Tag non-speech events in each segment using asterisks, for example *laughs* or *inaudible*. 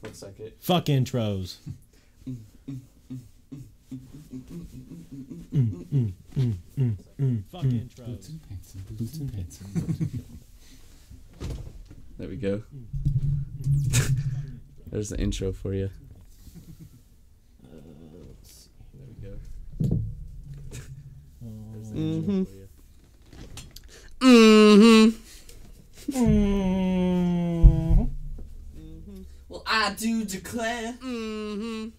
one second. Fuck intros. Fuck intros. Boots and pants boots and pants and boots and pants. There we go. There's the intro for you. Uh, let's see. There we go. There's the intro for you. Mm-hmm. Mm. Well, I do declare. Mm.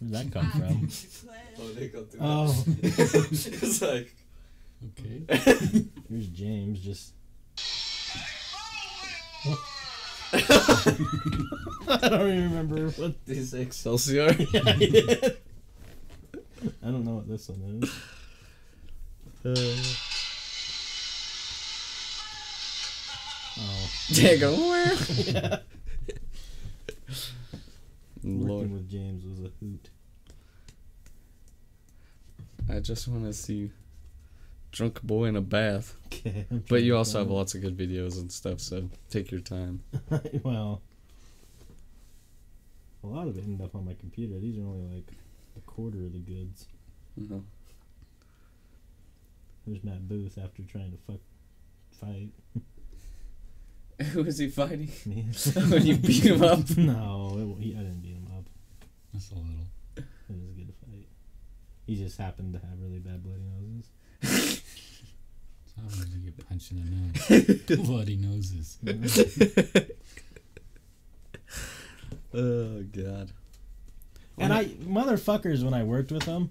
Where'd that come from? Oh, they go through Oh, *laughs* it's like. Okay. *laughs* here's James just. *laughs* I don't even remember what. Did he say Excelsior? Yeah, I. I don't know what this one is. Oh, There go. Where? yeah. Working with James was a hoot. I just want to see drunk boy in a bath. *laughs* Okay. But you also have lots of good videos and stuff, so take your time. *laughs* well, a lot of it ended up on my computer. These are only like a quarter of the goods. Mhm. There's Matt Booth after trying to fuck fight *laughs* *laughs* Who is he fighting? me. *laughs* when you beat him up? *laughs* no, it, he, I didn't beat him up. That's a little. It was a good fight. He just happened to have really bad bloody noses. So how did you get punched in the nose? Bloody noses. Oh God. And I motherfuckers when I worked with them,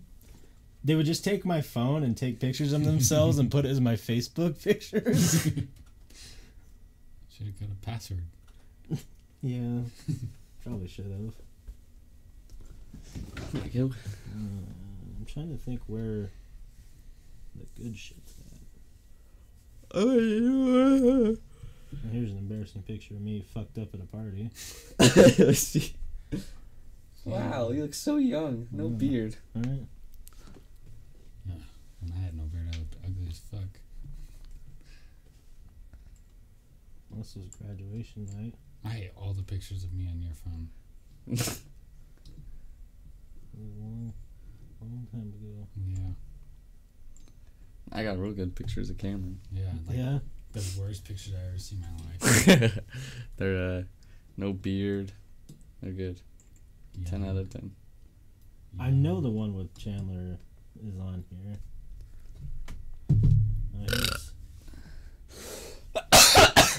they would just take my phone and take pictures of themselves and put it as my Facebook pictures. Should have got a password. *laughs* yeah, probably should have. There you go. Uh, I'm trying to think where the good shit's at. Oh, And here's an embarrassing picture of me fucked up at a party. Let's *laughs* see. Wow, you look so young. No Mm. beard. All right. When I had no beard, I looked ugly as fuck. This was graduation night. I hate all the pictures of me on your phone. It was a long, long time ago. Yeah. I got real good pictures of Cameron. Yeah. Like yeah. the worst pictures I ever seen in my life. *laughs* They're uh, no beard. They're good. Yeah. Ten out of ten. I know the one with Chandler is on here.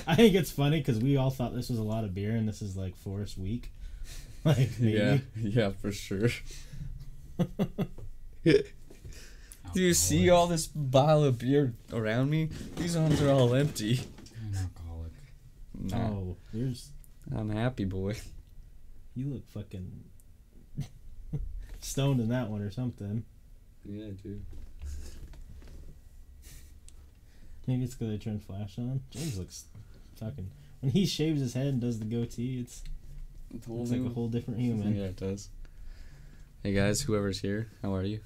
I think it's funny because we all thought this was a lot of beer and this is like Forest Week. *laughs* like. Yeah, *laughs* yeah, for sure. *laughs* Do you see all this bottle of beer around me? These ones are all empty. I'm an alcoholic. Nah, Oh, there's I'm happy boy. you look fucking stoned in that one or something. Yeah, I do. Maybe it's because I turned flash on. James looks fucking. When he shaves his head and does the goatee, it's, The whole it's like a whole different human. Yeah, it does. Hey guys, whoever's here, how are you?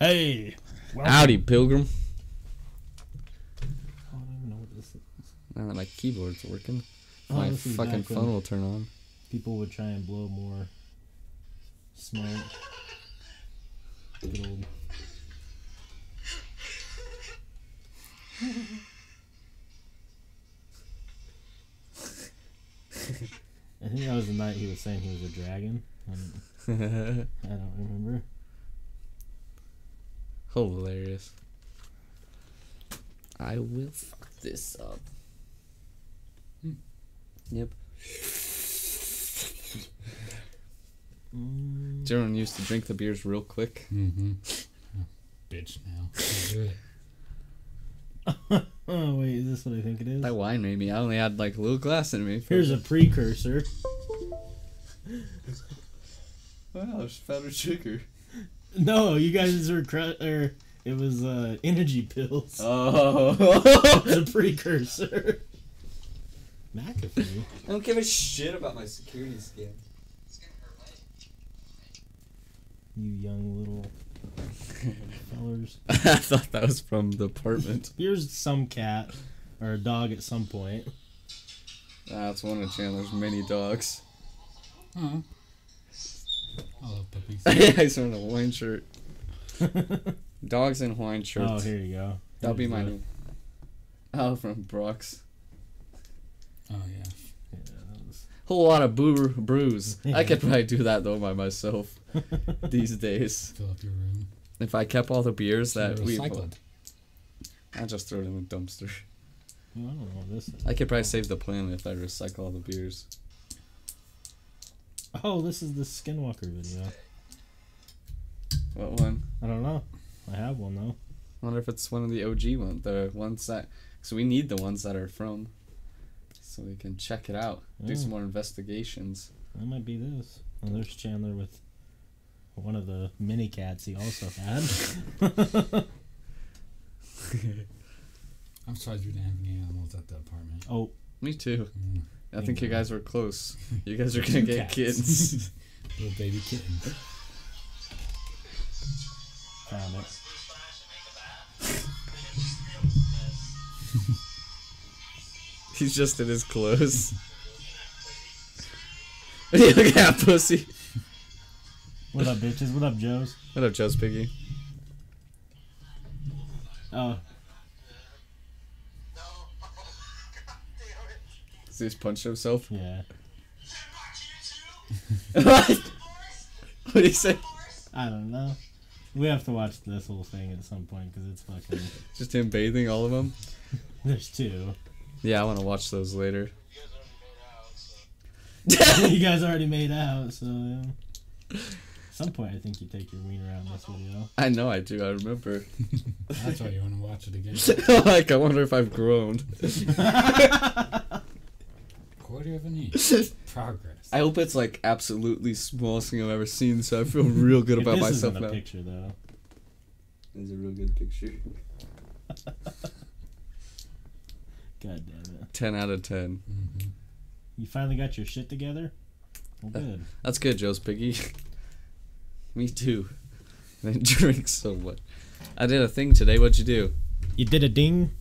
Hey, Howdy, Pilgrim. I don't even know what this is. Now that my keyboard's working, Oh, my fucking phone will turn on. people would try and blow more smoke. Good old. *laughs* I think that was the night he was saying he was a dragon. Um, I don't remember. Hilarious. I will fuck this up. Hmm. Yep. Mm, Jerome used to drink the beers real quick. Mm-hmm. bitch now. Can't do it. oh wait, is this what I think it is? That wine made me. I only had like a little glass in me. Here's a precursor. *laughs* wow, it's powdered sugar. No, you guys were cru- or it was uh, energy pills. Oh. *laughs* A precursor. McAfee. *laughs* I don't give a shit about my security scan. You young little fellers. *laughs* I thought that was from the apartment. *laughs* Here's some cat or a dog at some point. That's one of Chandler's many dogs. Oh. I love puppies. *laughs* He's wearing a Hawaiian shirt. Dogs in Hawaiian shirts. oh, here you go. That'll be my new. Oh, from Brooks. Oh yeah. Yeah, that was- Whole lot of boo brews. I could probably do that though by myself *laughs* these days. Fill up your room. If I kept all the beers that we, recycled. I'll just throw them in the dumpster. I don't know what this is. I could probably save the planet if I recycle all the beers. Oh, this is the Skinwalker video. What one? I don't know. I have one though. I wonder if it's one of the OG ones, the ones that. So we need the ones that are from, so we can check it out, do Mm. some more investigations. That might be this. Oh, there's Chandler with one of the mini cats he also had. I'm surprised we didn't have any animals at the apartment. oh, Me too. Mm. I think you guys were close. You guys are *laughs* gonna get cats. kids. *laughs* *laughs* Little baby kittens. found it. He's just in his clothes. Look at that pussy. What up, bitches? What up, Joes? What up, Joe's Piggy? Oh, Does he just punch himself? yeah. *laughs* what? What do you say? I don't know. We have to watch this whole thing at some point because it's fucking. *laughs* Just him bathing all of them? *laughs* There's two. Yeah, I want to watch those later. you guys already made out, so you guys already made out, so yeah. At some point, I think you take your wiener out in this video. I know I do. I remember. *laughs* That's why you want to watch it again. *laughs* like, I wonder if I've grown. *laughs* Quarter of an inch. Progress. I hope it's like absolutely smallest thing I've ever seen, so I feel real good about this myself isn't a now. picture though. It's a real good picture. God damn it! 10 out of 10. hmm You finally got your shit together. Well, Uh, good. That's good, Joe's Piggy. Me too. *laughs* I drink so much. I did a thing today. What'd you do? You did a ding.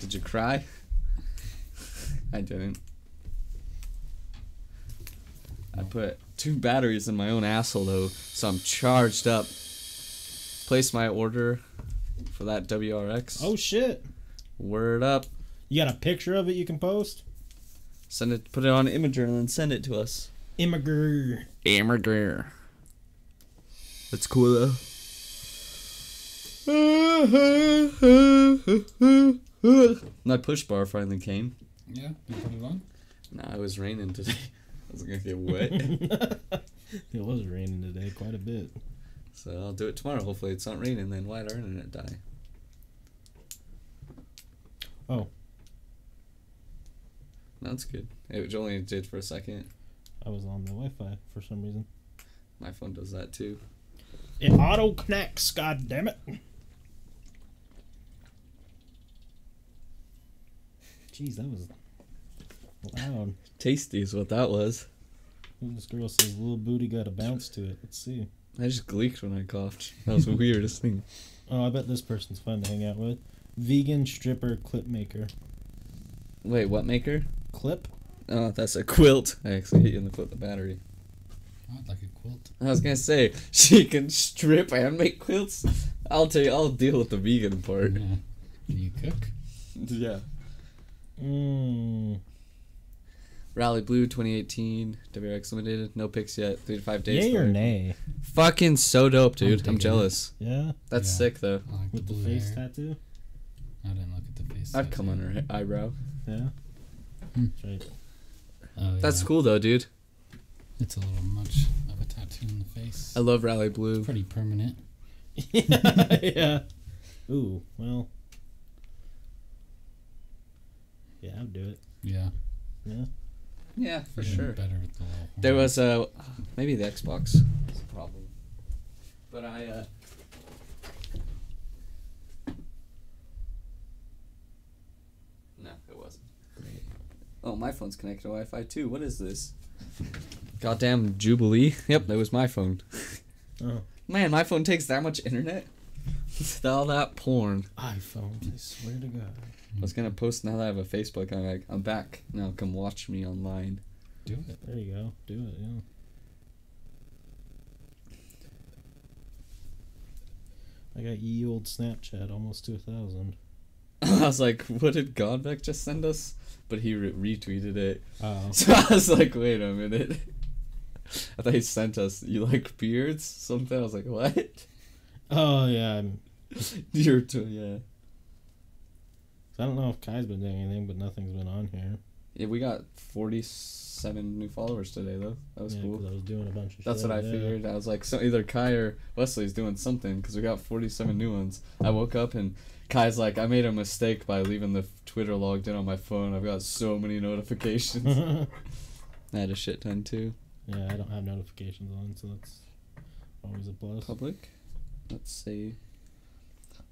Did you cry? *laughs* I didn't. I put two batteries in my own asshole though, so I'm charged up. Place my order for that WRX. Oh shit! Word up. You got a picture of it you can post? Send it, put it on Imgur and then send it to us. Immigrant. Imgur. That's cool though. My push bar finally came. Yeah, you put it on? Nah, it was raining today. *laughs* I was gonna get wet. *laughs* it was raining today quite a bit. so I'll do it tomorrow. Hopefully it's not raining then. Why'd our internet die? Oh. That's good. It only did for a second. I was on the Wi-Fi for some reason. My phone does that too. It auto connects. God damn it! Jeez, that was loud. Tasty is what that was. This girl says little booty got a bounce to it. Let's see. I just gleeked when I coughed. That was the weirdest thing. *laughs* Oh, I bet this person's fun to hang out with. Vegan stripper clip maker. Wait, what maker? Clip? Oh, that's a quilt. I actually hit you in the foot with the battery. I'd like a quilt. I was gonna say *laughs* she can strip and make quilts. I'll tell you, I'll deal with the vegan part. Yeah. Can you cook? *laughs* Yeah. Mmm. Rally Blue 2018 WRX Limited. No picks yet. Three to five days. Yay or nay? Fucking so dope, dude. I'm, digging it. jealous. Yeah? That's Yeah. sick though. I like With the blue face hair. tattoo? I didn't look at the face. I'd come on her eyebrow. Yeah? Hmm. That's right. Oh, That's cool though, dude. It's a little much of a tattoo in the face. I love Rally Blue. Pretty permanent. *laughs* yeah. *laughs* Ooh, well. Yeah, I'd do it. Yeah. Yeah. Yeah, for Even sure. Better with the little. There horns. was uh maybe the Xbox. That's a problem. But I uh No, it wasn't. Oh, my phone's connected to Wi-Fi too. What is this? Goddamn Jubilee. *laughs* Yep, that was my phone. *laughs* Oh. Man, my phone takes that much internet. *laughs* All that porn. iPhone, I swear to God. I was gonna post now that I have a Facebook. I'm like, I'm back now. Come watch me online. Do it. There you go. Do it, yeah. I got ye old Snapchat almost to a thousand. I was like, what did Godbeck just send us? But he re- retweeted it. Oh. So I was like, wait a minute. *laughs* I thought he sent us, you like beards? Something. I was like, what? *laughs* Oh yeah. I'm, You're too, yeah. I don't know if Kai's been doing anything, but nothing's been on here. Yeah, we got 47 new followers today, though. That was cool. yeah, cool. I was doing a bunch of That's shit. what I yeah. figured. I was like, so either Kai or Wesley's doing something because we got 47 new ones. I woke up and Kai's like, I made a mistake by leaving the Twitter logged in on my phone. I've got so many notifications. *laughs* I had a shit ton too. Yeah, I don't have notifications on, so that's always a plus. Public. Let's see.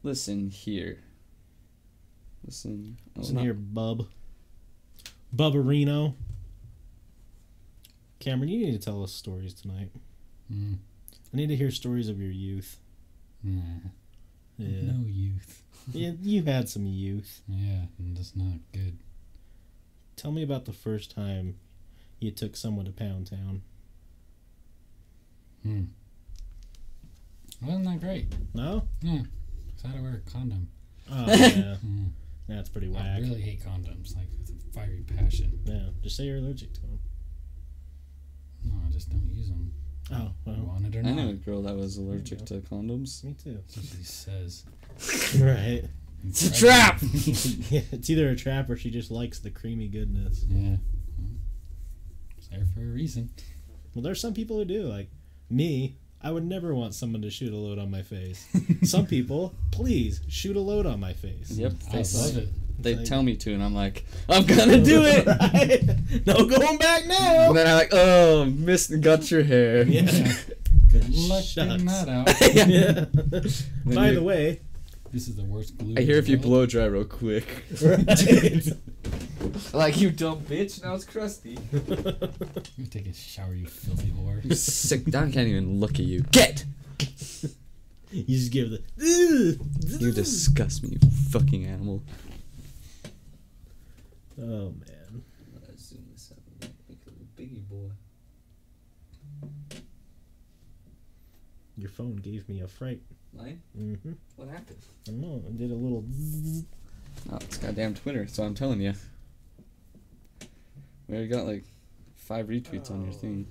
Listen here. Listen. oh, Listen not- here, bub. Bubberino. Cameron, you need to tell us stories tonight. Mm. I need to hear stories of your youth. Nah. Yeah. No youth. yeah you had some youth. Yeah, and that's not good. Tell me about the first time you took someone to Pound Town. Hmm. Wasn't that great? No? Yeah. Cause I had to wear a condom. Oh, yeah. *laughs* Mm. That's pretty whack. I really hate condoms, like with a fiery passion. Yeah, just say you're allergic to them. No, I just don't use them. Oh, I well, want it or I not. knew a girl that was allergic to condoms. me too. That's what she says. *laughs* right. It's a trap! *laughs* yeah, it's either a trap or she just likes the creamy goodness. Yeah. Well, it's there for a reason. Well, there's some people who do. Like me, I would never want someone to shoot a load on my face. some *laughs* people, please shoot a load on my face. Yep, I they, love it. they like- tell me to, and I'm like, I'm gonna do it! *laughs* Right? no going back now. And then I'm like, oh, missed, got your hair. Yeah. *laughs* Good luck getting that out. yeah. By you- the way, This is the worst glue. I hear if you blow dry real quick. right? *laughs* like, you dumb bitch, now it's crusty. *laughs* You take a shower, you filthy whore. You sick, I can't even look at you. Get! you just give the. You disgust me, you fucking animal. Oh man. zoom this up and make a biggie boy. Your phone gave me a fright. Mine? Mm-hmm. What happened? I don't know. I did a little. zzz. Oh, it's goddamn Twitter, so I'm telling you. We already got like five retweets on your thing.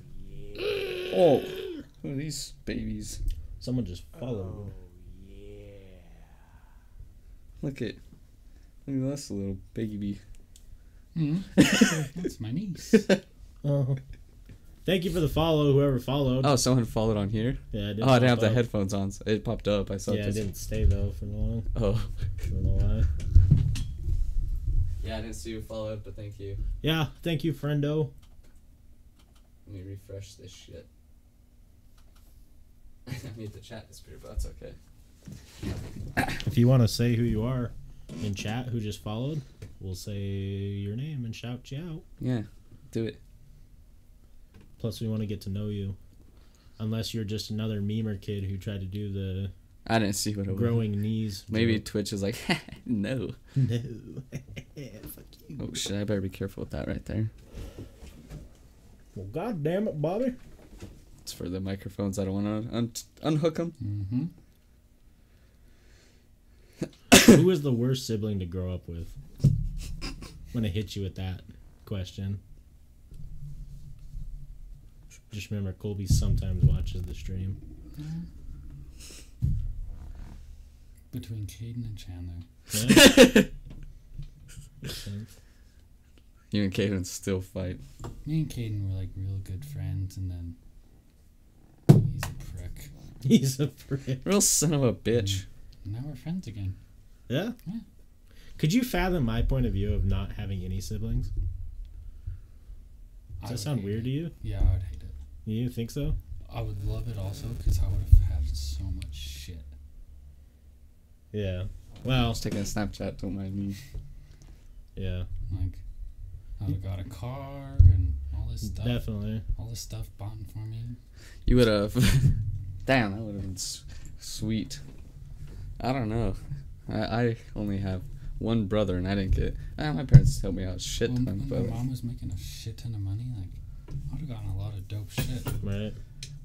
Oh, who are these babies? Someone just followed. Oh, yeah. Look at, look at this little baby. Hmm. *laughs* That's my niece. *laughs* Oh. Thank you for the follow, whoever followed. Oh, someone followed on here. yeah, it Oh, I didn't have pop the headphones on. So it popped up. I saw Yeah, it this. didn't stay though for long. *laughs* Oh. I don't know why. Yeah, I didn't see you followed, but thank you. Yeah, thank you, friendo. Let me refresh this shit. *laughs* I made the chat disappear, but that's okay. If you want to say who you are in chat, who just followed, we'll say your name and shout you out. Yeah, do it. Plus, we want to get to know you. Unless you're just another memer kid who tried to do the I didn't see what it was. growing knees. Maybe joke. Twitch is like, *laughs* no. No. *laughs* Fuck you. Oh shit! I better be careful with that right there. Well, god damn it, Bobby. It's for the microphones. I don't want to un- unhook them. Mm-hmm. who was the worst sibling to grow up with? I'm gonna hit you with that question. Just remember, Colby sometimes watches the stream. Mm-hmm. Between Caden and Chandler. Yeah? *laughs* You and Caden still fight. Me and Caden were like real good friends, and then he's a prick. *laughs* He's a prick. Real son of a bitch. And now we're friends again. Yeah? Yeah. Could you fathom my point of view of not having any siblings? I Does that sound weird it. to you? Yeah, I would hate it. You think so? I would love it also because I would have had so much shit. Yeah. Well, I was taking a Snapchat. Don't mind me. yeah, Like, I would have got a car and all this stuff. definitely. All this stuff bought for me. You would have. *laughs* Damn, that would have been sweet. I don't know. I, I only have one brother, and I didn't get. Uh, my parents helped me out shit When, ton, but my mom was making a shit ton of money, like I would have gotten a lot of dope shit. Right.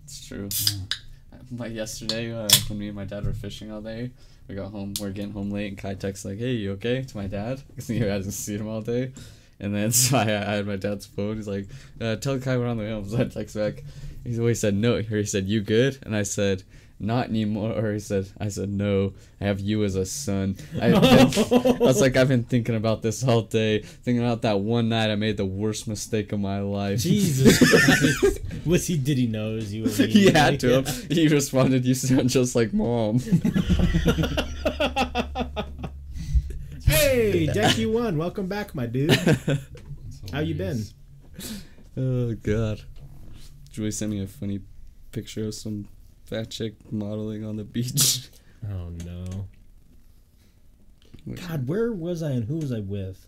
it's true. Yeah. Like yesterday, uh, when me and my dad were fishing all day, we got home. We're getting home late, and Kai texts like, "Hey, you okay?" to my dad because he hasn't seen him all day. And then *laughs* so I, I had my dad's phone. He's like, uh, "Tell Kai we're on the way home." *laughs* So I text back. He's always said no. Or he said, "You good?" And I said, "Not anymore." Or he said, "I said no. I have you as a son." I, *laughs* I was like, "I've been thinking about this all day. Thinking about that one night I made the worst mistake of my life." Jesus *laughs* Christ. Was he? Did he know was *laughs* you? he had to. Yeah. He responded, "You sound just like mom." hey, Decky One, welcome back, my dude. How you been? Oh god. Julie sent me a funny picture of some fat chick modeling on the beach. *laughs* Oh no. God, where was I and who was I with?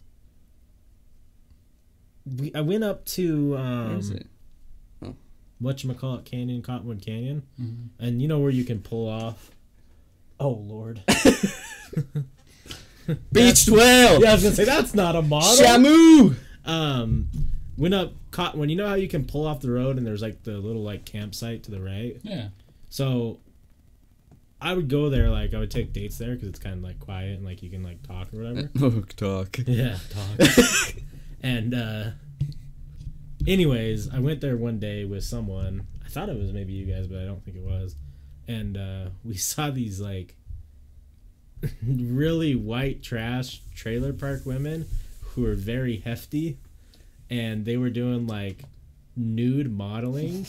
We, I went up to Where is um, it? whatchamacallit Canyon, Cottonwood Canyon, Mhm. and you know where you can pull off. Oh Lord. *laughs* *laughs* Beached whale! Yeah, I was gonna say that's not a model. Shamu! Um, went up Cottonwood. You know how you can pull off the road and there's like the little like campsite to the right. Yeah. So I would go there. Like I would take dates there because it's kind of like quiet and like you can like talk or whatever. *laughs* Oh, talk. *laughs* Yeah, talk. *laughs* and uh anyways, I went there one day with someone. I thought it was maybe you guys, but I don't think it was. And uh we saw these like really white trash trailer park women who were very hefty and they were doing like nude modeling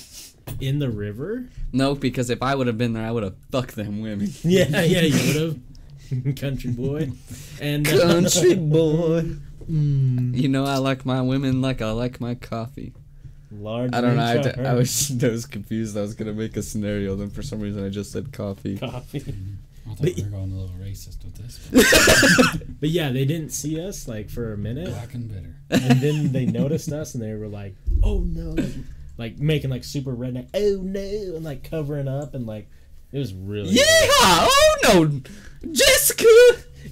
in the river. No, because if I would have been there, I would have fucked them women. *laughs* Yeah, yeah, you would have. *laughs* Country boy. And uh, Country *laughs* boy. Mm, You know, I like my women like I like my coffee. large. I don't know. I, range d- of I was I was confused. I was gonna make a scenario. Then for some reason, I just said coffee. coffee. I thought But- we were going a little racist with this. But yeah, they didn't see us like for a minute, Black and bitter. and then they noticed us, and they were like, "Oh no!" Like making like super redneck, "Oh no!" and like covering up, and like it was really. Yeah! Oh no! Jessica!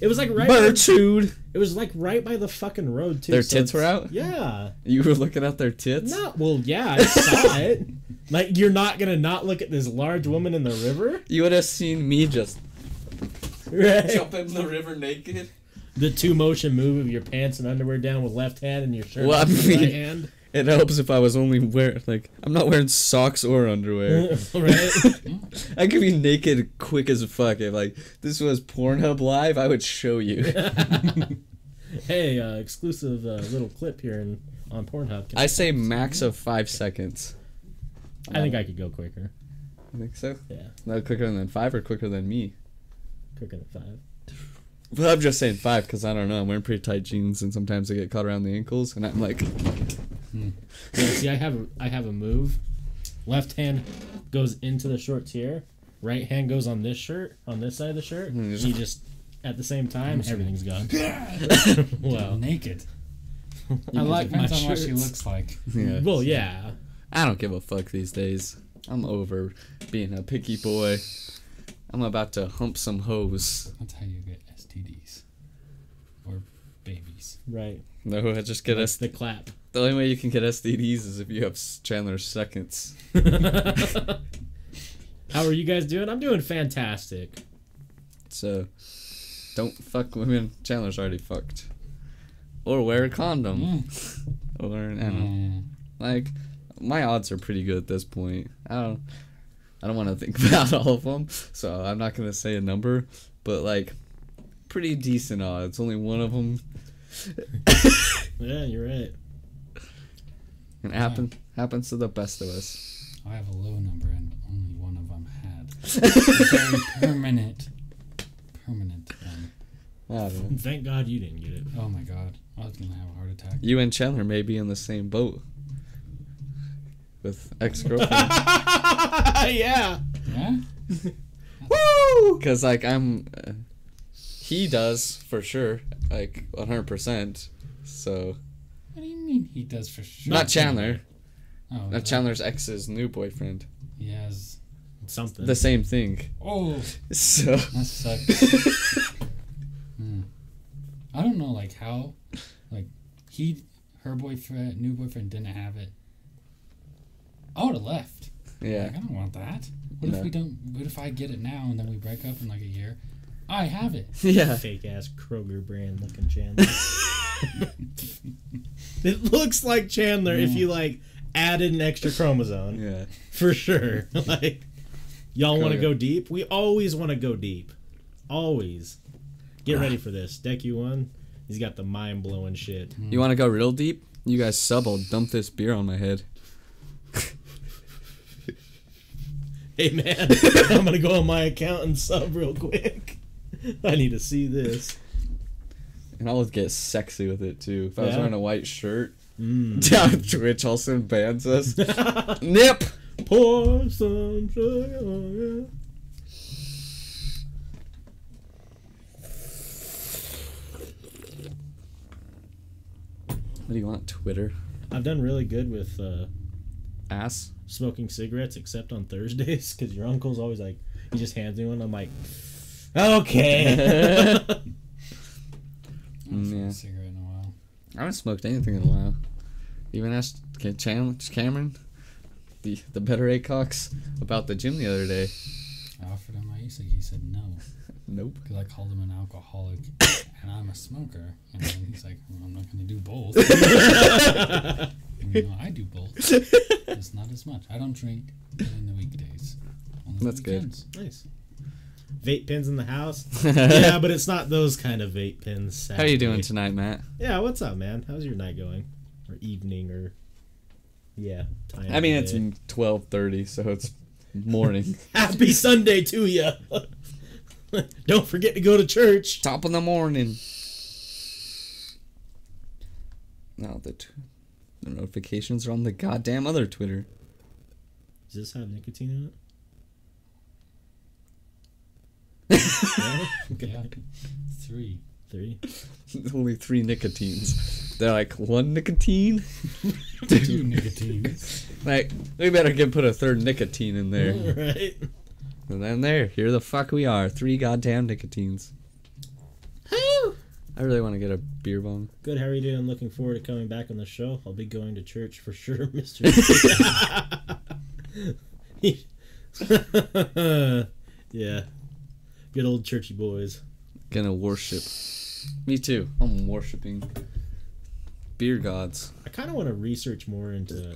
It was like right. By, it was like right by the fucking road too. Their so tits were out? Yeah. You were looking at their tits? No. Well, yeah, I saw *laughs* it. Like you're not gonna not look at this large woman in the river, You would have seen me just right? jump in the river naked. the two motion move of your pants and underwear down with left hand and your shirt Well, I with mean- right hand. It helps if I was only wearing like I'm not wearing socks or underwear. *laughs* right? *laughs* I could be naked quick as fuck. If like this was Pornhub live, I would show you. *laughs* hey, uh, exclusive uh, little clip here in, on Pornhub. I say max of five seconds. I think I could go quicker. I think so. Yeah, No, quicker than five or quicker than me. quicker than five. Well, I'm just saying five because I don't know. I'm wearing pretty tight jeans and sometimes they get caught around the ankles, and I'm like, Yeah, see, I have a, I have a move. Left hand goes into the shorts here. Right hand goes on this shirt, on this side of the shirt. Mm, You just at the same time, everything's gone. *laughs* well, Naked. I like my Depends on what she looks like. yeah. Well, yeah. I don't give a fuck these days. I'm over being a picky boy. I'm about to hump some hoes. That's how you get STDs. Or babies. Right. No, I just get Like S- the clap. The only way you can get STDs is if you have Chandler's seconds. *laughs* How are you guys doing? I'm doing fantastic. So, don't fuck women. Chandler's already fucked. Or wear a condom. Mm. *laughs* Or I don't. Mm. Like, my odds are pretty good at this point. I don't. I don't want to think *laughs* about all of them, so I'm not gonna say a number, but like, pretty decent odds. Only one of them, Yeah, you're right. And it happen happens to the best of us. I have a low number and only one of them had. Permanent. Permanent one. I don't know. Thank God you didn't get it. Oh my god. I was gonna have a heart attack. You and Chandler may be in the same boat with ex girlfriend. *laughs* yeah. Yeah? *laughs* Woo! Because like I'm, uh, he does for sure, like 100. percent So What do you mean he does for sure? not Chandler, Oh, not Chandler's ex's new boyfriend. He has something. the same thing. Oh, So that sucks. Hmm. I don't know, like how, like he, her boyfriend, new boyfriend didn't have it. I would have left. yeah, Like, I don't want that. What No. if we don't? What if I get it now and then we break up in like a year? I have it. *laughs* yeah. Fake ass Kroger brand looking Chandler. *laughs* *laughs* it looks like Chandler if you like added an extra chromosome Yeah. *laughs* for sure. *laughs* like y'all want to go deep? We always want to go deep. Always. Get ready for this. Deck you one. He's got the mind blowing shit. You want to go real deep? You guys sub. I'll dump this beer on my head. Hey man, I'm gonna go on my account and sub real quick. I need to see this. And I'll get sexy with it too. If I was Yeah. wearing a white shirt, Mm. *laughs* down Twitch all of bans us. *laughs* Nip. Pour some sugar on ya. What do you want? Twitter I've done really good with uh, ass. smoking cigarettes, except on Thursdays, because your uncle's always like, he just hands me one. I'm like, okay. *laughs* I haven't Mm, smoked yeah. a cigarette in a while. I haven't smoked anything in a while. Even asked Ca- Cameron, the the better Acox, about the gym the other day. I offered him my e-cig. He said no *laughs* Nope. because I called him an alcoholic *coughs* and I'm a smoker. And then he's like, well, I'm not going to do both. *laughs* *laughs* Even though I do both, it's not as much. I don't drink in the weekdays. On the That's good. nice. Vape pens in the house. *laughs* yeah, but it's not those kind of vape pens. How you doing tonight, Matt? Yeah, what's up, man? How's your night going? Or evening, or yeah. Time I mean, it's twelve thirty, so it's morning. *laughs* happy Sunday to you. *laughs* Don't forget to go to church. Top of the morning. Now the t- the notifications are on the goddamn other Twitter. Does this have nicotine in it? Yeah? Okay. Three. Three. *laughs* Only three nicotines. They're like one nicotine. Two *laughs* nicotines. Like we better get put a third nicotine in there. *laughs* Right. And then there, here the fuck we are, three goddamn nicotines. I really want to get a beer bong. Good. How are you doing? Looking forward to coming back on the show. I'll be going to church for sure, Mister. yeah. Good old churchy boys. Gonna worship. Me too. I'm worshiping beer gods. I kind of want to research more into.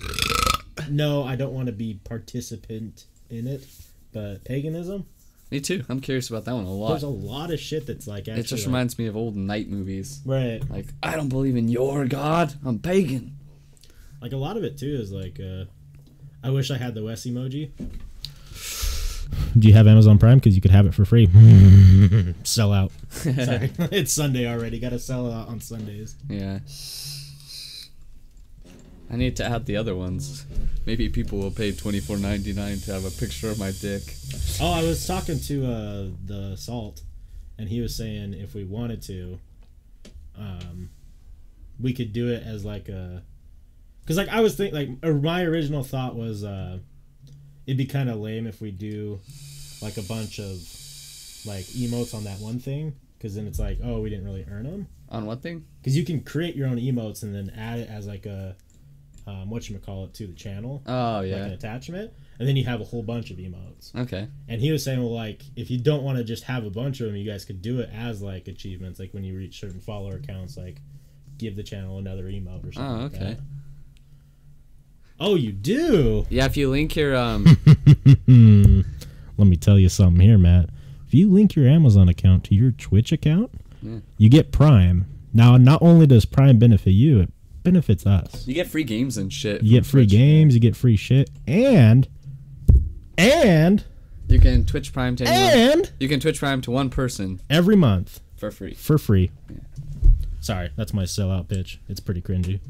No, I don't want to be participant in it, but paganism. Me too. I'm curious about that one a lot. There's a lot of shit that's like actually. It just like- reminds me of old night movies. right. Like, I don't believe in your god. I'm pagan. Like a lot of it too is like. uh I wish I had the Wes emoji. Do you have Amazon Prime? Because you could have it for free. *laughs* sell out. *laughs* Sorry, *laughs* it's Sunday already. Got to sell out on Sundays. Yeah. I need to add the other ones. Maybe people will pay twenty four ninety nine to have a picture of my dick. Oh, I was talking to uh, the Salt, and he was saying if we wanted to, um, we could do it as like a, because like I was thinking like my original thought was uh, it'd be kind of lame if we do like a bunch of like emotes on that one thing, because then it's like oh we didn't really earn them, On what thing? because you can create your own emotes and then add it as like a, um, what you call it to the channel, Oh like an yeah. attachment, and then you have a whole bunch of emotes. Okay. And he was saying, well, like, if you don't want to just have a bunch of them, you guys could do it as like achievements, like when you reach certain follower accounts, like give the channel another emote or something. Oh, like okay. that. Oh, you do. Yeah, if you link your um *laughs* Let me tell you something here, Matt. If you link your Amazon account to your Twitch account, Yeah. you get Prime. Now, not only does Prime benefit you, it benefits us. you get free games and shit. You get free Twitch. games, you get free shit, and and You can Twitch Prime to anyone. and You can Twitch Prime to one person every month for free. for free. Sorry, that's my sellout pitch. It's pretty cringy.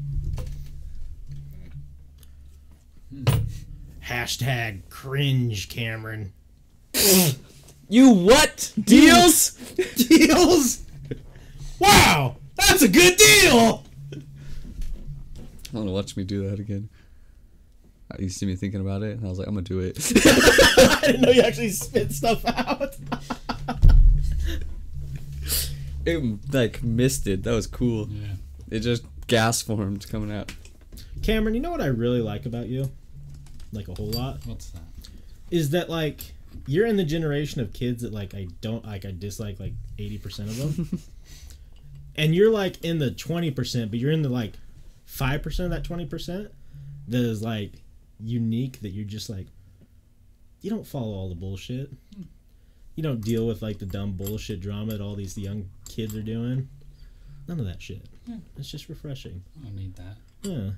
Hashtag cringe, Cameron. You what? Deals? Deals? Wow, that's a good deal. I want to watch me do that again. Uh, you see me thinking about it, and I was like, I'm gonna do it. *laughs* I didn't know you actually spit stuff out. it like misted. That was cool. Yeah. It just gas formed coming out. Cameron, you know what I really like about you? Like a whole lot? What's that? Is that like you're in the generation of kids that like I don't like I dislike like 80% of them. *laughs* and you're like in the 20%, but you're in the like 5% of that 20% that is like unique that you're just like you don't follow all the bullshit. Hmm. You don't deal with like the dumb bullshit drama that all these young kids are doing. None of that shit. Yeah. It's just refreshing. I don't need that. Yeah.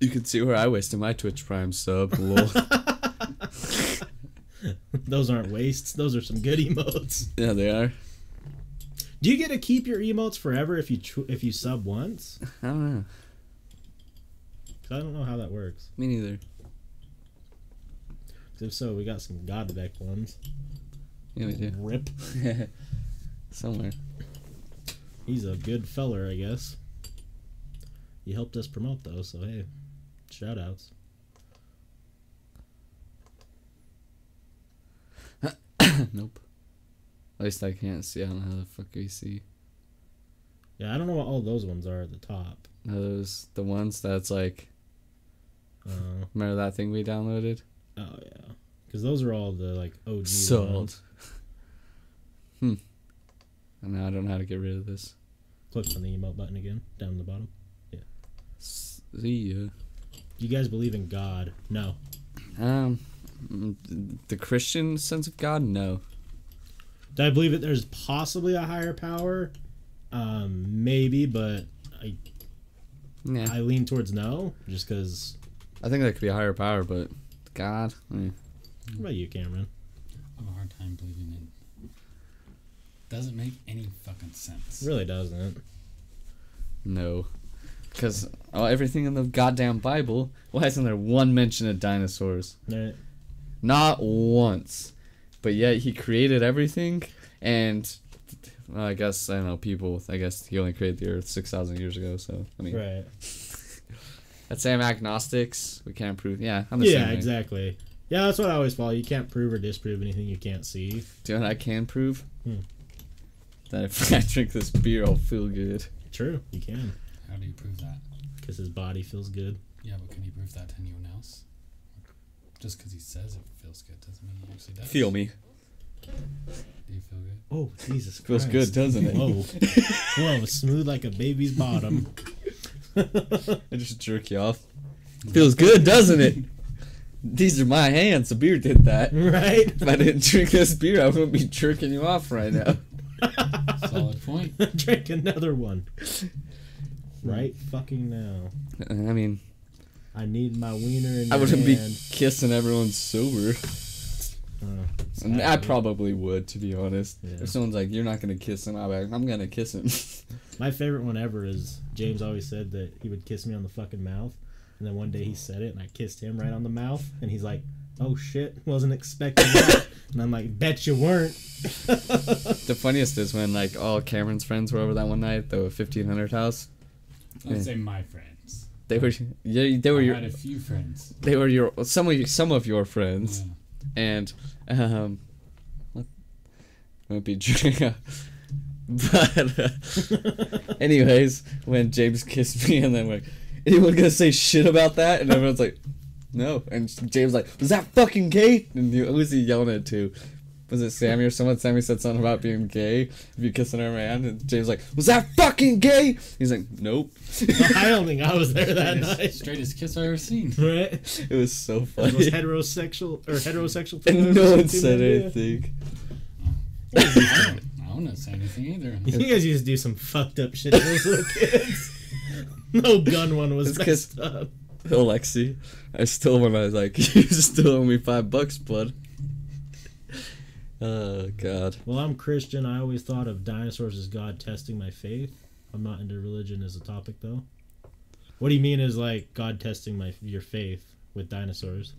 You can see where I wasted my Twitch Prime sub. *laughs* Those aren't wastes. Those are some good emotes. yeah, they are. Do you get to keep your emotes forever if you if you sub once? I don't know. 'Cause I don't know how that works. Me neither. if so, we got some god deck ones. Yeah, we do. Rip. *laughs* Somewhere. He's a good feller, I guess. He helped us promote though, so hey, shout outs. *coughs* nope. At least I can't see. I don't know how the fuck we see. Yeah, I don't know what all those ones are at the top. No, those the ones that's like. Uh, Remember that thing we downloaded? oh yeah, because those are all the like OG Salt. ones. *laughs* hmm. And now I don't know how to get rid of this. Click on the emote button again, down the bottom. Yeah. See ya. Do you guys believe in God? No. Um, the Christian sense of God, no. Do I believe that there's possibly a higher power? Um, maybe, but I Yeah, I lean towards no, just because. I think that could be a higher power, but God, eh. What about you, Cameron? I have a hard time believing it. Doesn't make any fucking sense. Really doesn't. no. Because oh, everything in the goddamn Bible, why isn't there one mention of dinosaurs? Right. Not once. But yet he created everything, and well, I guess I don't know people. I guess he only created the Earth six thousand years ago. So I mean, Right. let's say I'm agnostics. We can't prove. Yeah, I'm the Yeah, same. exactly. Yeah, that's what I always follow. You can't prove or disprove anything you can't see. Do you know what I can prove? Hmm. That if *laughs* I drink this beer, I'll feel good. True, you can, How do you prove that? because his body feels good. Yeah, but can you prove that to anyone else? Just because he says it feels good doesn't mean he actually does. Feel me. Do you feel good? Oh, Jesus Feels Christ. good, doesn't it? Whoa. *laughs* Whoa, smooth like a baby's bottom. *laughs* I just jerk you off. Feels good, doesn't it? These are my hands. The beer did that. right? If I didn't drink this beer, I wouldn't be jerking you off right now. *laughs* Solid point. Drink another one. Right fucking now. I mean, I need my wiener in I wouldn't be kissing everyone sober. Uh, And I probably would, to be honest. Yeah. If someone's like, "You're not gonna kiss him," I'm like, "I'm gonna kiss him." *laughs* My favorite one ever is James always said that he would kiss me on the fucking mouth, and then one day he said it, and I kissed him right on the mouth, and he's like, "Oh shit, wasn't expecting that," *laughs* and I'm like, "Bet you weren't." the funniest is when like all Cameron's friends were over that one night, the 1500 house. Let's Yeah. say my friends. They were, yeah, they were I your, had a few friends. they were your some of your, some of your friends, Yeah. and um? Won't be *laughs* true. but uh, anyways, when James kissed me, and then like, anyone gonna say shit about that? And everyone's like, no. And James like, was that fucking gay? And who was he yelling at to? Was it Sammy or someone? Sammy said something about being gay if you kissing her man, and James like, was that fucking gay? He's like, nope. *laughs* I don't think I was there that Straightest, night. straightest kiss I've ever seen. Right? *laughs* It was so That funny. was heterosexual or heterosexual. thing *laughs* and no one said them anything. I don't, I don't say anything either. You guys used to do some fucked up shit to those little kids. no gun one was It's 'cause- messed up. Alexi, I still when I was like, you still owe me five bucks, bud. Oh God. Well, I'm Christian. I always thought of dinosaurs as God testing my faith. I'm not into religion as a topic, though. What do you mean is like God testing my your faith with dinosaurs?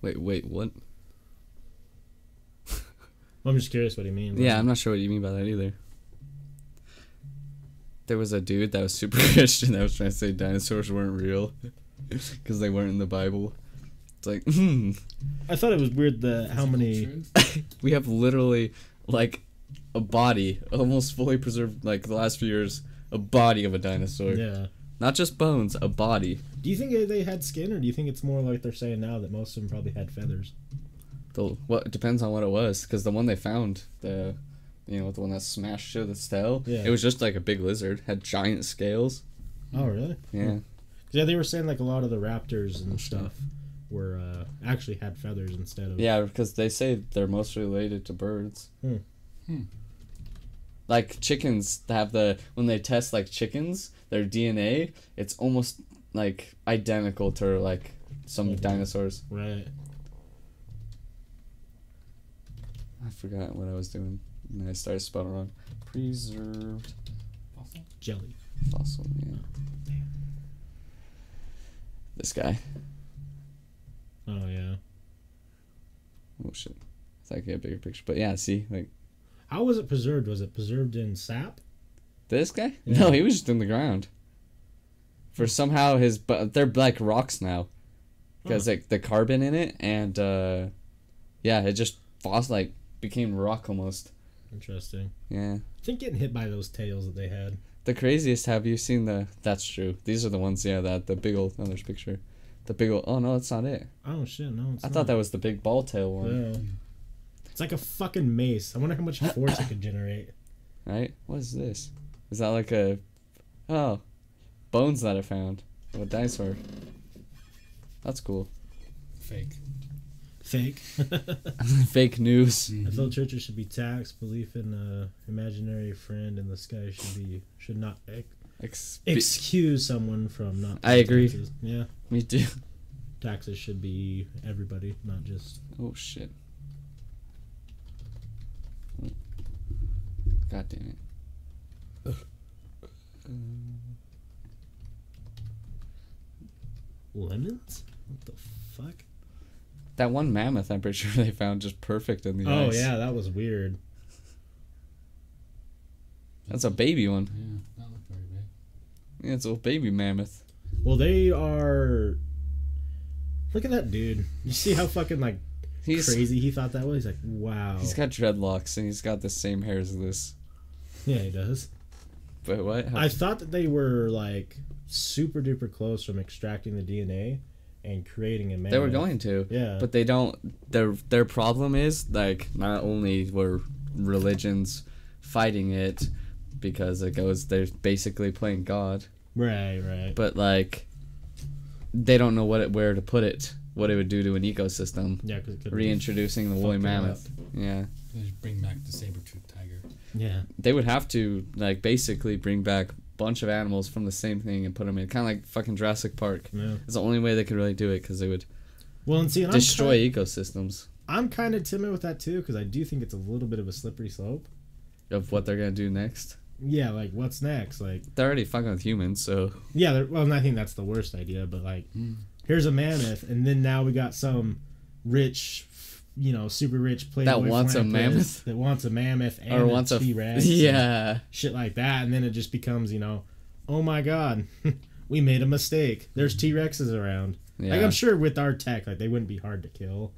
Wait, wait, what? *laughs* I'm just curious what he means. Yeah, I'm not sure what you mean by that either. There was a dude that was super *laughs* Christian that was trying to say dinosaurs weren't real. *laughs* because they weren't in the Bible. It's like, hmm, I thought it was weird that how many. *laughs* We have literally like a body, almost fully preserved, like the last few years, a body of a dinosaur. Yeah. Not just bones, a body. Do you think they had skin, or do you think it's more like they're saying now that most of them probably had feathers? The what it depends on what it was, because the one they found, the you know the one that smashed to its tail, Yeah. it was just like a big lizard, had giant scales. Oh, really? Yeah, Yeah, they were saying like a lot of the raptors and stuff were uh, actually had feathers instead of. yeah, because they say they're most related to birds. Hmm. Hmm. Like chickens have the when they test like chickens, their DNA, it's almost like identical to like some dinosaurs. Right. I forgot what I was doing. And I started spelling wrong. Preserved Fossil? Jelly. fossil. Yeah. This guy. Oh yeah. Oh shit. It's like a bigger picture, but yeah. See, like How was it preserved? Was it preserved in sap? this guy. Yeah. No, he was just in the ground. For somehow his, but they're like rocks now, because like the carbon in it, and uh, yeah, it just fos like became rock almost. Interesting. Yeah. I think getting hit by those tails that they had. The craziest. Have you seen the? That's true. These are the ones. Yeah, that the big old. Oh, there's picture. The big old. Oh no, that's not it. Oh shit! No, it's I not. thought that was the big ball tail one. Yeah. It's like a fucking mace. I wonder how much *coughs* force it could generate. Right? What is this? Is that like a? Oh, bones that I found of a dinosaur. That's cool. Fake. Fake. *laughs* Fake news. *laughs* Mm-hmm. I feel churches should be taxed. Belief in a imaginary friend in the sky should be should not ex- Ex- excuse someone from not. I agree. Taxes. Yeah, Me too. taxes should be everybody, not just. Oh shit. God damn it. *sighs* Lemons? What the fuck? That one mammoth, I'm pretty *laughs* sure they found just perfect in the Oh ice. yeah, that was weird. That's a baby one. Yeah, that looked very big. Yeah, it's a baby mammoth. Well, they are. Look at that dude. You see how fucking like He's crazy he thought that was? He's like, wow. he's got dreadlocks and he's got the same hair as this. yeah, he does. But what? How- I thought that they were like super duper close from extracting the DNA and creating a man. they were going to. Yeah. But they don't their their problem is like not only were religions fighting it because it goes they're basically playing God. right, right. but like they don't know what it, where to put it, what it would do to an ecosystem. yeah, because it could Reintroducing the woolly Fucking mammoth, yeah, just bring back the saber tooth tiger. Yeah. they would have to like basically bring back a bunch of animals from the same thing and put them in, kind of like fucking Jurassic Park. Yeah. It's the only way they could really do it because they would Well, and see, and destroy I'm ecosystems I'm kind of timid with that too because I do think it's a little bit of a slippery slope. of what they're gonna do next. Yeah, like what's next? Like, They're already fucking with humans, so yeah, well, and I think that's the worst idea. But like, Mm. here's a mammoth, and then now we got some rich, you know, super rich playboy That wants a mammoth? that wants a mammoth and or a wants a T-Rex, yeah. shit like that, and then it just becomes, you know, oh my god, *laughs* we made a mistake. There's T Rexes around. Yeah. Like I'm sure with our tech, like they wouldn't be hard to kill.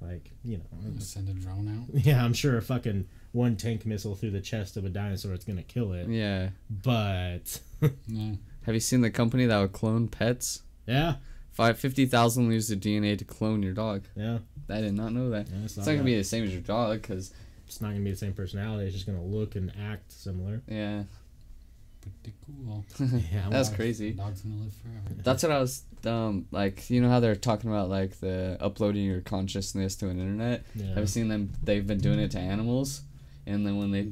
Like you know, Send a drone out. *laughs* yeah, I'm sure a fucking one tank missile through the chest of a dinosaur is gonna kill it. yeah. But *laughs* Yeah. Have you seen the company that would clone pets? yeah, Five fifty thousand liters of DNA to clone your dog. yeah, I did not know that. yeah it's, It's not not gonna gonna be the same as your dog, cause it's not gonna be the same personality. It's just gonna look and act similar. yeah, Pretty cool. *laughs* Yeah, that's Dogs- crazy. Dog's gonna live forever. That's what I was um like. You know how they're talking about like the uploading your consciousness to an internet. yeah. Have you seen them? They've been doing it to animals, and then when they,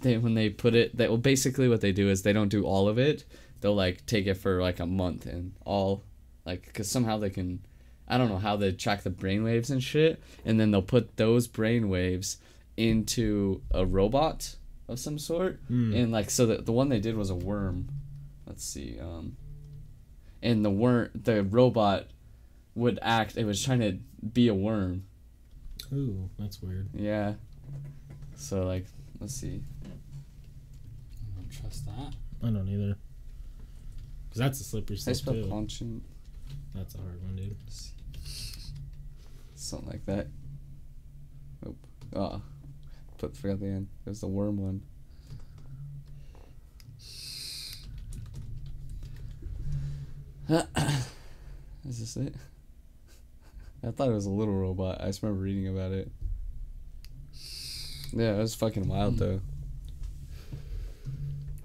they when they put it, they well basically what they do is they don't do all of it. They'll like take it for like a month and all, like because somehow they can, I don't know how they track the brainwaves and shit, and then they'll put those brainwaves into a robot of some sort, Hmm. and like so that the one they did was a worm. Let's see, um, and the worm, the robot would act. It was trying to be a worm. Ooh, that's weird. Yeah. So like, let's see. I don't trust that. I don't either. Cause that's a slippery I slope spell too. conscient. That's a hard one, dude. Something like that. Nope. Oh. Put forgot the end. It was the worm one. *coughs* Is this it? *laughs* I thought it was a little robot. I just remember reading about it. Yeah, it was fucking wild hmm. though.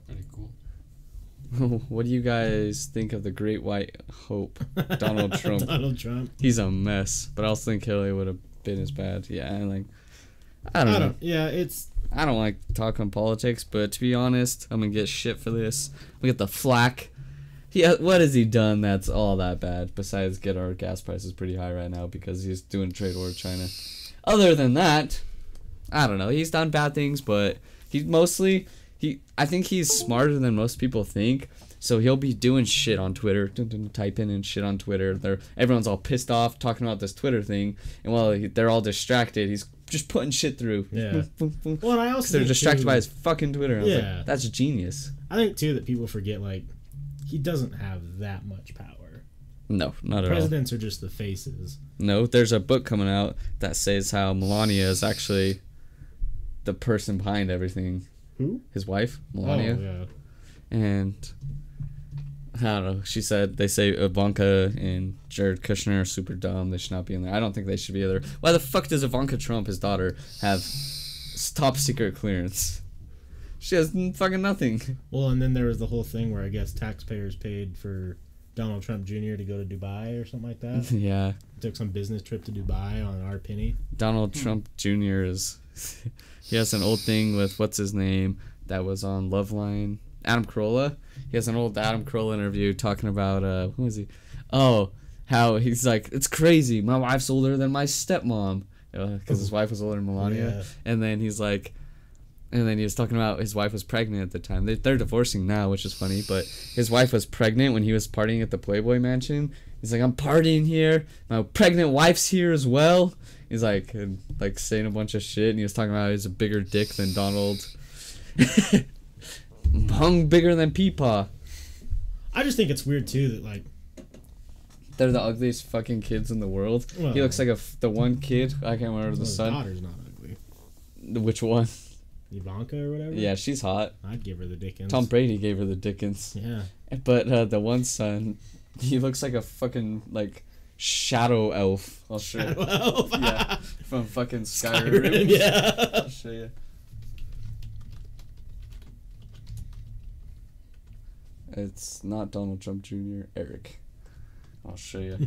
Pretty cool. *laughs* what do you guys think of the Great White Hope, Donald *laughs* Trump? Donald Trump. He's a mess, but I also think Hillary would have been as bad. Yeah, and like, I don't I know. don't. Yeah, it's I don't like talking politics, but to be honest, I'm gonna get shit for this. We get the flack. Yeah, what has he done that's all that bad besides get our gas prices pretty high right now because he's doing trade war with China? Other than that, I don't know. He's done bad things, but he mostly he. I think he's smarter than most people think. So he'll be doing shit on Twitter, typing and shit on Twitter. They're everyone's all pissed off talking about this Twitter thing, and while they're all distracted, he's just putting shit through. Yeah. *laughs* well, and I also they're distracted too- by his fucking Twitter. I was like, Yeah. that's genius. I think too that people forget like he doesn't have that much power. No, not at all. Presidents are just the faces. No, there's a book coming out that says how Melania is actually the person behind everything. Who? His wife, Melania. Oh yeah. And I don't know. She said they say Ivanka and Jared Kushner are super dumb. They should not be in there. I don't think they should be there. Why the fuck does Ivanka Trump, his daughter, have top secret clearance? She has fucking nothing. Well, and then there was the whole thing where I guess taxpayers paid for Donald Trump Jr. to go to Dubai or something like that. *laughs* yeah. Took some business trip to Dubai on our penny. Donald Trump Jr. is *laughs* he has an old thing with what's his name that was on Loveline. Adam Carolla. He has an old Adam Carolla interview talking about uh who was he? Oh, how he's like it's crazy. My wife's older than my stepmom because his wife was older than Melania. Yeah. And then he's like, and then he was talking about his wife was pregnant at the time. They, they're divorcing now, which is funny. But his wife was pregnant when he was partying at the Playboy Mansion. He's like, I'm partying here. My pregnant wife's here as well. He's like, like saying a bunch of shit, and he was talking about he's a bigger dick than Donald. *laughs* Hung bigger than Peepaw. I just think it's weird too that like They're the ugliest fucking kids in the world. he looks like a f- the one kid. I can't remember the son. daughter's not ugly. Which one? Ivanka or whatever. Yeah, she's hot. I'd give her the Dickens. Tom Brady gave her the Dickens. Yeah. But uh, the one son, he looks like a fucking like shadow elf. I'll show you. Well, yeah, from fucking *laughs* Skyrim. Skyrim, yeah. I'll show you. It's not Donald Trump Jr. Eric. I'll show you.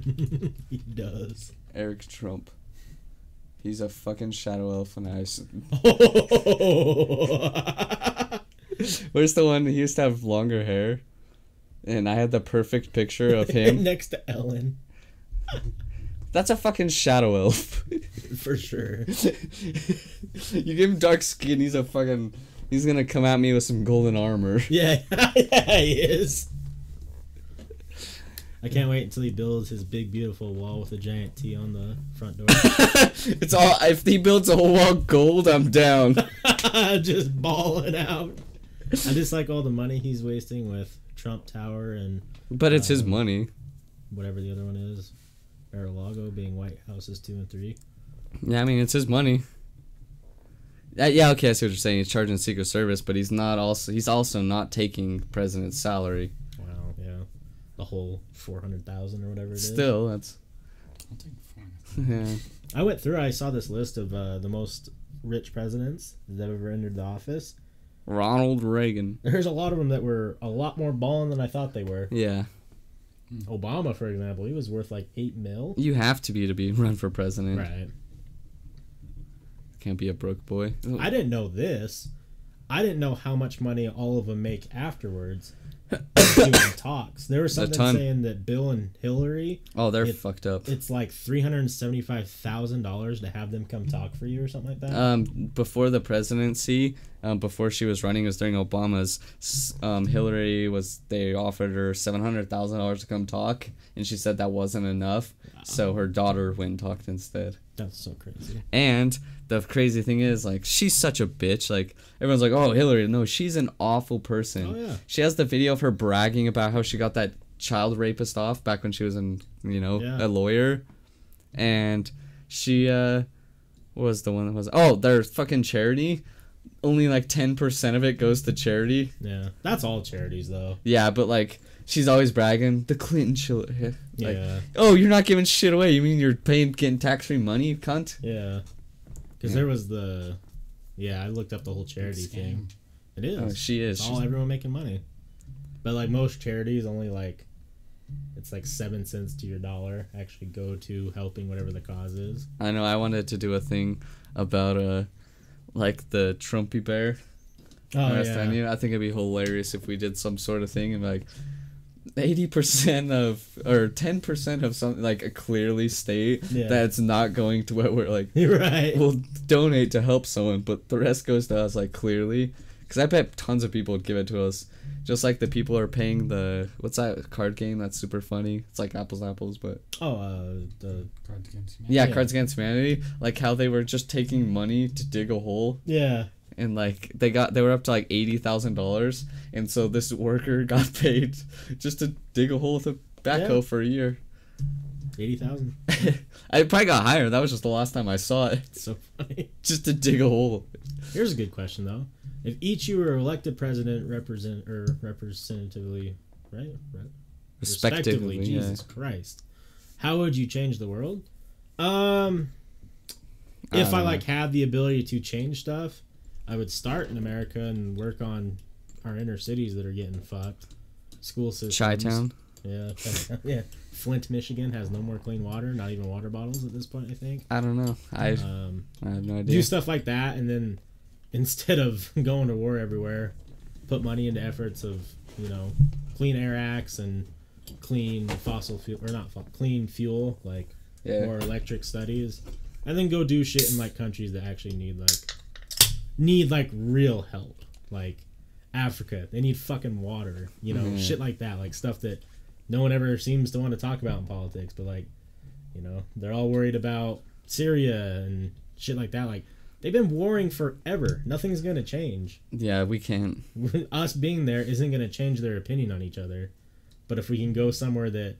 he does. Eric Trump. He's a fucking shadow elf, and I. s- *laughs* *laughs* Where's the one he used to have longer hair? And I had the perfect picture of him. next to Ellen, That's a fucking shadow elf. *laughs* for sure. *laughs* you give him dark skin, he's a fucking. He's gonna come at me with some golden armor. *laughs* Yeah, yeah, he is. I can't wait until he builds his big, beautiful wall with a giant T on the front door. it's all. If he builds a whole wall gold, I'm down. just balling out. I just like all the money he's wasting with Trump Tower and But it's his Um, money. whatever the other one is. Mar-a-Lago being White Houses two and three. Yeah, I mean it's his money. Uh, yeah, okay, I see what you're saying. He's charging Secret Service, but he's not also. He's also not taking president's salary. Wow, yeah, the whole four hundred thousand or whatever it is. Still, that's. I'll take four. Yeah. *laughs* I went through. I saw this list of uh, the most rich presidents that have ever entered the office. Ronald Reagan. There's a lot of them that were a lot more balling than I thought they were. Yeah, Mm. Obama, for example, he was worth like eight mil. you have to be to be *laughs* run for president. Right. Can't be a broke boy. I didn't know this. I didn't know how much money all of them make afterwards. *laughs* *laughs* doing talks. There was something saying that Bill and Hillary, oh, they're it- fucked up. it's like three hundred and seventy-five thousand dollars to have them come talk for you or something like that. um, before the presidency, um, before she was running, it was during Obama's. Um, Hillary was they offered her seven hundred thousand dollars to come talk, and she said that wasn't enough. So her daughter went and talked instead. That's so crazy. And the crazy thing is, like, she's such a bitch. Like everyone's like, "Oh, Hillary." No, she's an awful person. Oh, yeah. She has the video of her bragging about how she got that child rapist off back when she was in you know Yeah. a lawyer, and she uh, what was the one that was oh their fucking charity, only like ten percent of it goes to charity. Yeah, that's all charities though. Yeah, but like she's always bragging the Clinton children. Like, yeah, oh, you're not giving shit away. You mean you're paying getting tax free money, cunt? yeah. Because Yeah. there was the, yeah, I looked up the whole charity thing. It is. Oh, she is. It's all She's- everyone making money. But like most charities, only like, it's like seven cents to your dollar actually go to helping whatever the cause is. I know. I wanted to do a thing about uh, like the Trumpy bear. Oh last yeah. know, I think it'd be hilarious if we did some sort of thing and like. Eighty percent of or ten percent of something like a clearly state Yeah. that it's not going to what we're like You're *laughs* right. we'll donate to help someone, but the rest goes to us like clearly. Because I bet tons of people would give it to us, just like the people are paying the what's that card game that's super funny. It's like apples apples, but oh, uh, the Cards Against Humanity. yeah, Yeah. Cards Against Humanity. Like how they were just taking money to dig a hole, yeah. and like they got they were up to like eighty thousand dollars, and so this worker *laughs* got paid just to dig a hole with a backhoe Yeah. for a year. Eighty thousand. *laughs* I probably got higher. That was just the last time I saw it, So funny. *laughs* just to dig a hole. Here's a good question though: If each you were elected president, represent or representatively, right? right? Respectively, yeah. Jesus Christ, how would you change the world? Um, if I, don't like had the ability to change stuff, I would start in America and work on our inner cities that are getting fucked. School systems. Chi Town. Yeah, *laughs* yeah. Flint, Michigan has no more clean water. Not even water bottles at this point. I think. I don't know. I Um, I have no idea. do stuff like that and then instead of *laughs* going to war everywhere put money into efforts of you know clean air acts and clean fossil fuel or not clean fuel like yeah. more electric studies and then go do shit in like countries that actually need like need like real help like africa they need fucking water you know Mhm. shit like that like stuff that no one ever seems to want to talk about in politics but like you know they're all worried about syria and shit like that like they've been warring forever nothing's gonna change Yeah, we can't. *laughs* us being there isn't gonna change their opinion on each other but if we can go somewhere that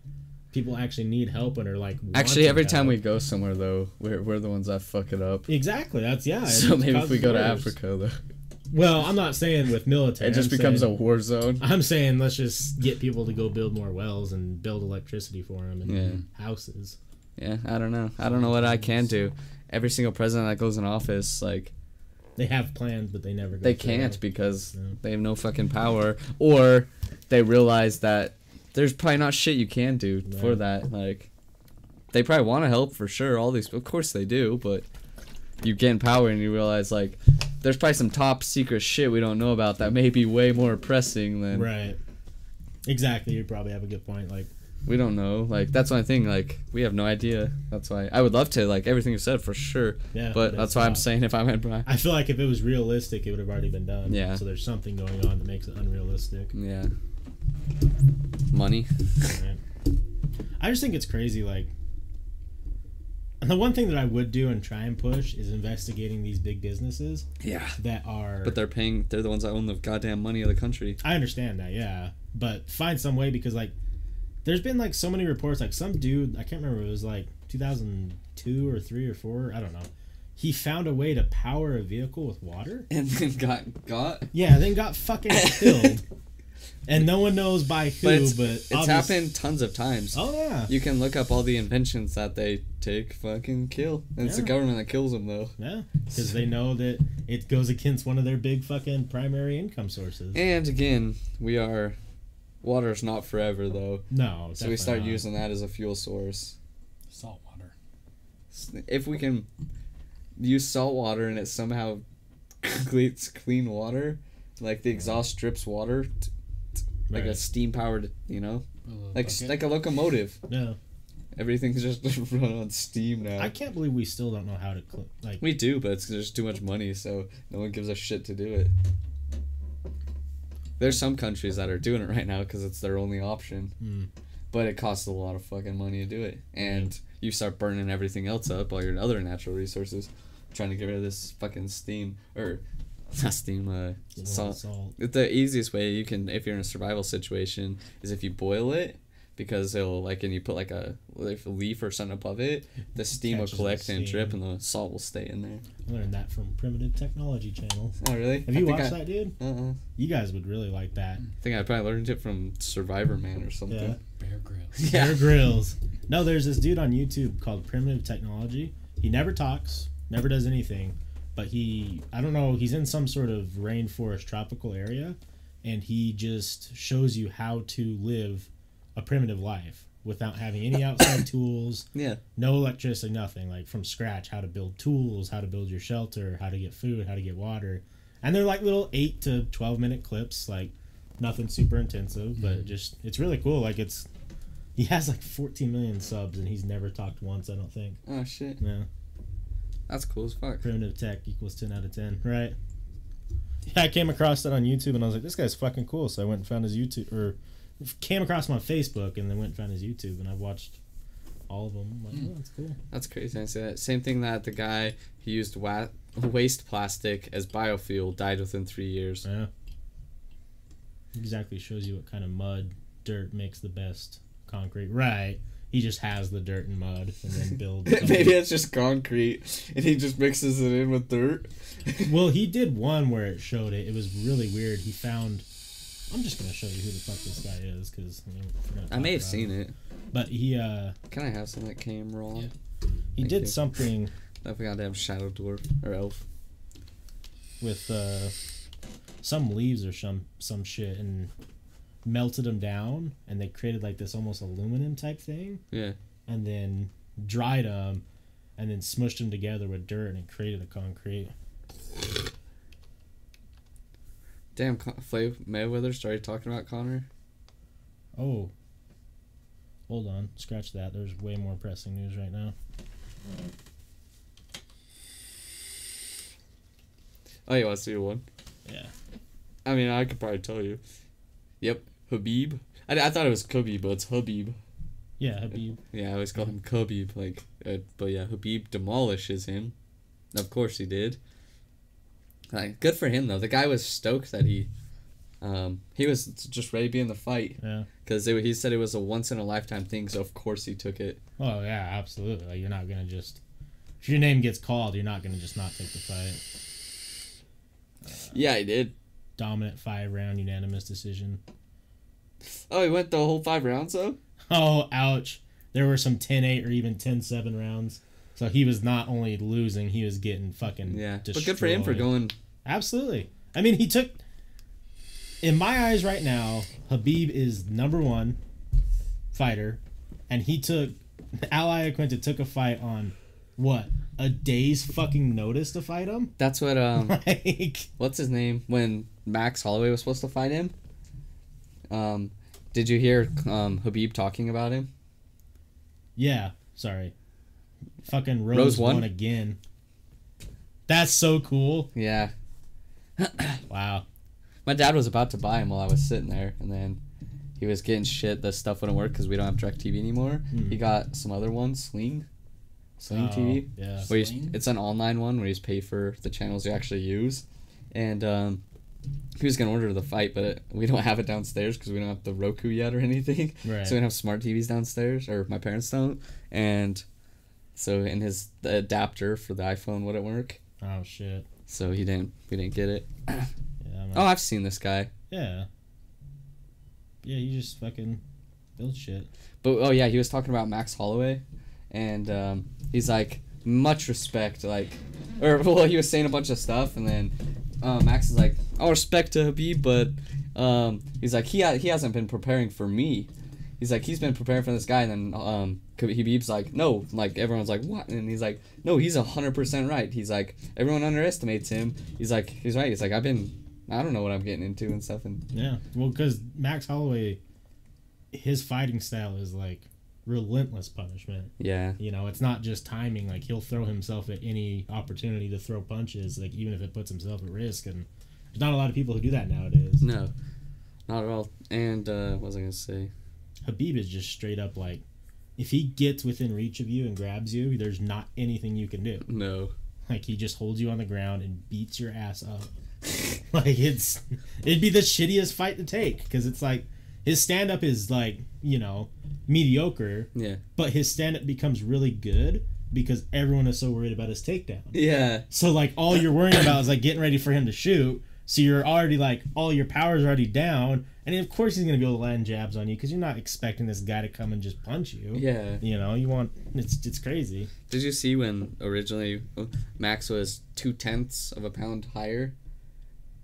people actually need help and are like Actually, every time we go somewhere though, we're we're the ones that fuck it up. Exactly. That's yeah. so maybe if we go to. Africa though, Well, I'm not saying with military. it just I'm becomes saying, a war zone. I'm saying let's just get people to go build more wells and build electricity for them and Yeah. houses. Yeah, I don't know. I don't know what I can do. Every single president that goes in office, like They have plans, but they never. Go they can't because Yeah. they have no fucking power, or they realize that there's probably not shit you can do for that. Like they probably want to help for sure. All these, of course they do, but you get in power and you realize like there's probably some top secret shit we don't know about that may be way more pressing than Right. Exactly. You probably have a good point. Like we don't know. Like that's my thing. Like we have no idea. That's why I would love to like everything you said for sure. yeah. But that's why I'm saying if I went by, I feel like if it was realistic, it would have already been done. Yeah. So there's something going on that makes it unrealistic. yeah, money. Right. I just think it's crazy. Like, and the one thing that I would do and try and push is investigating these big businesses Yeah. that are. But they're paying. They're the ones that own the goddamn money of the country. I understand that, yeah, but find some way because like, there's been like so many reports. Like some dude, I can't remember. It was like 2002 or three or four. I don't know. He found a way to power a vehicle with water. *laughs* And then got got. Yeah, then got fucking *laughs* killed. And no one knows by who, But it's, but it's obvious- happened tons of times. Oh yeah, You can look up all the inventions that they take, fucking kill. And it's the government that kills them though. yeah, because they know that it goes against one of their big fucking primary income sources. And again, we are. Water's not forever though, No, so we start not. using that as a fuel source. Salt water. If we can use salt water and it somehow creates clean water, like the exhaust drips water, t- t- like a steam powered, you know, like bucket. like a locomotive. Yeah, Everything's just *laughs* run on steam now. I can't believe we still don't know how to cl- like. We do, but it's just too much money, so no one gives a shit to do it. There's some countries that are doing it right now because it's their only option, Hmm. but it costs a lot of fucking money to do it, and you start burning everything else up, all your other natural resources, trying to get rid of this fucking steam or *laughs* not steam, uh, salt. salt. The easiest way you can, if you're in a survival situation, is if you boil it because it'll like and you put like a like a leaf or something above it, the steam will Catches the collect and drip, and the salt will stay in there. I learned that from Primitive Technology Channel. Oh really? Have you I think watched I, that, dude? Uh-uh. You guys would really like that. I think I probably learned it from Survivor Man or something. Yeah. Bear Grylls. *laughs* Yeah. Bear Grylls. No, there's this dude on YouTube called Primitive Technology. He never talks, never does anything, but he I don't know, he's in some sort of rainforest tropical area and he just shows you how to live a primitive life without having any outside *coughs* tools, Yeah. no electricity, nothing. Like from scratch, how to build tools, how to build your shelter, how to get food, how to get water. And they're like little 8 to 12 minute clips, like nothing super intensive, but mm-hmm. just it's really cool. Like it's he has like 14 million subs and he's never talked once, I don't think. Oh shit. Yeah. That's cool as fuck. Primitive tech equals 10 out of 10, right? Yeah, I came across that on YouTube and I was like, this guy's fucking cool. So I went and found his YouTube, or came across him on Facebook and then went and found his YouTube and I've watched all of them. I'm like, oh, that's cool. That's crazy. I see that. Same thing that the guy who used wa- waste plastic as biofuel died within three years. Yeah. Exactly shows you what kind of mud, dirt makes the best concrete. Right. He just has the dirt and mud and then *laughs* builds. Maybe it's just concrete, and he just mixes it in with dirt. well, he *laughs* did one where it showed it. It was really weird. He found. I'm just gonna show you who the fuck this guy is because I, mean, I may have seen him. it. But he uh Can I have some that came raw? Yeah. he Thank did you. something *laughs* I forgot to have shadow dwarf or elf. with uh some leaves or some some shit and melted them down and they created like this almost aluminum type thing Yeah. and then dried them and then smushed them together with dirt and it created a concrete. Damn, Flav Mayweather started talking about Conor. Oh. Hold on, scratch that. There's way more pressing news right now. Oh, you want to see one? Yeah. I mean, I could probably tell you. Yep, Habib. I, I thought it was Khabib, but it's Habib. Yeah, Habib. Yeah, I always call him Khabib. Like, uh, but yeah, Habib demolishes him. Of course he did. Like, good for him though. The guy was stoked that he, um, he was just ready to be in the fight Yeah. because he said it was a once in a lifetime thing. So of course he took it. Oh yeah, absolutely. Like you're not gonna just if your name gets called, you're not gonna just not take the fight. Yeah, he did. Dominant five round unanimous decision. Oh, he went the whole five rounds though. Oh, ouch. There were some 10-8 or even 10-7 rounds. So he was not only losing, he was getting fucking Yeah, destroyed. but good for him for going. Absolutely. I mean, he took. In my eyes, right now, Habib is number one fighter, and he took. Al Iaquinta took a fight on what a day's fucking notice to fight him. That's what *laughs* um. like, what's his name when Max Holloway was supposed to fight him? Um, did you hear um Habib talking about him? yeah. Sorry. Fucking Rose, Rose won? won? again. That's so cool. Yeah, *clears throat* Wow. my dad was about to buy him while I was sitting there, and then he was getting shit. The stuff wouldn't work because we don't have DirecTV anymore. Hmm. He got some other one, Sling, Sling Oh, TV. Yeah. Where Sling? it's an online one where you just pay for the channels you actually use, and um, he was gonna order the fight, but we don't have it downstairs because we don't have the Roku yet or anything. *laughs* Right. So we don't have smart TVs downstairs, or my parents don't, and so in his the adapter for the iPhone wouldn't work, oh shit. so he didn't. We didn't get it. Yeah. *clears throat* Oh, I've seen this guy, Yeah. Yeah, you just fucking build shit. but oh yeah, he was talking about Max Holloway, and um, he's like much respect, like, or *laughs* well, he was saying a bunch of stuff, and then uh, Max is like, all respect to Habib, but um, he's like he ha- he hasn't been preparing for me. He's like he's been preparing for this guy, and then um, Habib's like no, like everyone's like what, and he's like no, he's a hundred percent right. He's like everyone underestimates him. He's like he's right. He's like I've been I don't know what I'm getting into and stuff, and Yeah. Well, because Max Holloway, his fighting style is like relentless punishment. yeah, You know, it's not just timing. Like he'll throw himself at any opportunity to throw punches, like even if it puts himself at risk. And there's not a lot of people who do that nowadays. no, not at all. And uh, what was I gonna say? Habib is just straight up like, if he gets within reach of you and grabs you, there's not anything you can do. No. Like he just holds you on the ground and beats your ass up. *laughs* like it's it'd be the shittiest fight to take because it's like his stand up is like you know mediocre, Yeah. but his stand up becomes really good because everyone is so worried about his takedown. Yeah. So like all you're worrying about is like getting ready for him to shoot. So you're already like all your power's are already down, and of course he's gonna be able to land jabs on you because you're not expecting this guy to come and just punch you. Yeah. You know, you want it's it's crazy. Did you see when originally uh, Max was two tenths of a pound higher?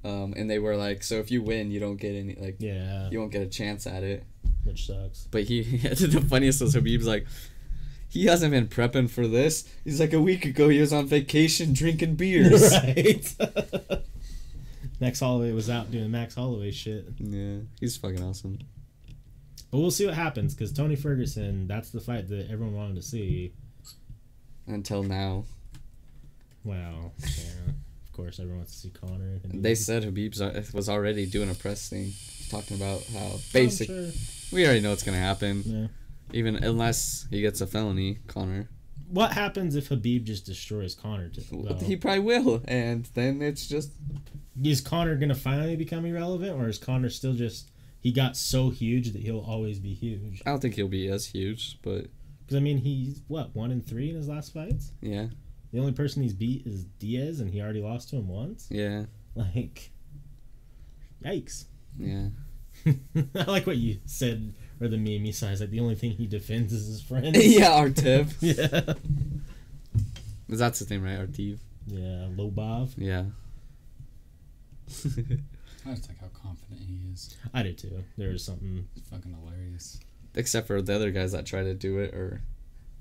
Um, and they were like, so if you win, you don't get any like Yeah, you won't get a chance at it. which sucks. But he *laughs* the funniest was Habib's like, he hasn't been prepping for this. He's like a week ago he was on vacation drinking beers. *laughs* right. *laughs* Max Holloway was out doing Max Holloway shit. Yeah, he's fucking awesome. But we'll see what happens because Tony Ferguson, that's the fight that everyone wanted to see. Until now, Wow. Yeah. Of course, everyone wants to see Conor. they said Habib's uh, was already doing a press thing, talking about how basic. sure. We already know what's gonna happen, Yeah. even unless he gets a felony, Conor. What happens if Habib just destroys Conor? To, *laughs* Well. He probably will, and then it's just is Conor gonna finally become irrelevant, or is Conor still just he got so huge that he'll always be huge? I don't think he'll be as huge, but Because I mean, he's what one in three in his last fights. yeah, The only person he's beat is Diaz, and he already lost to him once. yeah, *laughs* Like, yikes! yeah. *laughs* I like what you said, or the meme you saw. Is like the only thing he defends is his friends. *laughs* yeah, Artem. *laughs* yeah. That's his name, right? Artem. Yeah, Lobov. Yeah. *laughs* I just like how confident he is. I did too. There was something. It's fucking hilarious. Except for the other guys that try to do it, or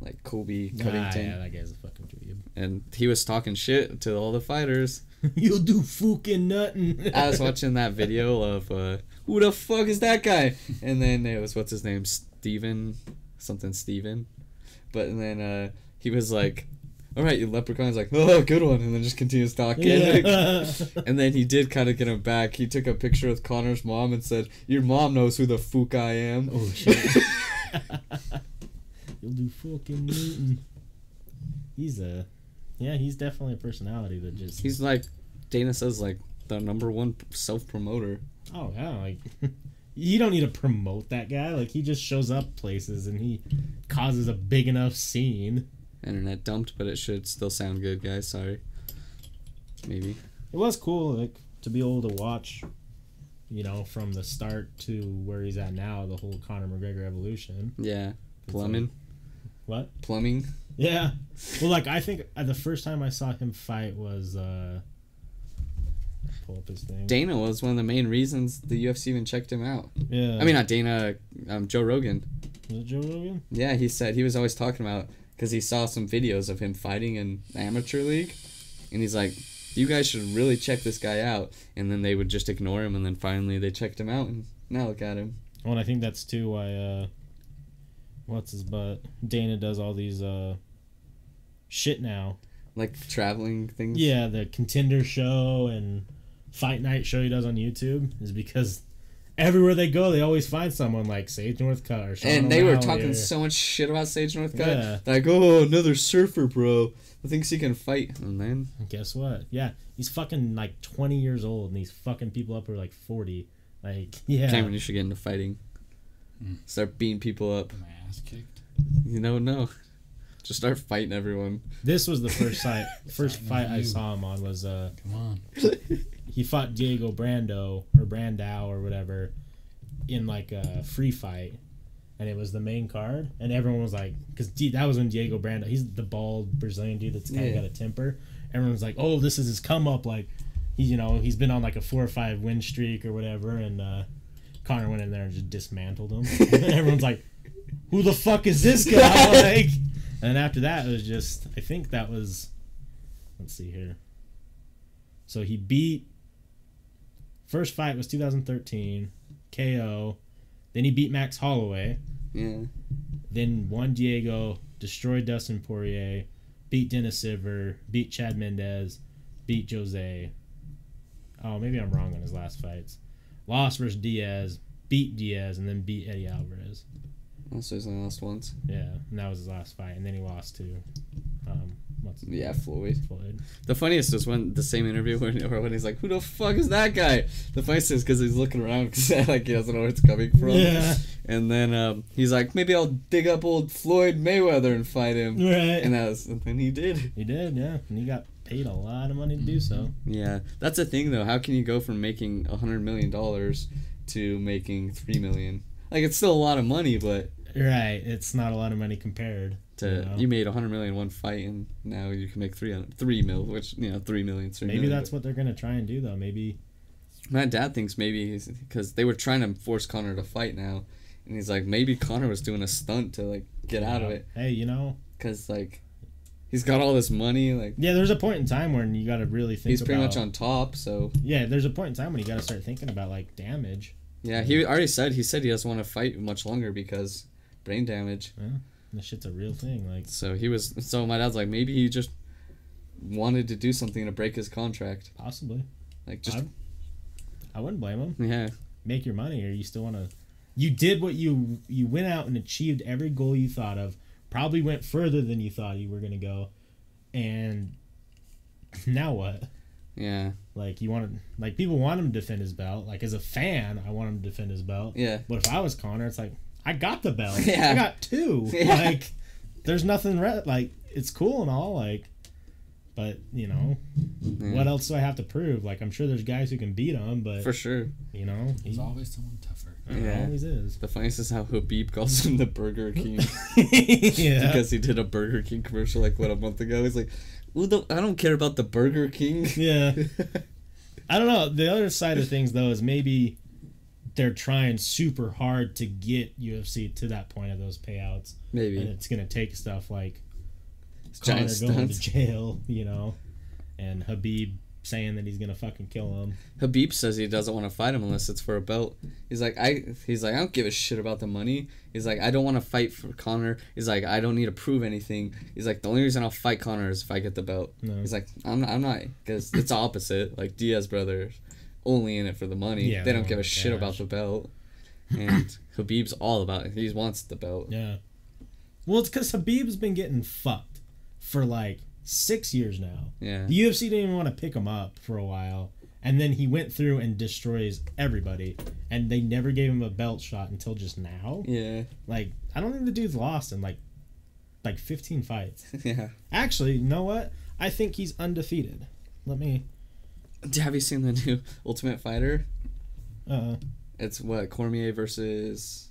like Colby Ah, Covington, yeah, that guy's a fucking dweeb. and he was talking shit to all the fighters. *laughs* You'll do fucking nothing. I was watching that video of uh, who the fuck is that guy, and then it was what's his name, Steven, something Steven, but and then uh, he was like, "All right, you leprechaun." He's like, "Oh, good one," and then just continues talking. Yeah. *laughs* *laughs* And then he did kind of get him back. He took a picture with Conor's mom and said, "Your mom knows who the fuck I am." oh shit. You'll do fucking Newton. He's a, yeah, he's definitely a personality that just. He's like, Dana says, like the number one self promoter. oh yeah, like. *laughs* You don't need to promote that guy. Like he just shows up places and he causes a big enough scene. Internet dumped, but it should still sound good, guys. Sorry. Maybe. It was cool, like to be able to watch, you know, from the start to where he's at now, the whole Conor McGregor evolution. Yeah. Plumbing. What? Plumbing. Yeah. Well, like I think uh, the first time I saw him fight was uh pull up his thing. Dana was one of the main reasons the UFC even checked him out. yeah. I mean, not Dana, um, Joe Rogan. was it Joe Rogan? Yeah, he said he was always talking about because he saw some videos of him fighting in amateur league, and he's like, "You guys should really check this guy out." And then they would just ignore him, and then finally they checked him out, and now look at him. Oh, and I think that's too why uh what's his butt? Dana does all these uh shit now. Like traveling things. Yeah, the contender show and fight night show he does on YouTube is because everywhere they go they always find someone like Sage Northcutt or Sean And they were talking or- so much shit about Sage Northcutt. Yeah. Like, oh, another surfer, bro. Who thinks he can fight? And then, Guess what? Yeah, he's fucking like 20 years old and these fucking people up are like 40. Like, *laughs* yeah. Cameron, you should get into fighting. Hmm. Start beating people up. Get my ass kicked. You know, no. Just start fighting everyone. This was the first *laughs* fight first Fighting fight I saw him on was uh Come on. he fought Diego Brando or Brandao or whatever in like a free fight, and it was the main card, and everyone was like, because that was when Diego Brando, he's the bald Brazilian dude that's kind of Yeah. got a temper. Everyone was like, oh, this is his come up, like he, you know, he's been on like a four or five win streak or whatever, and uh, Conor went in there and just dismantled him. *laughs* everyone's like, who the fuck is this guy? *laughs* like, and after that, it was just, I think that was, let's see here. So he beat. First fight was 2013, KO. Then he beat Max Holloway. Yeah. Then won Diego, destroyed Dustin Poirier, beat Dennis Siver, beat Chad Mendes, beat Jose. Oh, maybe I'm wrong on his last fights. Lost versus Diaz, beat Diaz, and then beat Eddie Alvarez. He's only lost once. Yeah, and that was his last fight. And then he lost to, um, what's Yeah, Floyd. Floyd. The funniest is when the same interview *laughs* when, or when he's like, "Who the fuck is that guy?" The funniest is because he's looking around because *laughs* like he doesn't know where it's coming from. Yeah. And then um, he's like, "Maybe I'll dig up old Floyd Mayweather and fight him." Right. And that was, and then he did. he did, yeah, and he got paid a lot of money to do so. Yeah, that's the thing though. How can you go from making a hundred million dollars to making three million? Like it's still a lot of money, but Right. It's not a lot of money compared. to You know? you made a hundred million one fight, and now you can make three three mil, which you know three million. Three Maybe million, that's what they're gonna try and do though. Maybe My dad thinks maybe because they were trying to force Conor to fight now, and he's like maybe Conor was doing a stunt to like get out of it Hey, you know, because like he's got all this money, like yeah. There's a point in time when you got to really think. he's pretty much on top. So Yeah, there's a point in time when you got to start thinking about like damage. yeah, he already said he said he doesn't want to fight much longer because brain damage. This shit's a real thing. Like, So he was so my dad's like maybe he just wanted to do something to break his contract, possibly, like just I- I wouldn't blame him. yeah Make your money, or you still want to. You did what you you went out and achieved every goal you thought of. Probably went further than you thought you were gonna go, and *laughs* now what? yeah Like you want to, like people want him to defend his belt. Like as a fan, I want him to defend his belt. yeah But if I was Conor, it's like I got the belt. *laughs* Yeah. I got two. *laughs* Yeah. Like there's nothing re- like it's cool and all like, but you know yeah. what else do I have to prove? Like I'm sure there's guys who can beat him, but for sure. you know he There's always someone tougher. there Yeah. always is. The funniest is how Habib calls him the Burger King. *laughs* yeah. because he did a Burger King commercial like what a month ago. He's like, "Ooh, the, I don't care about the Burger King." yeah. I don't know. The other side of things though is maybe they're trying super hard to get UFC to that point of those payouts, and Maybe it's gonna take stuff like Conor going to jail, you know, and Habib saying that he's gonna fucking kill him. Habib says he doesn't want to fight him unless it's for a belt. He's like, I. He's like, I don't give a shit about the money. He's like, I don't want to fight for Conor. He's like, I don't need to prove anything. He's like, the only reason I'll fight Conor is if I get the belt. No. He's like, I'm not, I'm not, because it's opposite. Like Diaz brothers, only in it for the money. Yeah, they don't give a shit about the belt. And *laughs* Habib's all about it. He wants the belt. Yeah. Well, it's because Habib's been getting fucked for like six years now. Yeah. The UFC didn't even want to pick him up for a while, and then he went through and destroys everybody, and they never gave him a belt shot until just now. Yeah. Like, I don't think the dude's lost in like, like 15 fights. *laughs* Yeah. Actually, you know what? I think he's undefeated. Let me. *laughs* Have you seen the new *laughs* Ultimate Fighter? Uh, It's what Cormier versus.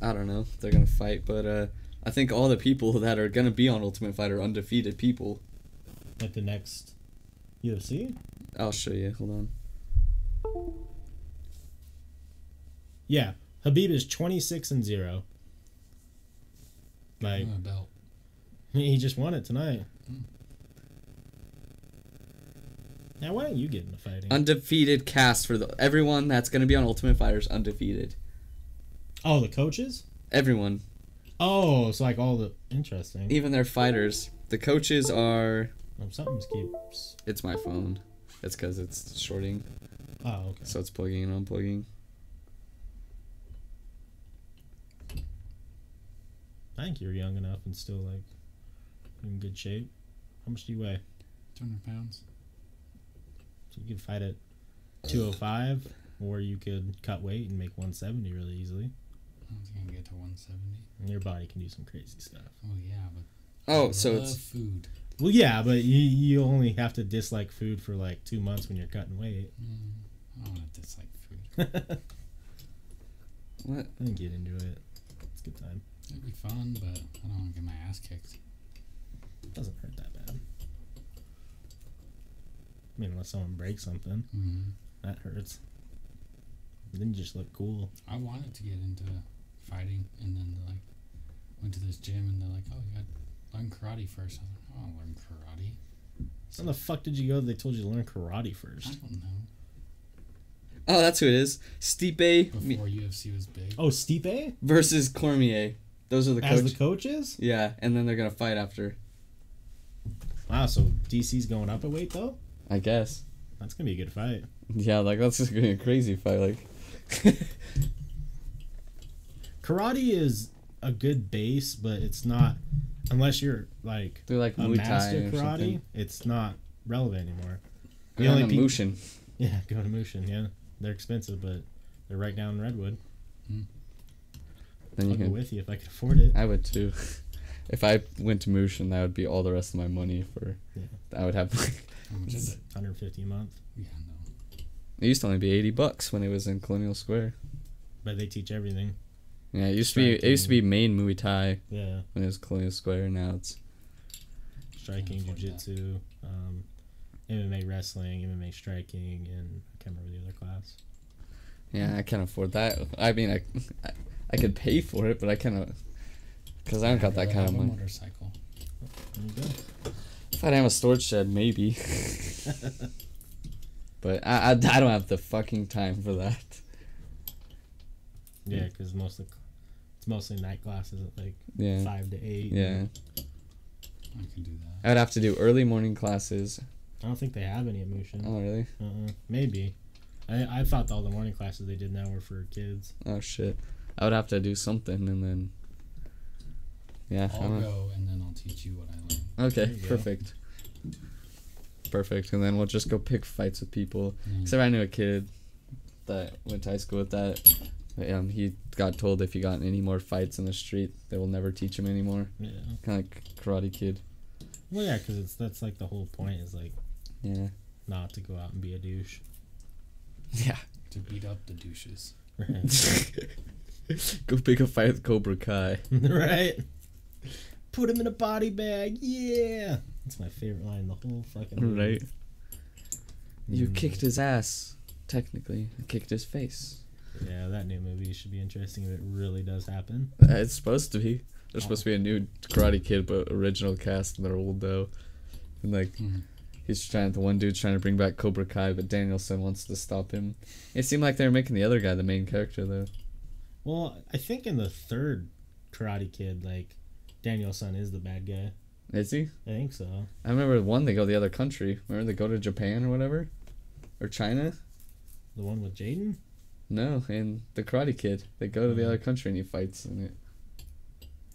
I don't know. They're gonna fight, but uh, I think all the people *laughs* that are gonna be on Ultimate Fighter are undefeated people. at the next UFC. I'll show you. Hold on. Yeah, Habib is 26 and zero. Like Give belt. he just won it tonight. Hmm. Now, why don't you get into fighting? Undefeated cast for the everyone that's gonna be on Ultimate Fighter is undefeated. oh, the coaches. Everyone, Oh, it's like all the interesting. even their fighters. The coaches are. Um, something keeps. It's my phone. It's because it's shorting, Oh, okay. so it's plugging and unplugging. I think you're young enough and still like in good shape. How much do you weigh? 200 pounds. So you could fight at 205, or you could cut weight and make 170 really easily. I was gonna get to 170. And your body can do some crazy stuff. Oh yeah, but Oh, I so love it's food. Well, yeah, but you, you only have to dislike food for like two months when you're cutting weight. Mm, I don't want to dislike food. *laughs* I what? think you'd enjoy it. It's a good time. It'd be fun, but I don't want to get my ass kicked. doesn't hurt that bad. I mean, unless someone breaks something, Mm. that hurts. Then you just look cool. I wanted to get into fighting, and then like went to this gym, and they're like, "Oh, you got to learn karate first. I was like, "I don't learn karate. When the fuck did you go? They told you to learn karate first. I first. don't know." Oh, that's who it is. Stipe Mi- Before UFC was big. Oh, Stipe versus Cormier. Those are the as coach. the coaches. yeah, and then they're gonna fight after. Wow, so DC's going up a weight though. I guess. That's gonna be a good fight. Yeah, like that's just gonna be a crazy fight. Like, *laughs* Karate is a good base, but it's not unless you're like Do like a Muay Thai master karate, something. it's not relevant anymore. The The only only peop- Mushin. *laughs* Yeah, go to Mushin. Yeah, they're expensive, but they're right down in Redwood. Hmm. Then you I'll go can. with you if I could afford it. I would too. *laughs* If I went to Mushin, that would be all the rest of my money for. Yeah. I would have. Like, How much is it? 150 a month, Yeah, no. it used to only be eighty bucks when it was in Colonial Square. but they teach everything. Yeah, it used to be. It used to be main Muay Thai Yeah, when it was Colonial Square. Now it's striking, afford jiu-jitsu, um, MMA wrestling, MMA striking, and I can't remember the other class. Yeah, I can't afford that. I mean, I, I, I could pay for it, but I cannot, because I don't got that I'd kind of have a money. motorcycle. There you go. If I'd have a storage shed, maybe. *laughs* but I, I, I don't have the fucking time for that. Yeah, because most of it's mostly night classes at like Yeah, five to eight. yeah. I can do that. I'd have to do early morning classes. I don't think they have any at Mushin. Oh really? Uh-uh. Maybe. I I thought all the morning classes they did now were for kids. Oh shit. I would have to do something and then. Yeah. I'll go and then I'll teach you what I learned. Okay, you go. perfect. Perfect, and then we'll just go pick fights with people. Yeah. Except I knew a kid that went to high school with that. Um, he got told if he got any more fights in the street, they will never teach him anymore. Yeah. Kind of like Karate Kid. Well, yeah, because it's that's like the whole point is like Yeah. not to go out and be a douche. Yeah. to beat up the douches. *laughs* Right. go pick a fight with Cobra Kai. *laughs* right. Put him in a body bag. Yeah. That's my favorite line in the whole fucking movie. Right. You Mm. kicked his ass. Technically, I kicked his face. Yeah, that new movie should be interesting if it really does happen. Uh, It's supposed to be. There's supposed to be a new Karate Kid, but original cast, and they're old though. And like, Mhm. he's trying. The one dude's trying to bring back Cobra Kai, but Daniel-san wants to stop him. It seemed like they were making the other guy the main character though. Well, I think in the third Karate Kid, like Daniel-san is the bad guy. Is he? I think so. I remember one. They go the other country. Remember they go to Japan or whatever, or China. The one with Jaden. No, and the Karate Kid, they go to the Mhm. other country and he fights in it.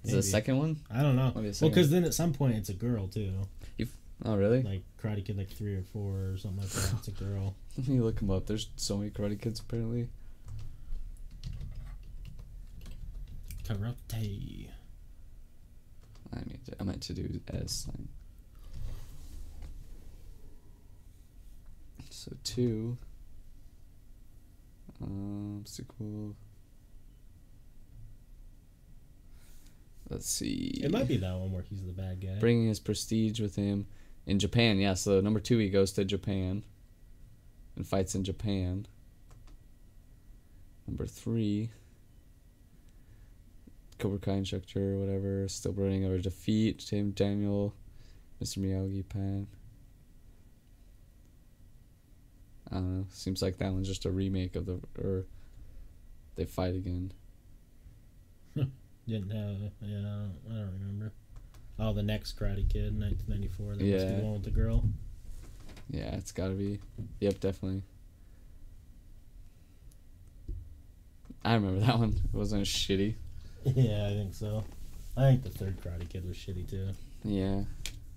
Is the second one? I don't know. Might be the Well, because then at some point it's a girl too, Oh, really? like Karate Kid, like three or four or something like that. It's a girl. *laughs* Let me look them up. There's so many Karate Kids apparently. Karate. I mean, I meant to do S. So two. Um, sequel. Let's see. It might be that one where he's the bad guy. bringing his prestige with him in Japan. Yeah, so number two, he goes to Japan and fights in Japan. Number three, Cobra Kai instructor or whatever, still bringing over defeat. Tim Daniel, Mr. Miyagi, Pan. I don't know. Seems like that one's just a remake of the or they fight again. Didn't have. Yeah, I don't, I don't remember. Oh, the next Karate Kid, 1994. That must be Yeah. the one with the girl. Yeah, it's gotta be. Yep, definitely. I remember that one. It wasn't shitty. *laughs* yeah, I think so. I think the third Karate Kid was shitty too. Yeah.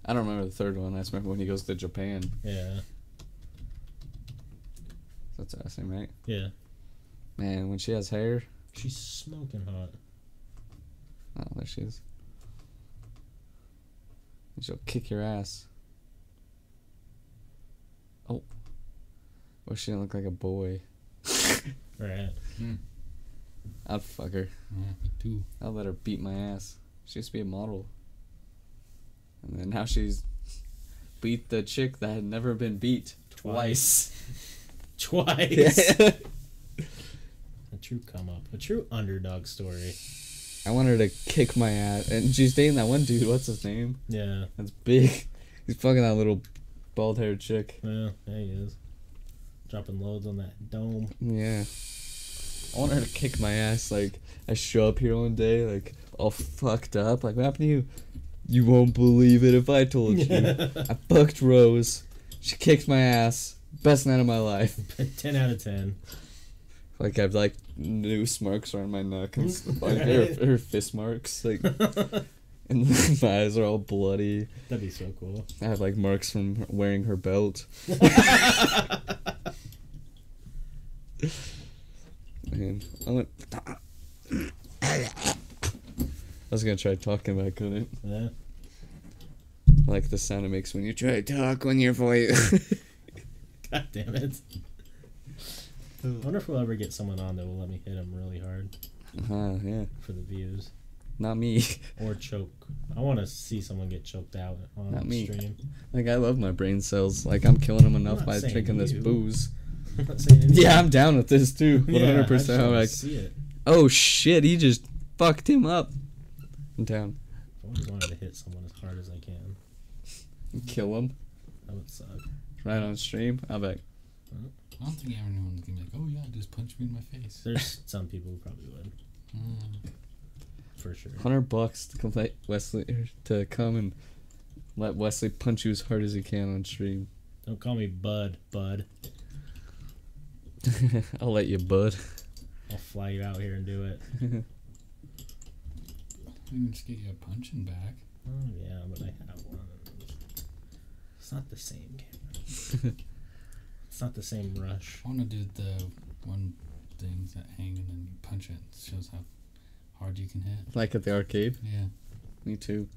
I don't remember the third one. I just remember when he goes to Japan. Yeah, That's awesome, right? yeah. Man, when she has hair. She's smoking hot. Oh, there she is. And she'll kick your ass. Oh. Well, she didn't look like a boy. *laughs* Right. Hmm. I'd fuck her. Yeah, me too. I'll let her beat my ass. She used to be a model. And then now she's beat the chick that had never been beat twice. *laughs* Twice. *laughs* a true come up. A true underdog story. I want her to kick my ass. And she's dating that one dude. What's his name? Yeah. That's big. *laughs* He's fucking that little bald haired chick. Yeah, there he is. Dropping loads on that dome. Yeah. I want her to kick my ass. Like, I show up here one day, like, all fucked up. Like, what happened to you? You won't believe it if I told you. *laughs* I fucked Rose. She kicked my ass. Best night of my life. *laughs* 10 out of 10. Like, I've, like, noose marks around my neck and *laughs* stuff. Like, her, her fist marks. Like, and my eyes are all bloody. That'd be so cool. I have like marks from wearing her belt. I went. I was gonna try talking, but I couldn't. Yeah. I like the sound it makes when you try to talk when your voice. *laughs* God damn it. I wonder if we'll ever get someone on that will let me hit him really hard uh, yeah, for the views. not me. *laughs* Or choke. I want to see someone get choked out on Not me. stream. Like I love my brain cells. Like I'm killing them enough by drinking this booze. I'm not saying anything. Yeah, I'm down with this too. One Yeah, I hundred just percent. I'm like, see it. oh shit, he just fucked him up. I'm down. I always wanted to hit someone as hard as I can. Kill him That would suck. right on stream. I'll be like, I don't think everyone's gonna be like, oh yeah, just punch me in my face. There's some people who probably would, Mm. for sure. hundred bucks to come let Wesley er, to come and let Wesley punch you as hard as he can on stream. Don't call me Bud, Bud. *laughs* I'll let you, bud. I'll fly you out here and do it. We can just get you a punching bag. Oh yeah, but I have one. It's not the same game. *laughs* it's not the same rush. I want to do the one things that hang and then you punch it. It shows how hard you can hit. like at the arcade. Yeah. Me too.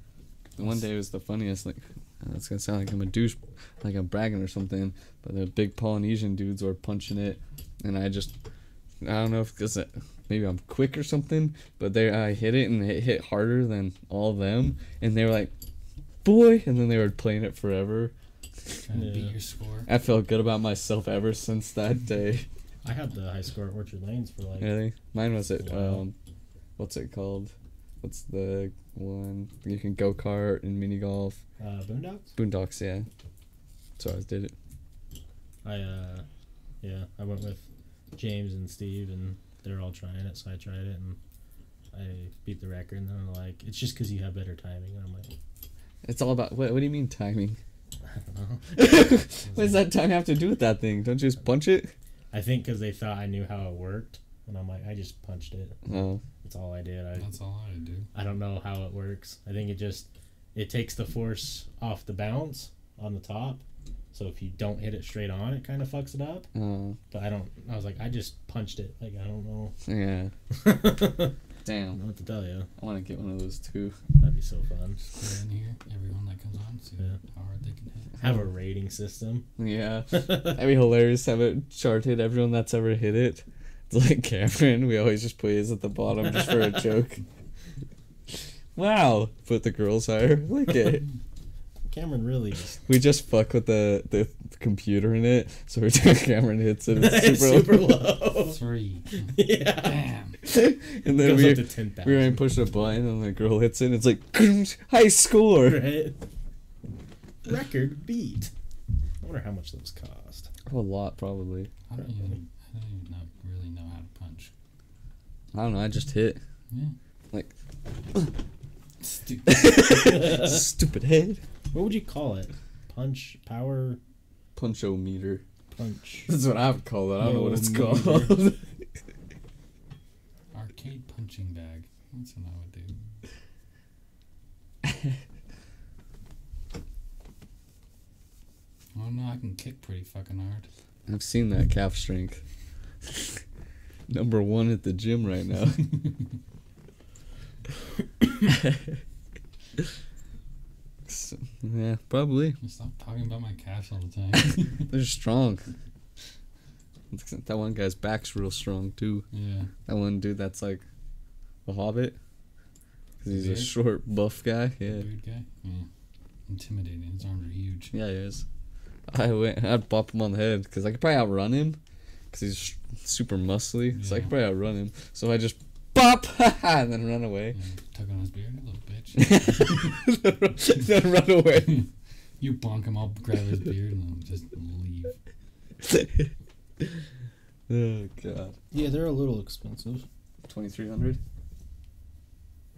The one day was the funniest. Like, that's gonna sound like I'm a douche, like I'm bragging or something. But the big Polynesian dudes were punching it, and I just, I don't know if because maybe I'm quick or something, but they I hit it and it hit harder than all of them, and they were like, boy, and then they were playing it forever. Trying to beat your score. I felt good about myself ever since that day. I had the high score at Orchard Lanes for like Really, mine was at Um, what's it called? What's the one you can go kart and mini golf? uh, Boondocks. Boondocks, yeah. So I did it. I uh, yeah, I went with James and Steve, and they're all trying it, so I tried it, and I beat the record. And they're like, "It's just because you have better timing." And I'm like, It's all about what? What do you mean timing? *laughs* I don't know. *laughs* what does that time have to do with that thing? Don't you just punch it? I think because they thought I knew how it worked, and I'm like, I just punched it. Oh, That's all I did. I That's all I do. I don't know how it works. I think it just it takes the force off the bounce on the top. So if you don't hit it straight on, it kind of fucks it up. oh, But I don't. I was like, I just punched it. Like I don't know. yeah. *laughs* I don't Damn, know what to tell you. I want to get one of those too. That'd be so fun. Put it in here. Everyone that comes on, see Yeah. how hard they can hit. Have a rating system. Yeah, *laughs* that'd be hilarious. Have it charted. Everyone that's ever hit it. It's *laughs* like Cameron. We always just put his at the bottom just for a *laughs* joke. Wow, put the girls higher. Like it. *laughs* Cameron really just We just fuck with the the computer in it. So every time Cameron hits it, it's it's super, super low. Three. yeah. Damn. and then we up to ten we were thousand. push a button and the girl hits it. and It's like high score. Right. Record beat. I wonder how much those cost. A lot probably. I don't even. I don't even know, really know how to punch. I don't know. I just hit. Yeah. Like- Stupid. *laughs* Stupid head. What would you call it? Punch power Punchometer. punch. *laughs* That's what I would call it. I don't know what it's called. *laughs* Arcade punching bag. That's what I would do. Oh no, I can kick pretty fucking hard. I've seen that calf strength. Number one at the gym right now. *laughs* So, yeah, probably. Stop talking about my calves all the time. *laughs* They're strong. *laughs* That one guy's back's real strong too. yeah. That one dude that's like a hobbit. 'Cause he's a short, buff guy. Yeah. Beard guy. Yeah. Intimidating. His arms are huge. Yeah, he is. I went. I'd bop him on the head because I could probably outrun him because he's super muscly. So I Yeah. could probably outrun him. So I just pop *laughs* and then run away. Yeah. Tug on his beard, little bitch. *laughs* then, run, *laughs* then run away. you bonk him, I'll grab his beard and then just leave. oh god. Yeah, they're a little expensive. Twenty three hundred.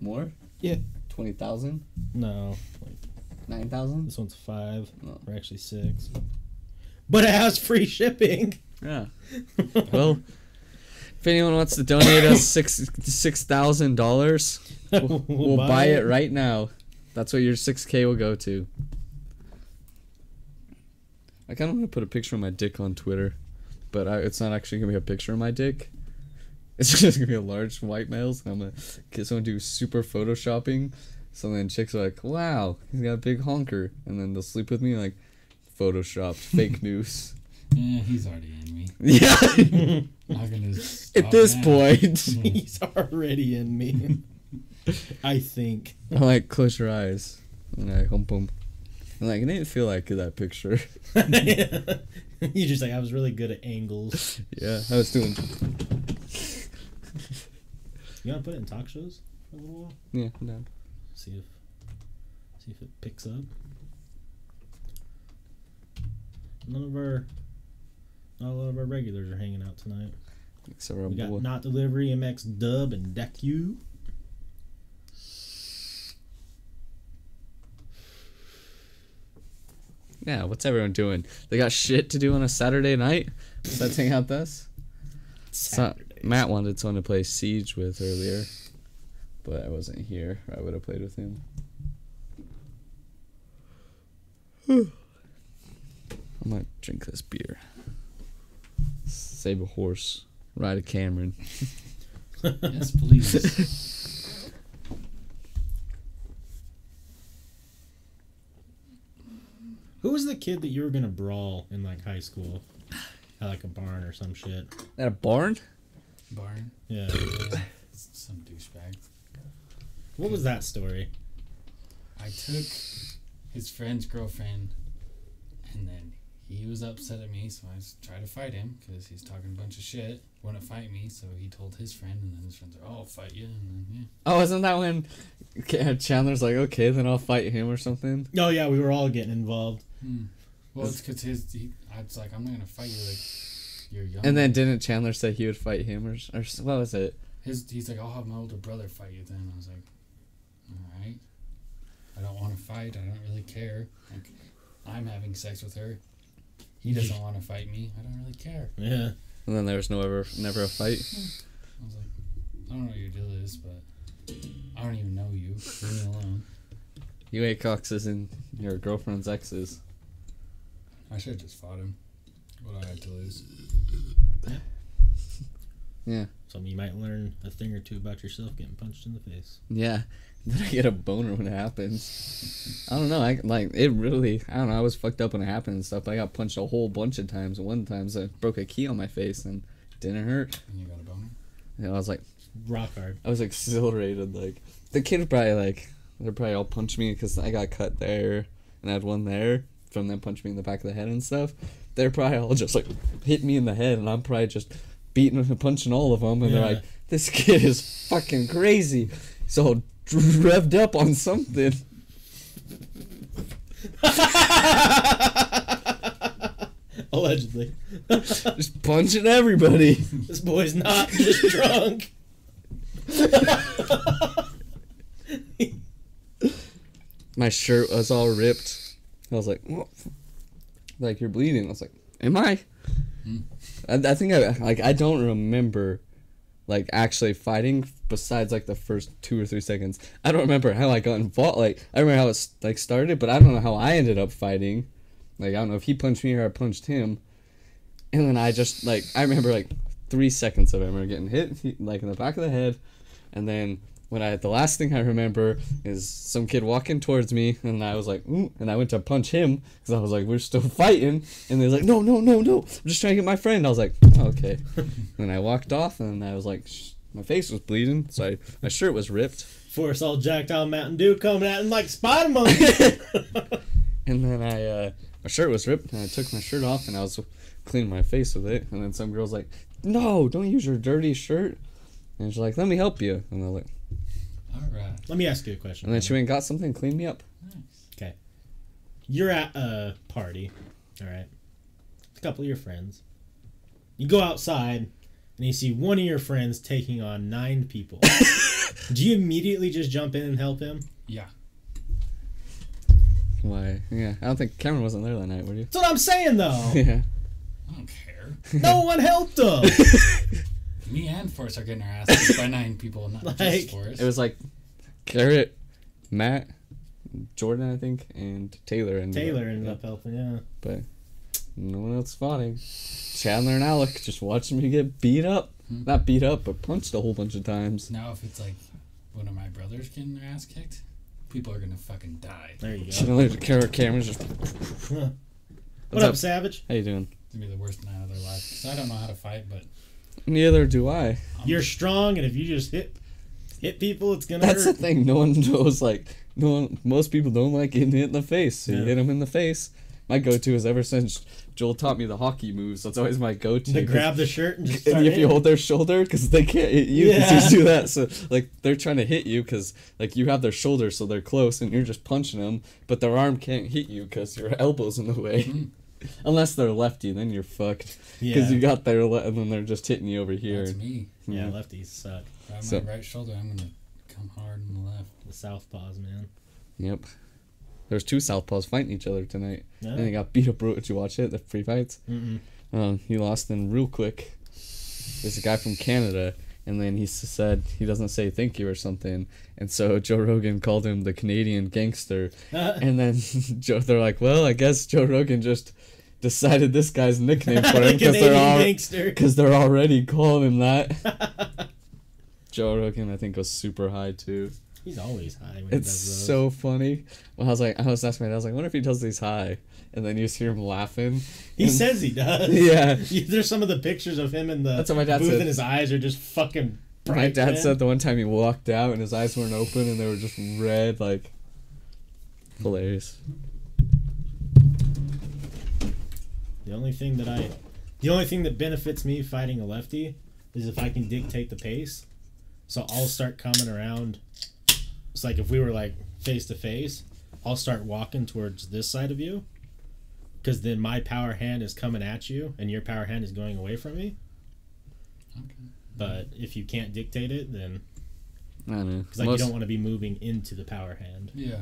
More. Yeah. Twenty thousand. No, like Nine thousand. this one's five, oh. No. or actually six. But it has free shipping. Yeah. *laughs* Well, if anyone wants to donate us six six thousand dollars, *laughs* we'll, we'll buy it right now. That's what your 6K will go to. I kind of want to put a picture of my dick on Twitter, but I, it's not actually gonna be a picture of my dick. *laughs* It's just gonna be a large white males. And I'm gonna get someone to do super photoshopping. So then chicks are like, "Wow, he's got a big honker," and then they'll sleep with me like, photoshopped fake news. Yeah, he's already in me. *laughs* Yeah. Not gonna At this now. point, *laughs* *laughs* He's already in me. I think. I'm like, close your eyes, and I hump him. I'm like, it didn't feel like that picture. you just like I was really good at angles. Yeah, I was doing. You wanna put it in talk shows for a little while? Yeah, no. See if see if it picks up. None of our not a lot of our regulars are hanging out tonight. Except for our We got boy. Not Delivery, MX Dub, and Deku. Yeah, what's everyone doing? They got shit to do on a Saturday night? Besides hang out with us? So, Matt wanted someone to play Siege with earlier, but I wasn't here. I would have played with him. *sighs* I might drink this beer. Save a horse. Ride a Cameron. *laughs* Yes, please. *laughs* Who was the kid that you were gonna brawl in like high school? At like a barn or some shit. At a barn? Barn. Yeah. Yeah, *laughs* some douchebag. What was that story? I took his friend's girlfriend, and then he was upset at me, so I tried to fight him because he's talking a bunch of shit. Wouldn't fight me, so he told his friend, and then his friend's like, "Oh, I'll fight you," and then yeah. Oh, isn't that when Chandler's like, okay, then I'll fight him or something? Oh yeah, we were all getting involved. Hmm. Well, it's because his. He, I was like, "I'm not gonna fight you like you're young." And then didn't Chandler say he would fight him or, s- or what was it? his he's like, "I'll have my older brother fight you." Then I was like, "All right." I don't want to fight. I don't really care. Like, I'm having sex with her. He doesn't *laughs* want to fight me. I don't really care. Yeah. And then there was no ever, never a fight. I was like, I don't know what your deal is, but I don't even know you. Leave me alone. You ate coxes and your girlfriend's exes. I should have just fought him. What do I have to lose? Yeah. So you might learn a thing or two about yourself getting punched in the face. Yeah. Then I get a boner when it happens. I don't know. I like it really. I don't know. I was fucked up when it happened and stuff. I got punched a whole bunch of times. One time I broke a key on my face and it didn't hurt. And you got a boner? And I was like, Rock hard. I was exhilarated. Like the kid probably like they're probably all punched me because I got cut there and I had one there from them punching me in the back of the head and stuff. They're probably all just like hit me in the head and I'm probably just beating and punching all of them and they're like, this kid is fucking crazy. He's all revved up on something. *laughs* Allegedly. Just punching everybody. this boy's not just drunk. My shirt was all ripped. I was like, "What?" like you're bleeding. I was like, am I? Hmm. I, I think I like I don't remember like actually fighting besides like the first two or three seconds. I don't remember how I got involved. Like I remember how it like started, but I don't know how I ended up fighting. Like I don't know if he punched me or I punched him. And then I just like I remember like three seconds of him getting hit like in the back of the head, and then when I the last thing I remember is some kid walking towards me, and I was like, Ooh, and I went to punch him because I was like, we're still fighting, and they're like, no, no, no, no, I'm just trying to get my friend. I was like, "Oh, okay, *laughs* and I walked off, and I was like, Sh-. my face was bleeding, so I, my shirt was ripped, Force all jacked on Mountain Dew coming at him like Spider Monkey. *laughs* *laughs* and then I uh, my shirt was ripped, and I took my shirt off, and I was cleaning my face with it, and then some girl's like, no, don't use your dirty shirt, and she's like, let me help you, and I was like, All right. Let me ask you a question. and then she went and got something, clean me up. Nice. Okay. You're at a party, all right? A couple of your friends. You go outside and you see one of your friends taking on nine people. *laughs* Do you immediately just jump in and help him? Yeah. Why? Yeah, I don't think Cameron wasn't there that night, were you? That's what I'm saying, though. *laughs* Yeah. I don't care. No one helped him. *laughs* Me and Forrest are getting our asses by *laughs* nine people, not Like- just Forrest. It was like Garrett, Matt, Jordan, I think, and Taylor. And Taylor ended up helping. Yeah. but no one else spotting. Chandler and Alec just watching me get beat up. Hmm. Not beat up, but punched a whole bunch of times. Now, if it's like one of my brothers getting their ass kicked, people are gonna fucking die. There you go. Chandler, the camera, cameras just. *laughs* what up, up? Savage? How you doing? It's gonna be the worst night of their life. So I don't know how to fight, but Neither do I. You're strong, and if you just hit hit people, it's gonna That's the thing. No one knows. Like no one. Most people don't like getting hit in the face. So you hit them in the face. My go-to is ever since Joel taught me the hockey moves. That's always my go-to. to grab the shirt and just *laughs* and if you hold their shoulder because they can't hit you Yeah. you do that so like they're trying to hit you because like you have their shoulder so they're close and you're just punching them but their arm can't hit you because your elbow's in the way Mm. Unless they're lefty then you're fucked yeah, because you got their le- and then they're just hitting you over here that's me. yeah, Yeah. lefties suck. Grab So- my right shoulder, I'm gonna come hard on the left. The southpaws, man. yep there's two southpaws fighting each other tonight Yeah. and they got beat up real- did you watch it the free fights Mm-mm. um, he lost in real quick. There's a guy from Canada, and then he said he doesn't say thank you or something, and so *laughs* Joe Rogan called him the Canadian gangster, *laughs* and then *laughs* Joe, they're like, well, I guess Joe Rogan just decided this guy's nickname for him because they're Canadian all gangster. because they're already calling him that. Joe Rogan, I think, was super high too. He's always high when It's he does those. so funny. Well, I was like, I was asking my dad, I was like, I wonder if he does these high, and then you just hear him laughing. He And- says he does. *laughs* Yeah. *laughs* There's some of the pictures of him in the That's what my dad booth, said. and his eyes are just fucking bright. My dad man. said the one time he walked out and his eyes weren't open and they were just red, like hilarious. The only thing that I, the only thing that benefits me fighting a lefty is if I can dictate the pace. So I'll start coming around. It's like if we were like face to face, I'll start walking towards this side of you. Because then my power hand is coming at you and your power hand is going away from me. Okay. But if you can't dictate it, then I don't know. because like Most- you don't want to be moving into the power hand. Yeah.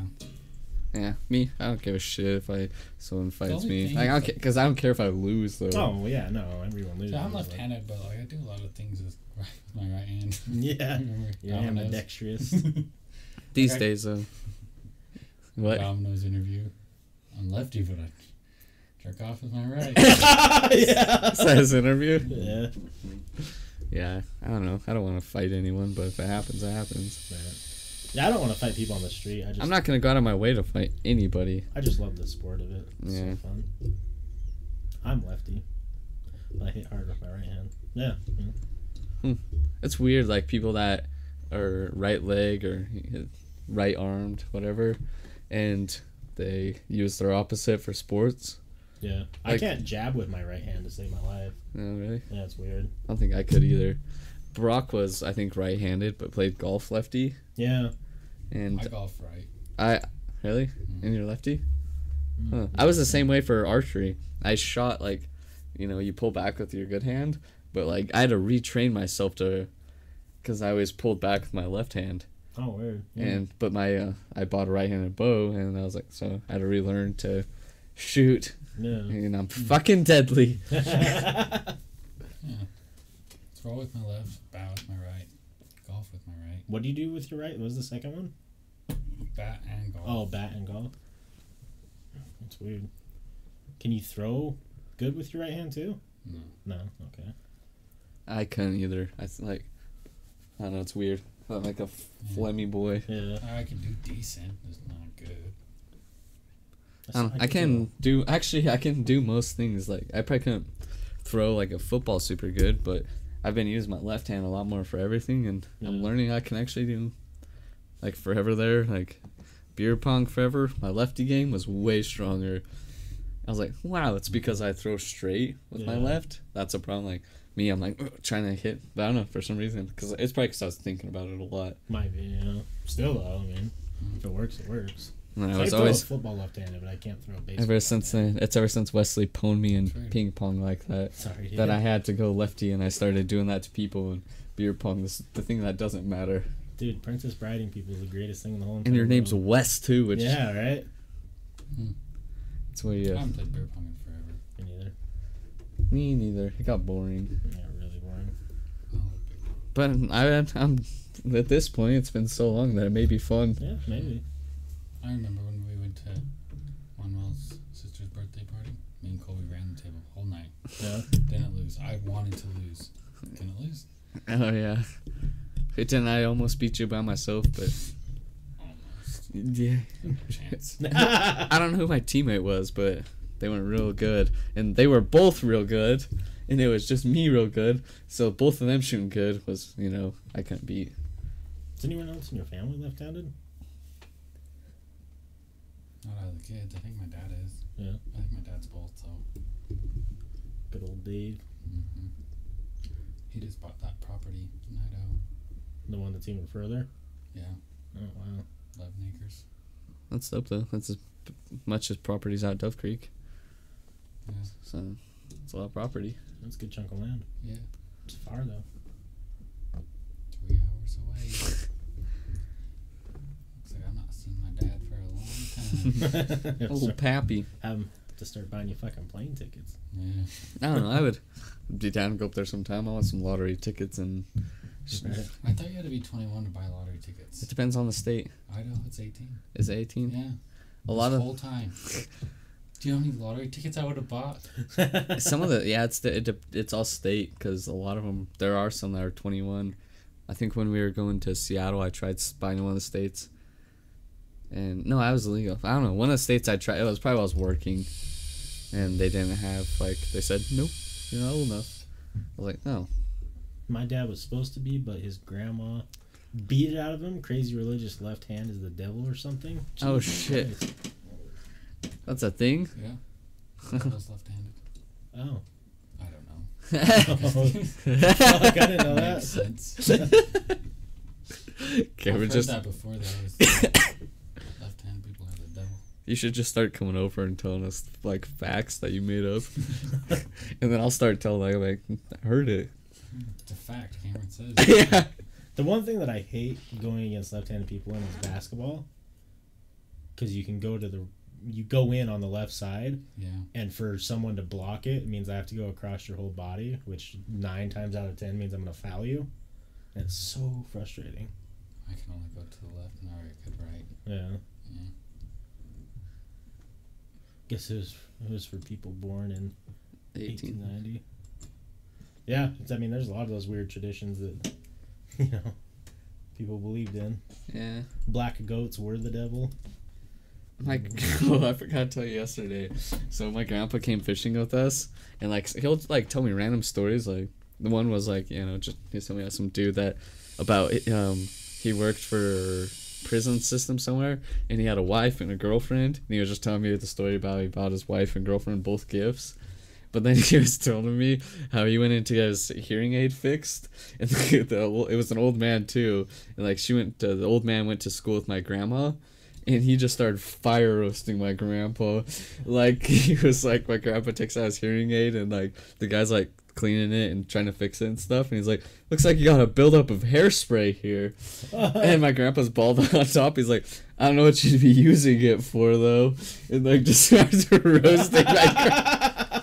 yeah, me. I don't give a shit if I someone fights me. Like, I don't care because I don't care if I lose though. Oh yeah, no, everyone loses. So I'm like- left-handed, but like I do a lot of things with, with *laughs* my right hand. Yeah, *laughs* Remember you're Domino's? ambidextrous. *laughs* These Okay. days though. What? Domino's interview. I'm lefty, but I jerk off with my right. *laughs* yeah. Says interview. Yeah. Yeah, I don't know. I don't want to fight anyone, but if it happens, it happens. But, yeah, I don't want to fight people on the street. I just I'm not gonna go out of my way to fight anybody. I just love the sport of it. It's Yeah. so fun. I'm lefty. But I hit hard with my right hand. Yeah. yeah. It's weird, like people that are right leg or right armed, whatever, and they use their opposite for sports. Yeah. I Like- can't jab with my right hand to save my life. No, really. Yeah, it's weird. I don't think I could either. Brock was, I think, right-handed, but played golf lefty, Yeah. and I golf right. I really and you're lefty. Mm. Huh. I was the same way for archery. I shot like, you know, you pull back with your good hand, but like I had to retrain myself to, because I always pulled back with my left hand, Oh, weird. Yeah. and but my uh, I bought a right-handed bow, and I was like, so I had to relearn to shoot, yeah. and I'm fucking deadly. *laughs* *laughs* Yeah. Throw with my left, bow with my right, golf with my right, what do you do with your right? What was the second one? bat and golf. Oh, bat and golf. That's weird. Can you throw good with your right hand too? No. No. Okay. I couldn't either. I th- like, I don't know. It's weird. I'm like a phlegmy boy. Yeah. I can do decent. It's not good. I, I could can do actually. I can do most things. Like I probably couldn't throw like a football super good, but I've been using my left hand a lot more for everything, and I'm learning I can actually do like forever there. Like beer pong forever. My lefty game was way stronger. I was like, wow, it's because I throw straight with my left. That's a problem. Like me, I'm like trying to hit. But I don't know for some reason because it's probably because I was thinking about it a lot. Might be, you know. Still though, I mean, if it works, it works. And I I was throw always a football left-handed, but I can't throw a baseball. ever since then. It's ever since Wesley pwned me in True. ping pong like that. Sorry. that. I had to go lefty, and I started doing that to people and beer pong. This the thing that doesn't matter. Dude, Princess Briding people is the greatest thing in the whole. And your name's world. Wes too, which yeah, right. Hmm. it's where I you. I haven't played beer pong in forever. Me neither. Me neither. It got boring. Yeah, really boring. I like beer pong. But I, I'm at this point. It's been so long that it may be fun. Yeah, maybe. I remember when we went to Manuel's sister's birthday party. Me and Colby ran the table whole night. Yeah. Didn't lose. I wanted to lose. Couldn't lose. *laughs* Oh yeah. It didn't. I almost beat you by myself, but Almost. yeah. No chance. *laughs* I don't know who my teammate was, but they went real good, and they were both real good, and it was just me real good. So both of them shooting good was, you know, I couldn't beat. Is anyone else in your family left-handed? Not out of the kids. I think my dad is. Yeah. I think my dad's both. So. Good old Dave, hmm He just bought that property in Idaho. the one that's even further. Yeah, Oh wow. eleven acres. That's dope though. That's as much as properties out Dove Creek, Yeah, so it's a lot of property. That's a good chunk of land. yeah. It's far though. Three hours away. Looks like I'm not seeing my dad for a long. Oh, Pappy. Have him to start buying you fucking plane tickets. yeah. I don't know. I would *laughs* be down to go up there sometime. I want some lottery tickets, and I thought you had to be 21 to buy lottery tickets. it depends on the state. Idaho, it's 18. Is it 18? Yeah. A lot this of whole time. *laughs* Do you know how many lottery tickets I would have bought? *laughs* some of the yeah, it's the, it, it's all state because a lot of them there are some that are 21. I think when we were going to Seattle, I tried s- buying one of the states, and no, I was illegal. I don't know. One of the states I tried, it was probably while I was working, and they didn't have like they said nope, you're not old enough. I was like no, My dad was supposed to be, but his grandma beat it out of him. Crazy religious left hand is the devil or something. Oh, shit. Christ. that's a thing. Yeah. *laughs* I was left-handed. Oh. I don't know. Fuck, *laughs* oh, *laughs* I didn't know that. Makes sense. Okay, I've heard just that before. That was left-handed people are the devil. You should just start coming over and telling us like facts that you made up, *laughs* and then I'll start telling like, like I heard it. It's a fact. Cameron says. *laughs* yeah. The one thing that I hate going against left-handed people in is basketball, because you can go to the, you go in on the left side, Yeah. and for someone to block it, it means I have to go across your whole body, which nine times out of ten means I'm gonna foul you. And it's so frustrating. I can only go to the left and I could right. Yeah. Yeah. Guess it was it was for people born in 1890. Yeah, it's, I mean, there's a lot of those weird traditions that *laughs* you know people believed in. Yeah. Black goats were the devil. My oh, *laughs* I forgot to tell you yesterday. So my grandpa came fishing with us, and like he'll like tell me random stories. Like the one was like you know just he's telling me about some dude that about um he worked for prison system somewhere, and he had a wife and a girlfriend, and he was just telling me the story about he bought his wife and girlfriend both gifts. But then *laughs* he was telling me how he went in to get his hearing aid fixed, and *laughs* the, the, it was an old man too. And like she went, to, the old man went to school with my grandma, and he just started fire roasting my grandpa. *laughs* Like he was like, my grandpa takes out his hearing aid, and like the guy's like cleaning it and trying to fix it and stuff, and he's like, looks like you got a buildup of hairspray here. *laughs* and my grandpa's bald *laughs* on top. He's like, I don't know what you'd be using it for though, and like *laughs* just starts roasting my.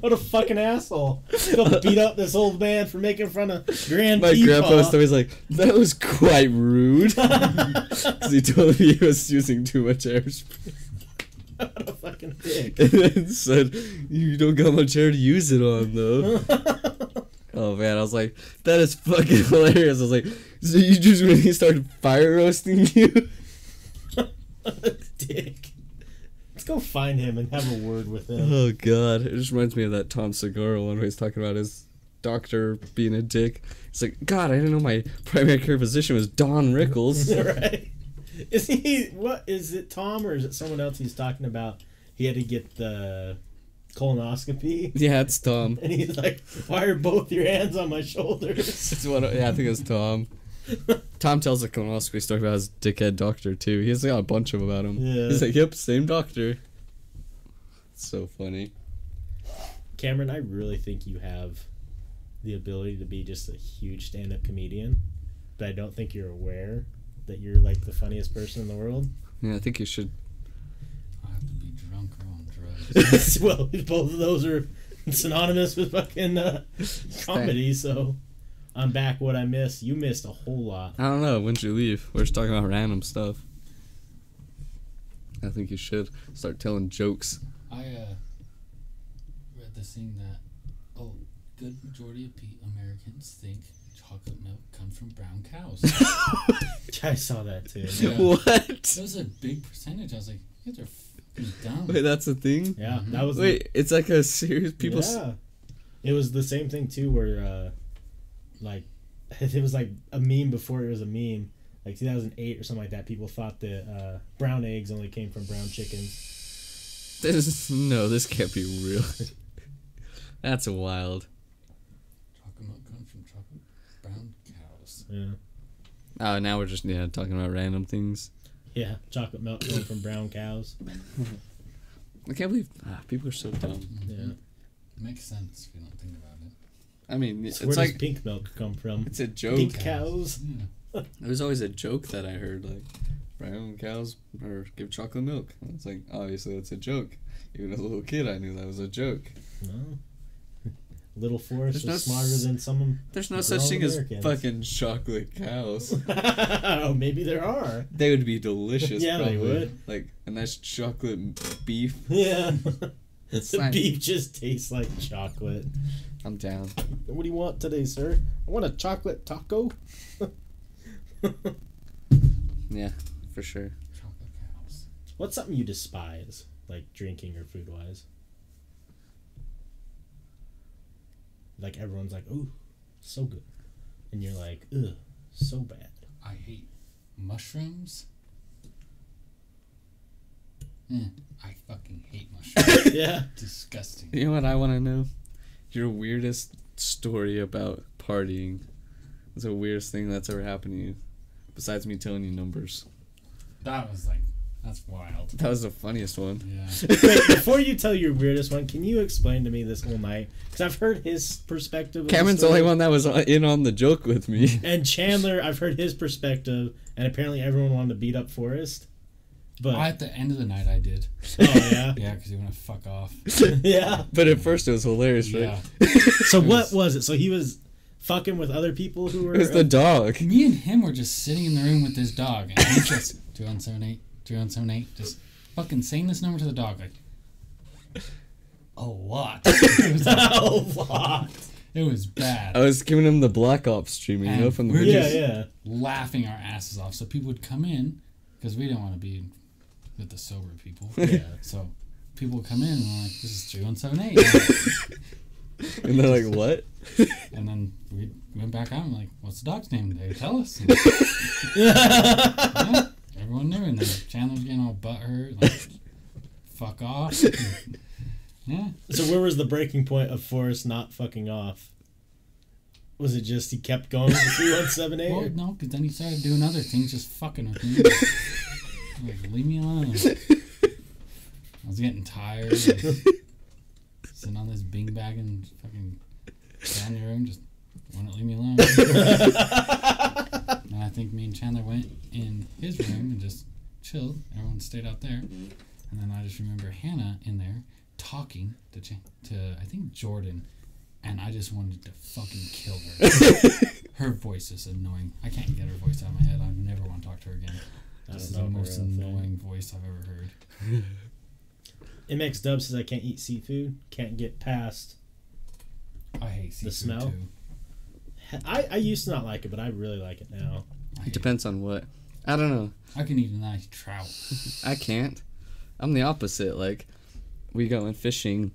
what a fucking asshole! Go beat up this old man for making fun of Grand My Peepaw. grandpa was always like, that was quite rude. Because he told me he was using too much hairspray. *laughs* what a fucking dick. And then said, you don't got much hair to use it on, though. *laughs* Oh, man. I was like, that is fucking *laughs* hilarious. I was like, so you just really started fire roasting you? a dick. Let's go find him and have a word with him. Oh, God. It just reminds me of that Tom Segura one where he's talking about his doctor being a dick. It's like, God, I didn't know my primary care physician was Don Rickles. right? *laughs* Is he what is it Tom or is it someone else he's talking about? He had to get the colonoscopy yeah, it's Tom. *laughs* and he's like, Why are both your hands on my shoulders? *laughs* It's one. Of, yeah, I think it's Tom. Tom tells a colonoscopy story about his dickhead doctor too. He's got a bunch of them about him. Yeah. He's like, "Yep, same doctor." It's so funny. Cameron, I really think you have the ability to be just a huge stand up comedian, but I don't think you're aware that you're like the funniest person in the world. Yeah, I think you should. I have to be drunk or on drugs. *laughs* well, both of those are synonymous with fucking uh, comedy, so I'm back what I missed. You missed a whole lot. I don't know. When'd you leave? We're just talking about random stuff. I think you should start telling jokes. I uh, read this thing that oh, good majority of Americans think chocolate milk comes from brown cows. *laughs* I saw that too. *laughs* Yeah. What? it was a big percentage. I was like, you guys are fucking dumb. Wait, that's a thing. Yeah, Mhm. that was Wait, it's like a serious people. s- Yeah, it was the same thing too. Where uh, like *laughs* it was like a meme before it was a meme. Like 2008 or something like that. People thought that uh, brown eggs only came from brown chickens. This no, this can't be real. *laughs* That's wild. Chocolate milk comes from chocolate brown cows. Yeah, Oh, now we're just yeah talking about random things. yeah. Chocolate milk came from brown cows. I can't believe ah, people are so dumb. Yeah. It Makes sense if you don't think about it. I mean, it's So where does like pink milk come from? it's a joke. Pink cows. Yeah. *laughs* It was always a joke that I heard, like brown cows or give chocolate milk. And It's like obviously that's a joke. Even as a little kid, I knew that was a joke. No. Little Forrest There's no smarter s- than some. Of There's no such thing Americans. as fucking chocolate cows. *laughs* oh, maybe there are. they would be delicious. *laughs* Yeah, they would. Like a nice chocolate beef. *laughs* Yeah. It's the fine. beef just tastes like chocolate. I'm down. What do you want today, sir? I want a chocolate taco. Yeah, for sure. Chocolate cows. What's something you despise, like drinking or food wise? Like everyone's like, ooh, so good. And you're like, ugh, so bad. I hate mushrooms. Eh, I fucking hate mushrooms. *laughs* yeah. Disgusting. You know what I want to know? Your weirdest story about partying. What's the weirdest thing that's ever happened to you? Besides me telling you numbers. That was like, that's wild. That was the funniest one. Yeah. *laughs* Wait, before you tell your weirdest one, can you explain to me this whole night? Because I've heard his perspective. of Cameron's the story, only one that was uh, in on the joke with me. *laughs* And Chandler, I've heard his perspective, and apparently everyone wanted to beat up Forrest. But At the end of the night, I did. oh yeah, *laughs* Yeah, because he want to fuck off. yeah. But at first it was hilarious, right? Yeah. So It what was- was it? So he was fucking with other people who were. It was the dog. Me and him were just sitting in the room with this dog, and he just 2178, 2178, just fucking saying this number to the dog like a lot. *laughs* It was, *laughs* a lot. it was bad. I was giving him the Black Ops stream, you know, from the we're video. Yeah, yeah. laughing our asses off. So people would come in because we didn't want to be with the sober people. Yeah. So people would come in and we're like, "This is 3178," *laughs* And they're like, what? and then we went back out and like, "What's the dog's name?" They tell us. And, yeah, everyone knew, and then Chandler's getting all butthurt, like, *laughs* "Fuck off." yeah. So where was the breaking point of Forrest not fucking off? Was it just he kept going with the three one seven Well, no, because then he started doing other things, just fucking with me. *laughs* like, leave me alone. I was getting tired. like, sitting on this bing bag and fucking down the room, just wouldn't leave me alone. *laughs* and I think me and Chandler went in his room and just chilled. Everyone stayed out there. And then I just remember Hannah in there talking to Ch- to I think Jordan, and I just wanted to fucking kill her. *laughs* her voice is annoying. I can't get her voice out of my head. I never want to talk to her again. I This is the most her own thing. annoying voice I've ever heard. MX Dub says I can't eat seafood. Can't get past. I hate seafood the smell? too. I, I used to not like it, but I really like it now. I, It depends on what. I don't know. I can eat a nice trout. *laughs* I can't. I'm the opposite. Like, we go in fishing,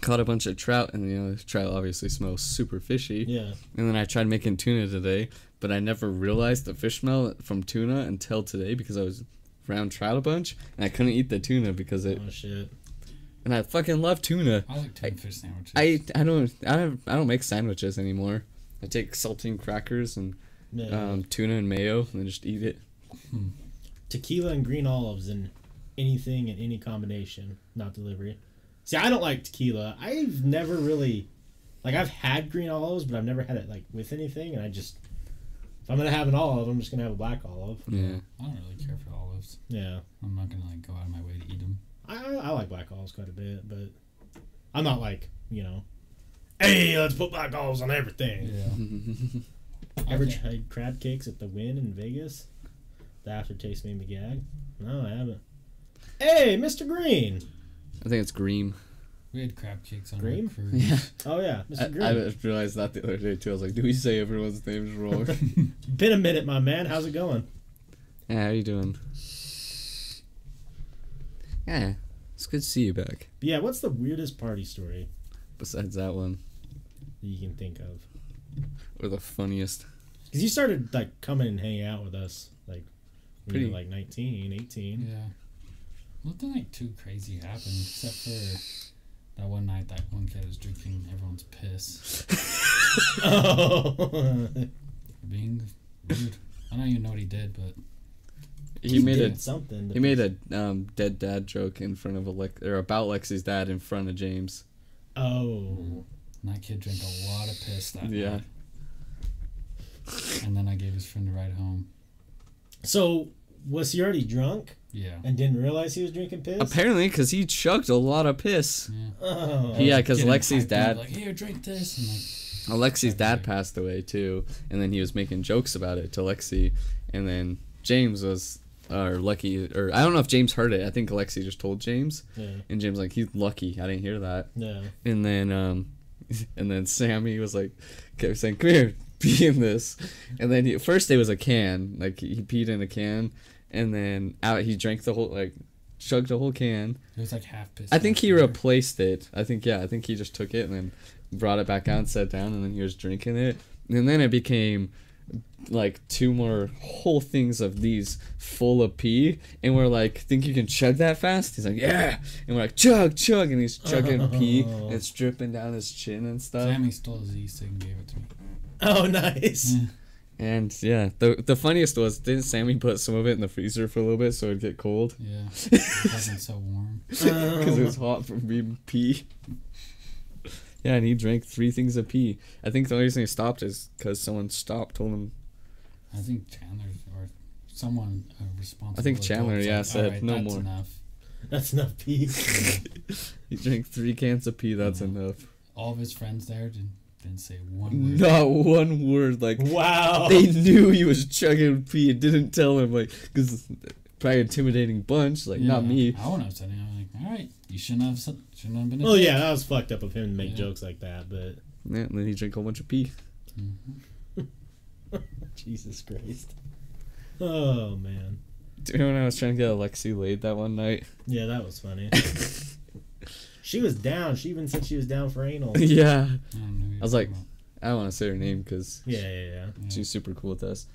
caught a bunch of trout, and you know, trout obviously smells super fishy. Yeah. And then I tried making tuna today, but I never realized the fish smell from tuna until today because I was around trout a bunch, and I couldn't eat the tuna because it. Oh shit. And I fucking love tuna. I like tuna fish sandwiches. I I don't I don't I don't make sandwiches anymore. I take saltine crackers and Yeah. um, tuna and mayo and just eat it. Tequila and green olives and anything in any combination, not delivery. See, I don't like tequila. I've never really like I've had green olives, but I've never had it like with anything. And I just if I'm gonna have an olive, I'm just gonna have a black olive. Yeah. I don't really care for olives. Yeah. I'm not gonna like go out of my way to eat them. I I like black olives quite a bit, but I'm not like you know. Hey, let's put black olives on everything. *laughs* Ever Okay. tried crab cakes at the Wynn in Vegas? The aftertaste made me gag. No, I haven't. Hey, Mr. Green. I think it's Green. We had crab cakes on Green? our cruise. Yeah. *laughs* Oh yeah, Mr. I, Green. I just realized that the other day too. I was like, do we say everyone's names wrong? *laughs* *laughs* Been a minute, my man. How's it going? yeah, how you doing? Yeah, it's good to see you back. Yeah, what's the weirdest party story Besides that one, that you can think of? Or the funniest. Because you started like coming and hanging out with us like when you Pretty- were like 19, 18. Yeah. Nothing like too crazy happened except for that one night that one kid was drinking everyone's piss. Oh. *laughs* *laughs* Being rude. I don't even know what he did, but He made did a something. to he made a um, dead dad joke in front of Alex or about Lexi's dad in front of James. Oh. and that kid drank a lot of piss that Yeah. night. And then I gave his friend a ride home. So was he already drunk Yeah. and didn't realize he was drinking piss? Apparently, because he chugged a lot of piss. Yeah. Oh. Yeah, because Lexi's dad, like, here, drink this, and like, Alexi's dad passed away too, and then he was making jokes about it to Lexi, and then James was, or Lucky, or I don't know if James heard it. I think Alexi just told James, Yeah. and James like he's lucky. I didn't hear that. Yeah. And then um, *laughs* and then Sammy was like, kept saying, "Come here, *laughs* pee in this." And then he, first it was a can, like he peed in a can, and then out he drank the whole like, chugged the whole can. it was like half piss. I think he beer. replaced it. I think yeah, I think he just took it and then brought it back out and sat down and then he was drinking it. And then it became like two more whole things of these full of pee and we're like, think you can chug that fast? He's like, Yeah and we're like, chug, chug and he's chugging pee *laughs* and it's dripping down his chin and stuff. Sammy stole his and gave it to me. *laughs* Oh, nice. Yeah. And yeah, the the funniest was didn't Sammy put some of it in the freezer for a little bit so it'd get cold? Yeah. *laughs* It wasn't so warm. *laughs* because it was hot from being pee. Yeah, and he drank three things of pee. I think the only reason he stopped is because someone stopped, told him. I think Chandler or someone uh, responsible. I think Chandler, yeah, was said, "Alright, "No that's more." Enough. That's enough pee. He drank three cans of pee. That's Yeah. enough. All of his friends there didn't, didn't say one word. Not one word. Like wow. they knew he was chugging pee and didn't tell him. Like because probably intimidating bunch. Like not me. I wouldn't have said anything. I'm like, all right, you shouldn't have said, shouldn't have been. A Well, yeah, that was fucked up of him to make Yeah. jokes like that, but Yeah, and then he drank a whole bunch of pee. Mhm. *laughs* Jesus Christ. Oh man. Do you remember when I was trying to get Alexi laid that one night? Yeah, that was funny. *laughs* she was down. She even said she was down for anal. *laughs* yeah. I, *laughs* don't know who I was like- talking I don't want to say her name because Yeah, yeah, yeah. about. Yeah. she's super cool with us.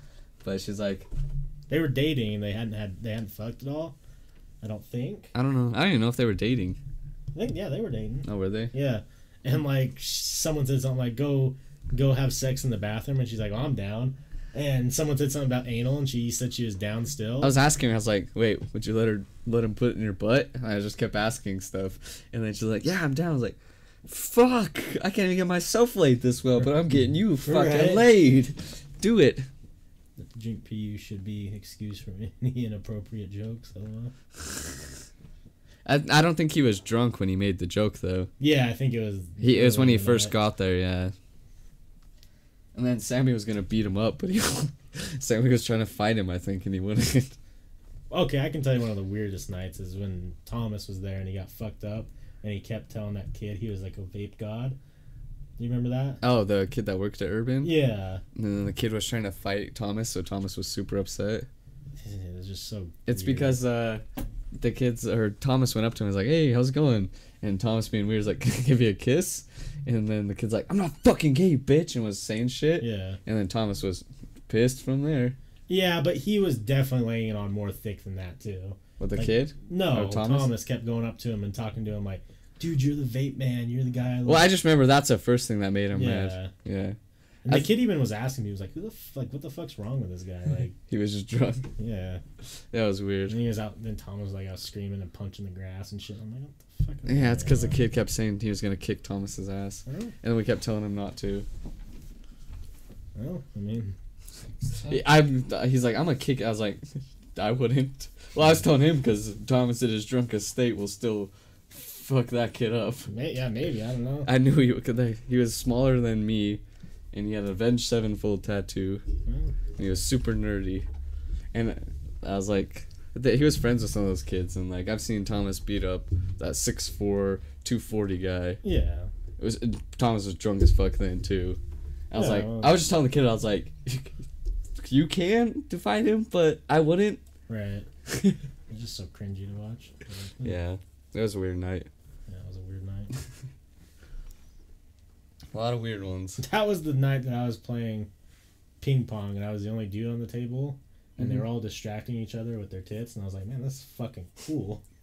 But she's like, They were dating and they hadn't had they hadn't fucked at all. I don't think. I don't know. I don't even know if they were dating. I think yeah, they were dating. Oh, were they? Yeah, and like sh- someone said something like go go have sex in the bathroom, and she's like, oh, I'm down. And someone said something about anal, and she said she was down still. I was asking her. I was like, "Wait, would you let her let him put it in your butt?" And I just kept asking stuff, and then she's like, "Yeah, I'm down." I was like, "Fuck, I can't even get myself laid this well, but I'm getting you *laughs* fucking Right. laid. Do it." Drink PU should be excused from *laughs* any inappropriate jokes. I, I don't think he was drunk when he made the joke though. Yeah, I think it was. He it was when he first got there, yeah. And then Sammy was gonna beat him up, but he *laughs* Sammy was trying to fight him, I think, and he wouldn't. Okay, I can tell you one of the weirdest nights is when Thomas was there and he got fucked up and he kept telling that kid he was like a vape god. Do you remember that? oh, the kid that worked at Urban. Yeah. And then the kid was trying to fight Thomas, so Thomas was super upset. *laughs* It was just so. It's weird. because uh, the kids or Thomas went up to him and was like, "Hey, how's it going?" And Thomas being weird is like, *laughs* "Can I give you a kiss?" And then the kid's like, "I'm not fucking gay, bitch," and was saying shit. Yeah. And then Thomas was pissed from there Yeah, but he was definitely laying it on more thick than that too. with the Like, kid. No, Oh, Thomas? Thomas? kept going up to him and talking to him like, "Dude, you're the vape man. You're the guy." I Well, I just remember that's the first thing that made him yeah. mad. Yeah, And the kid even was asking me, he was like, "Who the f- like what the fuck's wrong with this guy?" Like, *laughs* he was just drunk. yeah. That was weird. And he was out. Then Thomas was like out screaming and punching the grass and shit. I'm like, "What the fuck?" Yeah, it's because the kid kept saying he was gonna kick Thomas's ass, on?" And then we kept telling him not to. well, I mean, I'm. He's like, I'm gonna kick. I was like, *laughs* I wouldn't. Well, I was telling him because Thomas in his drunkest state will still fuck that kid up. may- yeah, maybe I don't know. I knew he could. He was smaller than me, and he had an Avenged Sevenfold tattoo. And he was super nerdy, and I was like, he was friends with some of those kids, and like I've seen Thomas beat up that 6'4", 240 guy. Yeah. It was Thomas was drunk as fuck then too. I was Yeah, like, well- I was just telling the kid, I was like, *laughs* you can fight him, but I wouldn't. Right. *laughs* It's just so cringy to watch. Yeah, it was a weird night. Yeah, it was a weird night. *laughs* A lot of weird ones. *laughs* That was the night that I was playing ping pong and I was the only dude on the table and they Mhm. were all distracting each other with their tits and I was like, man, that's fucking cool. *laughs*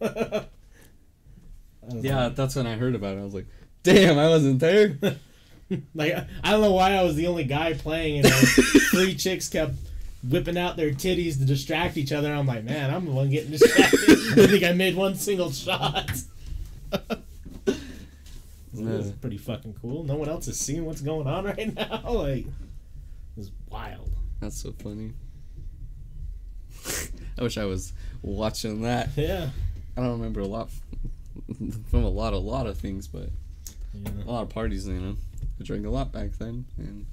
Yeah, like- that's when I heard about it. I was like, damn, I wasn't there. *laughs* Like I I don't know why I was the only guy playing, and like, three chicks kept whipping out their titties to distract each other. I'm like, man, I'm the one getting distracted. I think I made one single shot. It was Yeah. pretty fucking cool. No one else is seeing what's going on *laughs* right now. Like, it was wild. That's so funny. *laughs* I wish I was watching that. Yeah. I don't remember a lot *laughs* from a lot, a lot of things, but Yeah. a lot of parties. You know, I drank a lot back then, and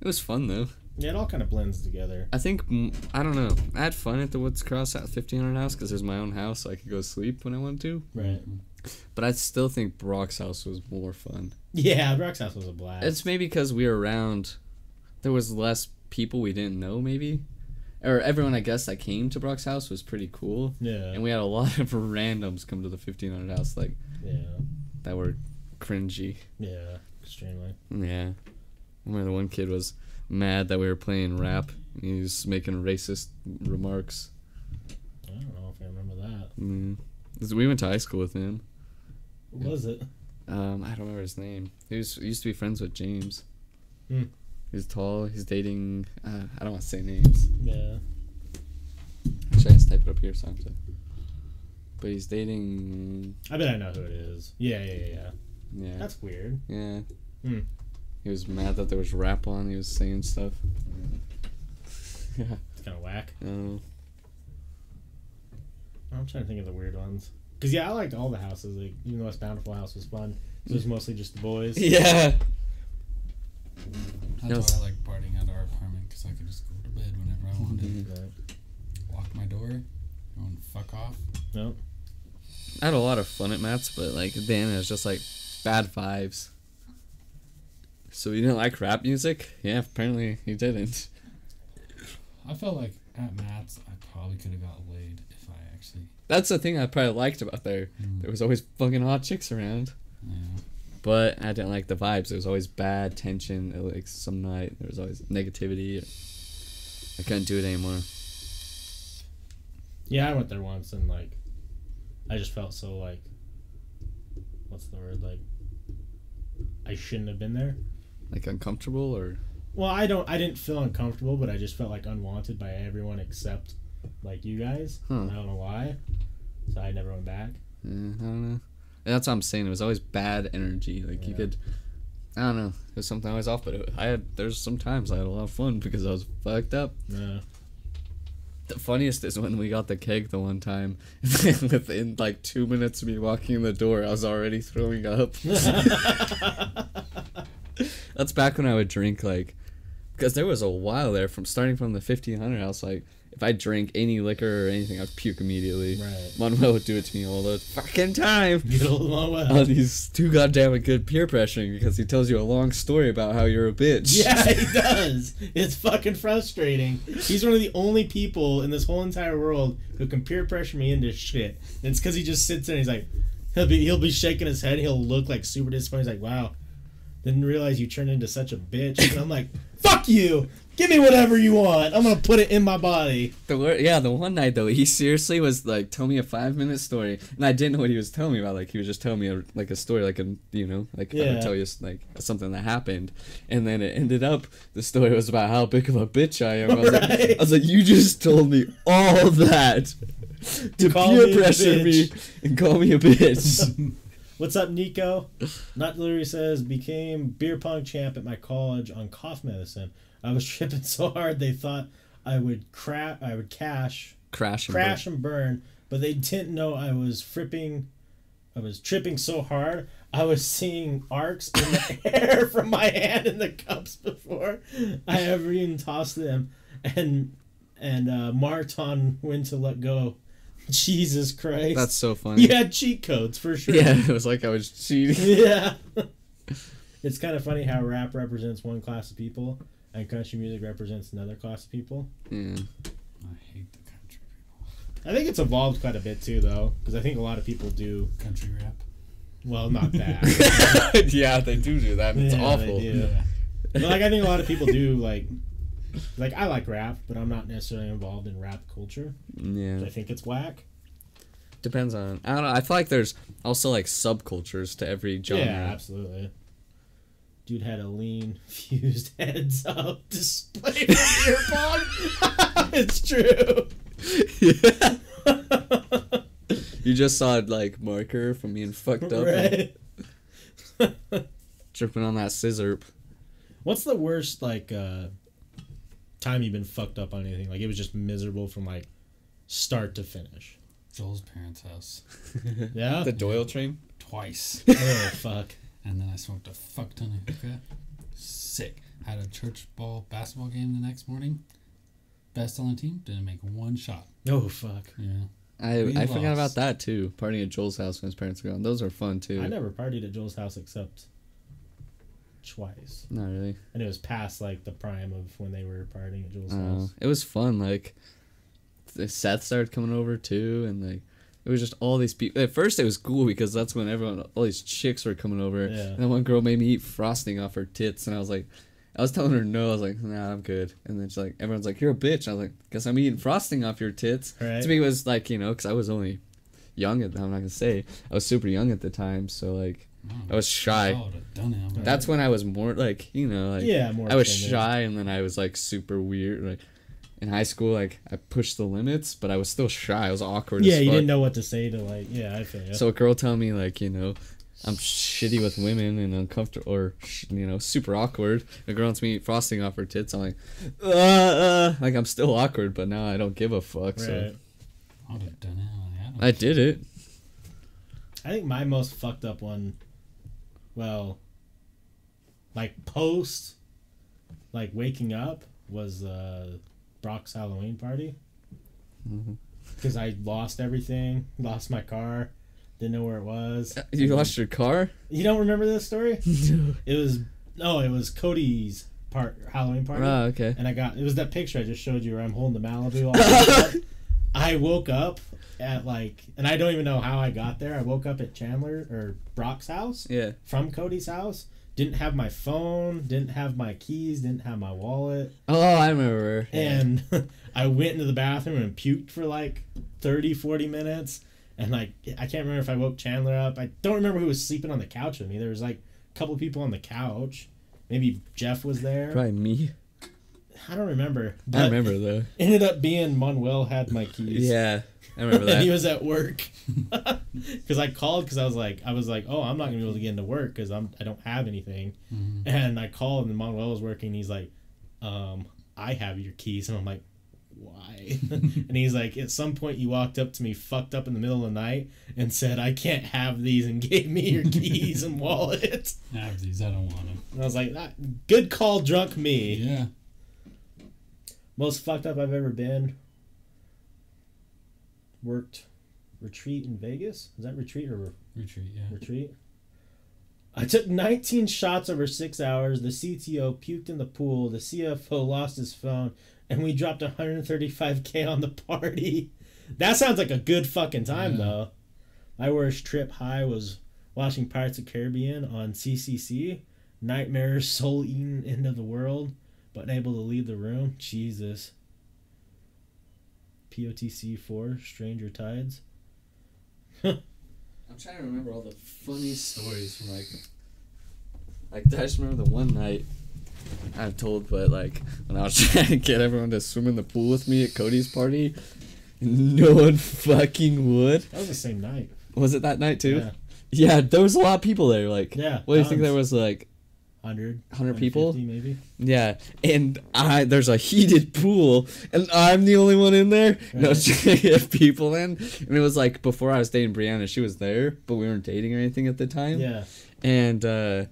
it was fun though. Yeah, it all kind of blends together. I think I don't know. I had fun at the Woods Cross at fifteen hundred house because there's my own house, so I could go sleep when I wanted to. Right. But I still think Brock's house was more fun. Yeah, Brock's house was a blast. It's maybe because we were around. There was less people we didn't know, maybe, or everyone I guess that came to Brock's house was pretty cool, yeah. and we had a *laughs* lot of randoms come to the fifteen hundred house like yeah. that were cringy. Yeah. Extremely. Yeah, I remember the one kid was mad that we were playing rap. He was making racist remarks. I don't know if I remember that. Mm. We went to high school with him. What was it? Um, I don't remember his name. He was he used to be friends with James. Hmm. He's tall. He's dating. Uh, I don't want to say names. Yeah. Should I just type it up here so I have to- But he's dating. I bet I know who it is. Yeah, yeah, yeah, yeah. Yeah. That's weird. yeah. Hmm. He was mad that there was rap on. He was saying stuff. yeah. It's kind of whack. Oh. I'm trying to think of the weird ones. Cause yeah, I liked all the houses. Like even though West Bountiful House was fun, it was mostly just the boys. *laughs* Yeah. That's Yes. why I like partying at our apartment because I could just go to bed whenever I wanted. Mhm. But, Lock my door, go and fuck off. Nope. I had a lot of fun at Matt's, but like Dan is just like bad vibes. So you didn't like rap music? Yeah, apparently you didn't. I felt like at Matt's, I probably could have got laid if I actually. That's the thing I probably liked about there. There was always fucking hot chicks around. Yeah. But I didn't like the vibes. There was always bad tension. uh, Like some night, there was always negativity. I couldn't do it anymore. Yeah, I went there once and like, I just felt so like, what's the word like? I shouldn't have been there. Like uncomfortable or Well, I don't. I didn't feel uncomfortable, but I just felt like unwanted by everyone except like you guys. Huh. I don't know why. So I never went back. eh, I don't know. And that's what I'm saying. It was always bad energy. Like you could, I don't know. It was something always off. But it, I had there's some times I had a lot of fun because I was fucked up. Yeah. The funniest is when we got the keg the one time. *laughs* Within like two minutes of me walking in the door, I was already throwing up. *laughs* That's back when I would drink like, because there was a while there from starting from the fifteen hundred I was Like, if I drank any liquor or anything, I'd puke immediately. Right. Manuel would do it to me all the fucking time. Good old Manuel. Oh, he's too goddamn good peer pressuring because he tells you a long story about how you're a bitch. Yeah, he *laughs* does. It's fucking frustrating. He's one of the only people in this whole entire world who can peer pressure me into shit. And it's because he just sits there and he's like, he'll be he'll be shaking his head. He'll look like super disappointed. He's like, wow, didn't realize you turned into such a bitch. And I'm like, fuck you. Give me whatever you want. I'm gonna put it in my body. The wor- yeah, the one night though, he seriously was like, "Tell me a five minute story," and I didn't know what he was telling me about. Like he was just telling me a, like a story, like a you know, like I Yeah. would tell you like something that happened, and then it ended up the story was about how big of a bitch I am. I was, like, I was like, "You just told me all that *laughs* to Call peer me pressure me and call me a bitch." *laughs* What's up, Nico? Not Delivery says became beer pong champ at my college on cough medicine. I was *laughs* tripping so hard they thought I would crap. I would cash, Crash and crash and burn, but they didn't know I was fripping. I was tripping so hard I was seeing arcs in the *laughs* air from my hand in the cups before I ever even tossed them, and and uh, marked on when to let go. Jesus Christ. That's so funny. you had cheat codes for sure. Yeah, *laughs* it was like I was cheating. yeah. it's kind of funny how rap represents one class of people and country music represents another class of people. Yeah. I hate the country people. I think it's evolved quite a bit too, though, because I think a lot of people do. Country rap. Well, not that. *laughs* yeah, they do do that. It's Yeah, they awful. do. Yeah. but like, I think a lot of people do like. Like I like rap, but I'm not necessarily involved in rap culture. Yeah. I think it's whack. Depends on. I don't know. I feel like there's also like subcultures to every genre. Yeah, absolutely. Dude had a lean *laughs* fused heads up display for beer pong. it's true. *laughs* you just saw it like marker from being fucked up, and right. *laughs* tripping on that scissor. What's the worst like uh time you've been fucked up on anything? Like it was just miserable from like start to finish. Joel's parents' house. Yeah. The Doyle train. Twice. oh fuck. And then I smoked a fuck ton of hookah. Sick. Had a church ball basketball game the next morning. Best on the team. Didn't make one shot. Oh fuck. Yeah. I We I forgot about that too. Partying at Joel's house when his parents were gone. Those are fun too. I never partied at Joel's house except twice. Not really. And it was past like the prime of when they were partying at Joel's Uh, house. it was fun. Like, Seth started coming over too, and like, it was just all these people. At first, it was cool because that's when everyone, all these chicks were coming over. Yeah. And then one girl made me eat frosting off her tits, and I was like, I was telling her no. I was like, Nah, I'm good. And then she's like, everyone's like, You're a bitch. I was like, Guess I'm eating frosting off your tits. Right. To me, it was like, you know, because I was only young at. I'm not gonna say I was super young at the time, so like, mm. I was shy. I would have done it. I'm That's when I was more like, you know, like yeah, more I was timid. shy and then I was like super weird. Like in high school, like I pushed the limits, but I was still shy. I was awkward. Yeah, as you fuck. didn't know what to say to like yeah, I feel you. So a girl tell me like you know, I'm shitty with women and uncomfortable or you know super awkward. A girl wants me frosting off her tits. I'm like, uh, uh, like I'm still awkward, but now I don't give a fuck. So right. I've done it. I. I did it. I think my most fucked up one, well, like post, like waking up was uh, Brock's Halloween party. Mm-hmm. Because I lost everything, *laughs* lost my car, didn't know where it was. Uh, you lost your car? You don't remember this story? *laughs* no. It was no, it was Cody's part Halloween party. Oh, okay. and I got it was that picture I just showed you where I'm holding the Malibu. *laughs* All the. I woke up at like, and I don't even know how I got there. I woke up at Chandler or Brock's house Yeah. from Cody's house. Didn't have my phone. Didn't have my keys. Didn't have my wallet. Oh, I remember. And *laughs* I went into the bathroom and puked for like 30, 40 minutes. And like, I can't remember if I woke Chandler up. I don't remember who was sleeping on the couch with me. There was like a couple people on the couch. Maybe Jeff was there. Probably me. I don't remember. I remember though. *laughs* ended up being Manuel had my keys. Yeah, I remember *laughs* and he was at work *laughs* because I called because I was like I was like oh I'm not gonna be able to get into work because I'm I don't have anything Mhm. and I called and Manuel was working he's like um I have your keys and I'm like why *laughs* and he's like at some point you walked up to me fucked up in the middle of the night and said I can't have these and gave me your keys and wallet I have these. I don't want them. and I was like "Ah, good call drunk me Yeah. Most fucked up I've ever been. Worked retreat in Vegas. Is that retreat or Retreat. Yeah. retreat? I took 19 shots over six hours. The CTO puked in the pool. The CFO lost his phone, and we dropped 135k on the party. That sounds like a good fucking time, Yeah. though. My worst trip high was watching Pirates of the Caribbean on CCC. Nightmares, soul eaten end of the world, but unable to leave the room. Jesus. POTC 4, Stranger Tides. I'm trying to remember all the funny stories from like, like I just remember the one night I've told, but like when I was *laughs* trying to get everyone to swim in the pool with me at Cody's party, no one fucking would. That was the same night. Was it that night too? Yeah. Yeah, there was a lot of people there. Like, Yeah, what do you think there was like? 100, 100 people? maybe. Yeah, and I there's a heated pool, and I'm the only one in there. No, Right. *laughs* trying to people in, and it was like before I was dating Brianna. She was there, but we weren't dating or anything at the time. Yeah. and uh,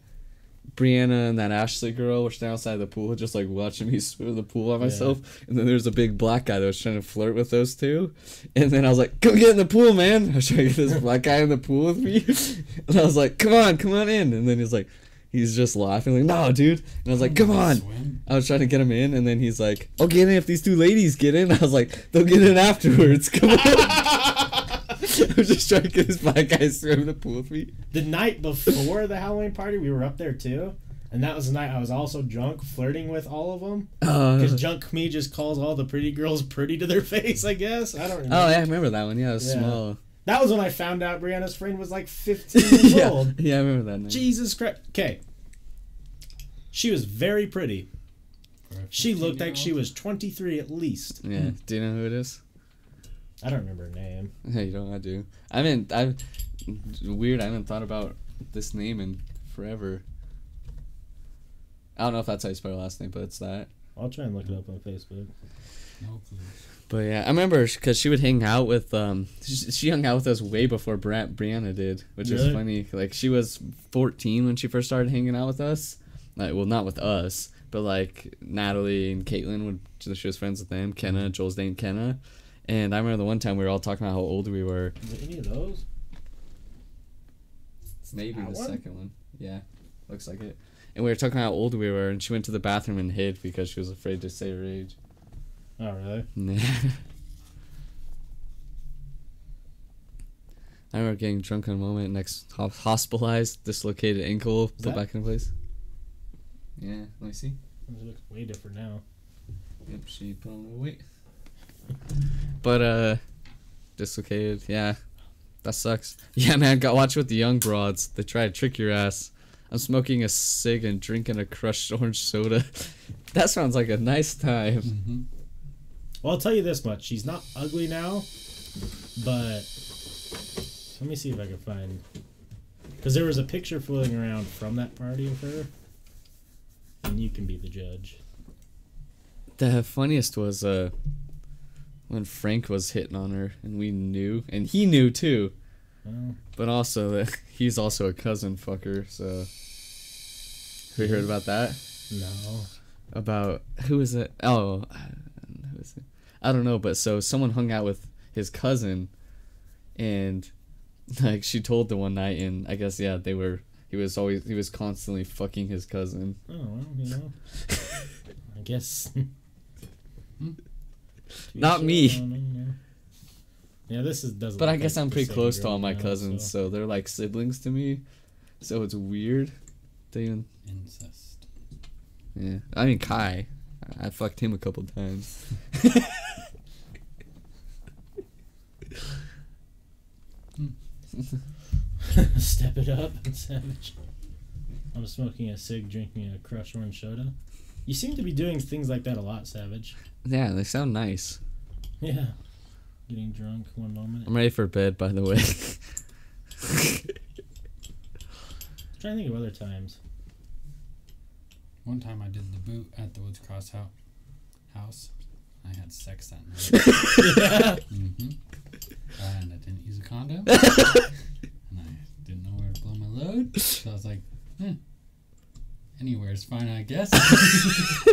Brianna and that Ashley girl were standing outside the pool, just like watching me swim in the pool by myself. And then there was a big black guy that was trying to flirt with those two. And then I was like, "Come get in the pool, man!" *laughs* I was trying to get this *laughs* black guy in the pool with me. And I was like, "Come on, come on in!" And then he's like, he's just laughing like, "No, dude!" And I was like, "Come on!" Swim. I was trying to get him in, and then he's like, "I'll get in if these two ladies get in." *laughs* I was like, "They'll get in afterwards." *laughs* Come on. *laughs* I was just trying to get this black guy to swim in the pool with me. The night before the Halloween party, we were up there too. And that was the night I was also drunk, flirting with all of them. Because Uh, Junk Me just calls all the pretty girls pretty to their face, I guess. I don't remember. oh yeah, I remember that one. Yeah, it was Yeah. small. That was when I found out Brianna's friend was like 15 *laughs* years yeah, old. yeah, I remember that. Night. Jesus Christ. Okay. She was very pretty. She looked like she was 23 at least. Yeah. Hmm. Do you know who it is? I don't remember her name. Yeah, you don't know I do. I haven't. I weird. I haven't thought about this name in forever. I don't know if that's how you spell her last name, but it's that. I'll try and look it up on Facebook. No clue. But yeah, I remember because she would hang out with um, she, she hung out with us way before Bri- Brianna did, which is funny. Like she was fourteen when she first started hanging out with us. Like, well, not with us, but like Natalie and Caitlin would. She was friends with them. Kenna, Joel's name Kenna, and I remember the one time we were all talking about how old we were. Is any of those? Maybe That the one? second one. Yeah, looks like it. And we were talking about how old we were, and she went to the bathroom and hid because she was afraid to say her age. Oh, really? Nah. *laughs* I remember getting drunk in a moment, next ho- hospitalized, dislocated ankle, put that- back in place. Yeah, let me see. It looks way different now. Yep, she put on a little weight. But uh, dislocated. Yeah, that sucks. Yeah, man, got watch with the young broads. They try to trick your ass. I'm smoking a cig and drinking a crushed *laughs* orange soda. *laughs* that sounds like a nice time. Mm-hmm. Well, I'll tell you this much. She's not ugly now, but let me see if I can find. Because there was a picture floating around from that party of her, and you can be the judge. The funniest was uh when Frank was hitting on her and we knew and he knew too. Oh, But also *laughs* he's also a cousin fucker, so have you heard about that? no. About who is it? Oh who is it? I don't know, but so someone hung out with his cousin and *laughs* like she told the one night and I guess yeah, they were he was always he was constantly fucking his cousin. Oh, well, you know. *laughs* I guess. *laughs* Not me. Yeah, this is doesn't. But I guess I'm pretty close to all my now, cousins, so- so they're like siblings to me. So it's weird. They even Incest. yeah. I mean Kai. I fucked him a couple times. *laughs* Step it up, savage. I'm smoking a cig, drinking a crushed orange soda. You seem to be doing things like that a lot, Savage. Yeah, they sound nice. Yeah. Getting drunk one moment. I'm ready for bed, by the way. *laughs* trying to think of other times. One time I did the boot at the Woods Cross house. House. I had sex that night. *laughs* mm-hmm. And I didn't use a condom. and I didn't know where to blow my load. So I was like, eh, is fine, I guess. *laughs*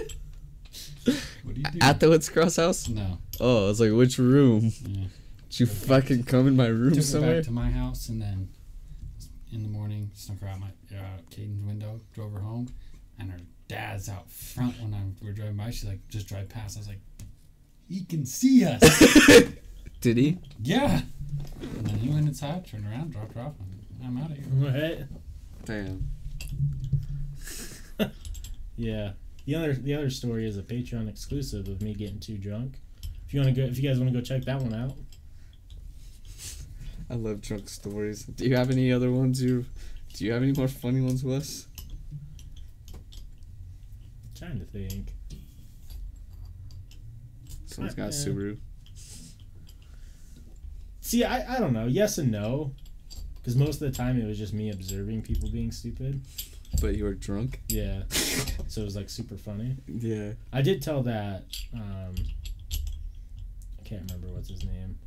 what do you do? At the Woods Cross house? no. Oh, I was like, which room? Yeah. Did you fucking come in my room Took her somewhere? back to my house and then in the morning snuck her out my uh, Caden's window, drove her home, and her dad's out front when I'm, we were driving by. She's like, just drive past. I was like, he can see us. *laughs* Did he? yeah. And then he went inside, turned around, dropped her off, and I'm out of here. Right? Damn. *laughs* Yeah. The other the other story is a Patreon exclusive of me getting too drunk. If you want to go, if you guys want to go check that one out, I love drunk stories. Do you have any other ones you do you have any more funny ones, Wes? Trying to think. Someone's got a Subaru. See, I, I don't know. Yes and no. Because most of the time it was just me observing people being stupid. But you were drunk? Yeah. so it was like super funny. Yeah. I did tell that. Um, I can't remember what's his name.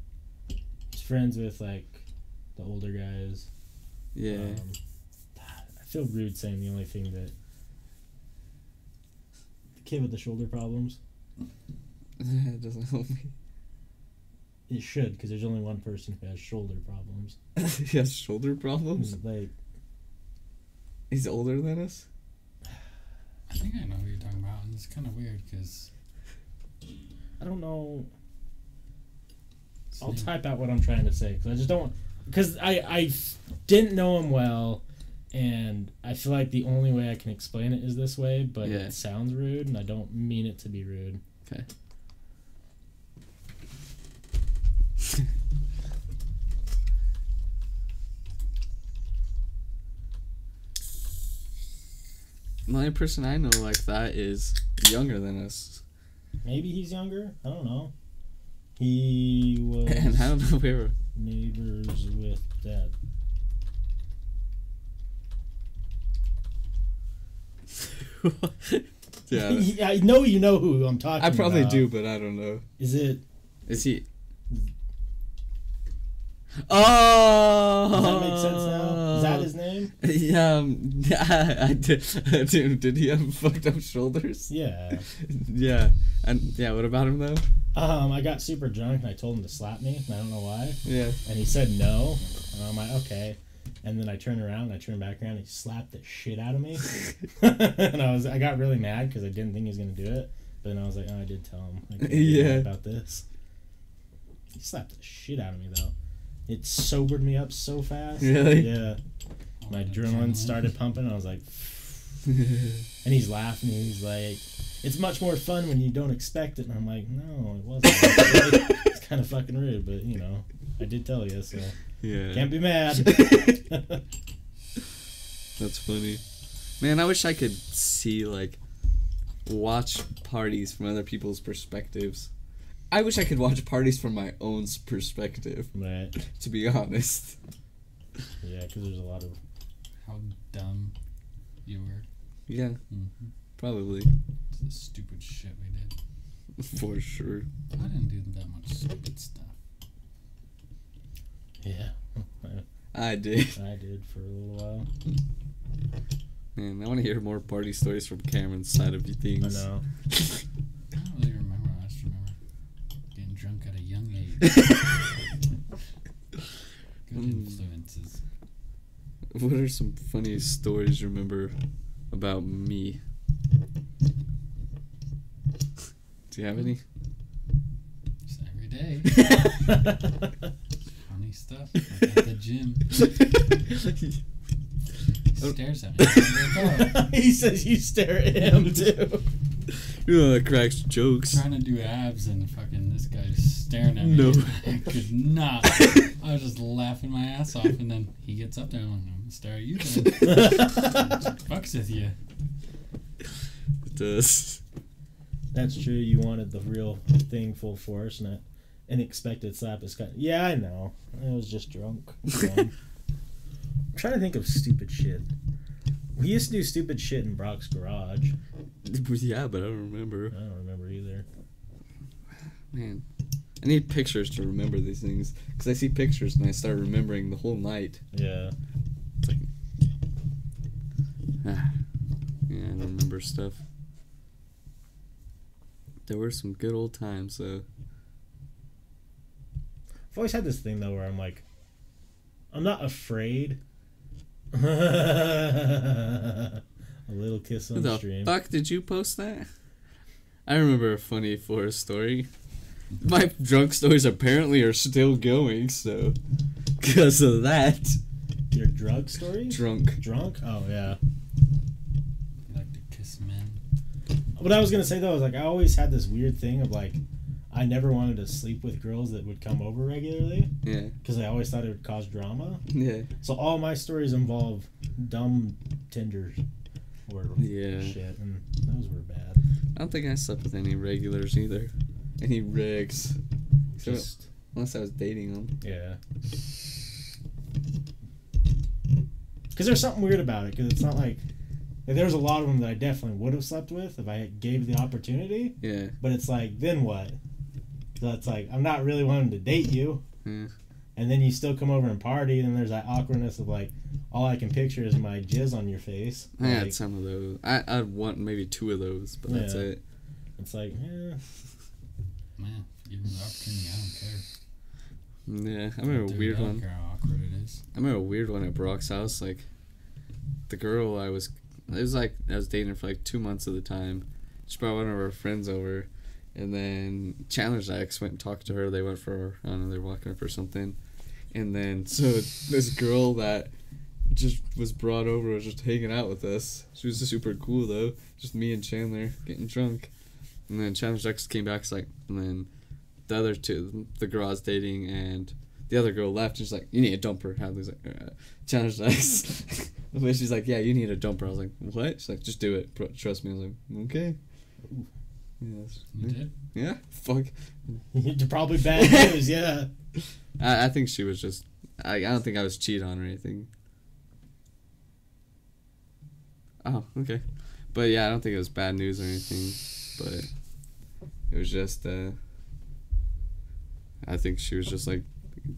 He's friends with like the older guys. Yeah. Um, I feel rude saying the only thing that Kid with the shoulder problems. *laughs* it doesn't help me. It should, because there's only one person who has shoulder problems. *laughs* he has shoulder problems. Like, He's older than us. I think I know who you're talking about, and it's kind of weird because. I don't know. I'll type out what I'm trying to say because I just don't. Because I, I didn't know him well, and I feel like the only way I can explain it is this way, but Yeah. it sounds rude, and I don't mean it to be rude. Okay. *laughs* The only person I know like that is younger than us. Maybe he's younger. I don't know. He was *laughs* And I don't know where. neighbors with dad. *laughs* *laughs* yeah. I know you know who I'm talking. I probably about. do, but I don't know. Is it? Is he? Oh! Does that make sense now? Is that his name? *laughs* Yeah, um, yeah, I did. Dude, did he have fucked up shoulders? Yeah. Yeah, and yeah. What about him though? Um, I got super drunk and I told him to slap me. I don't know why. Yeah. And he said no. And I'm like, okay. And then I turned around and I turned back around and he slapped the shit out of me. *laughs* *laughs* and I was I got really mad because I didn't think he was gonna do it. But then I was like, oh, I did tell him. I Yeah. about this. He slapped the shit out of me though. It sobered me up so fast. Really? Yeah. My adrenaline started pumping. I was like, *laughs* and he's laughing. He's like, "It's much more fun when you don't expect it." And I'm like, "No, it wasn't. it's kind of fucking rude, but you know, I did tell you, so Yeah. can't be mad." *laughs* That's funny. Man, I wish I could see like watch parties from other people's perspectives. I wish I could watch parties from my own perspective. right? To be honest. Yeah, because there's a lot of How dumb you were. Yeah, Mm-hmm. probably It's the stupid shit we did. *laughs* for sure. I didn't do that much stupid stuff. Yeah. *laughs* I did. *laughs* I did for a little while. Man, I want to hear more party stories from Cameron's side of I things. I know. *laughs* I don't really remember. I just remember getting drunk at a young age. Good Mm. influences. What are some funny stories you remember about me? Do you have any? Just every day. Funny stuff. Like at the gym. *laughs* He stares at me. I'm *laughs* he says you stare at him *laughs* too. you know that cracks jokes. trying to do abs and fucking this guy's staring at me. No. I could not. I was just laughing my ass off, and then he gets up there and I'm like, I'm gonna stare at you then. Fucks with you. It does. That's true. You wanted the real thing full force, and an unexpected slap is kind. Of, yeah, I know. I was just drunk. *laughs* I'm trying to think of stupid shit. We used to do stupid shit in Brock's garage. *laughs* Yeah, but I don't remember. I don't remember either. Man, I need pictures to remember these things because I see pictures and I start remembering the whole night. Yeah. It's like, ah, yeah, I don't remember stuff. There were some good old times though. I've always had this thing though where I'm like, I'm not afraid. *laughs* a little kiss on the stream. fuck did you post that? I remember a funny Forrest story. My drunk stories apparently are still going, so *laughs* because of that, Your drug story? drunk. Drunk? Oh yeah. You like to kiss men. What I was gonna say though is like I always had this weird thing of like I never wanted to sleep with girls that would come over regularly Yeah, because I always thought it would cause drama. yeah, So all my stories involve dumb Tinder or yeah. shit, and those were bad. I don't think I slept with any regulars either. Any regs. So, Just unless I was dating them. yeah. Because there's something weird about it. Because it's not like, like there's a lot of them that I definitely would have slept with if I gave the opportunity. Yeah, But it's like, then what? So it's like I'm not really wanting to date you. yeah. and then you still come over and party, and there's that awkwardness of like, all I can picture is my jizz on your face. I had some of those. I I want maybe two of those, but that's Yeah. it. it's like, eh. Man, if you give me the opportunity, I don't care. Yeah, I remember a Dude, weird I don't one. how awkward it is. I remember a weird one at Brock's house. Like, the girl I was, it was like I was dating her for like two months at the time. She brought one of her friends over, and then Chandler's ex went and talked to her. They went for I don't know, they were walking up or something, and then so this girl that just was brought over was just hanging out with us. She was super cool though. Just me and Chandler getting drunk, and then Chandler's ex came back. It's like, and then the other two, the girl I was dating and the other girl left. And she's like, "You need a dumper." Hadley's like, uh, "Chandler's *laughs* ex." but she's like, "Yeah, you need a dumper." I was like, "What?" She's like, "Just do it. Trust me." I was like, "Okay." Yes. You did? Yeah. Fuck. you *laughs* probably bad news. Yeah. *laughs* I, I think she was just. I, I don't think I was cheating on or anything. Oh, okay. But yeah, I don't think it was bad news or anything. But it was just. uh I think she was just like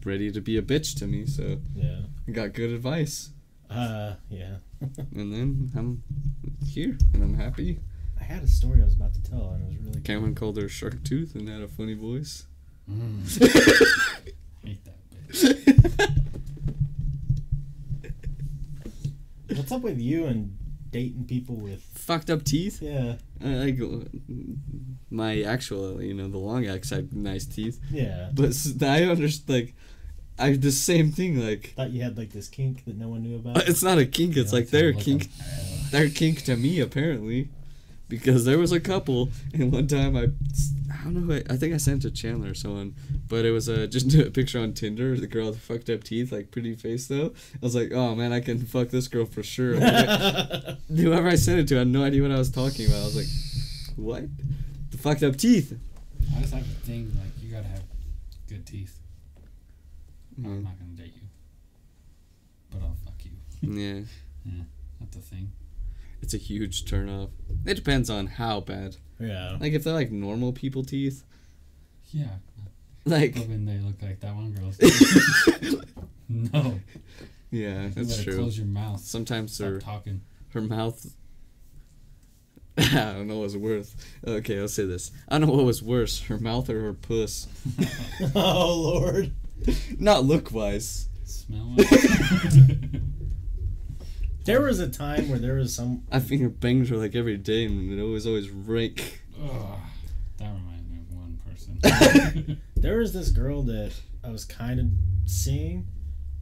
ready to be a bitch to me, so Yeah. I got good advice. Uh, yeah. *laughs* And then I'm here and I'm happy. I had a story I was about to tell, and it was really good. Cameron called her Shark Tooth and had a funny voice. Mm. *laughs* Hate that bitch. What's up with you and dating people with? Fucked up teeth. Yeah. I, like my actual, you know, the long ex had nice teeth, Yeah. but I understand like I the same thing. Like Thought you had like this kink that no one knew about. *laughs* it's not a kink. It's Yeah, like to their look kink. up- Their kink to me apparently, because there was a couple, and one time I, I don't know. Who I think I sent it to Chandler or someone, but it was a just *laughs* a picture on Tinder. The girl with fucked up teeth, like pretty face though. I was like, oh man, I can fuck this girl for sure. *laughs* Whoever I sent it to i had no idea what I was talking about. I was like, what? The fucked up teeth. I just have a thing like you gotta have good teeth. I'm Mm, not gonna date you, but I'll fuck you. Yeah, *laughs* That's the thing. It's a huge turn off. It depends on how bad. yeah. Like if they're like normal people teeth, Yeah, like but when they look like that one girl's. *laughs* teeth. no, yeah, you that's better true. close your mouth. Sometimes Stop her talking. her mouth. *laughs* I don't know what was worth. Okay, I'll say this. I don't know what was worse, her mouth or her puss. *laughs* oh Lord. Not look wise. Smell it. There was a time where there was some. I think finger bangs were like every day, and it was always rank. Ugh, that reminds me of one person. *laughs* There was this girl that I was kind of seeing,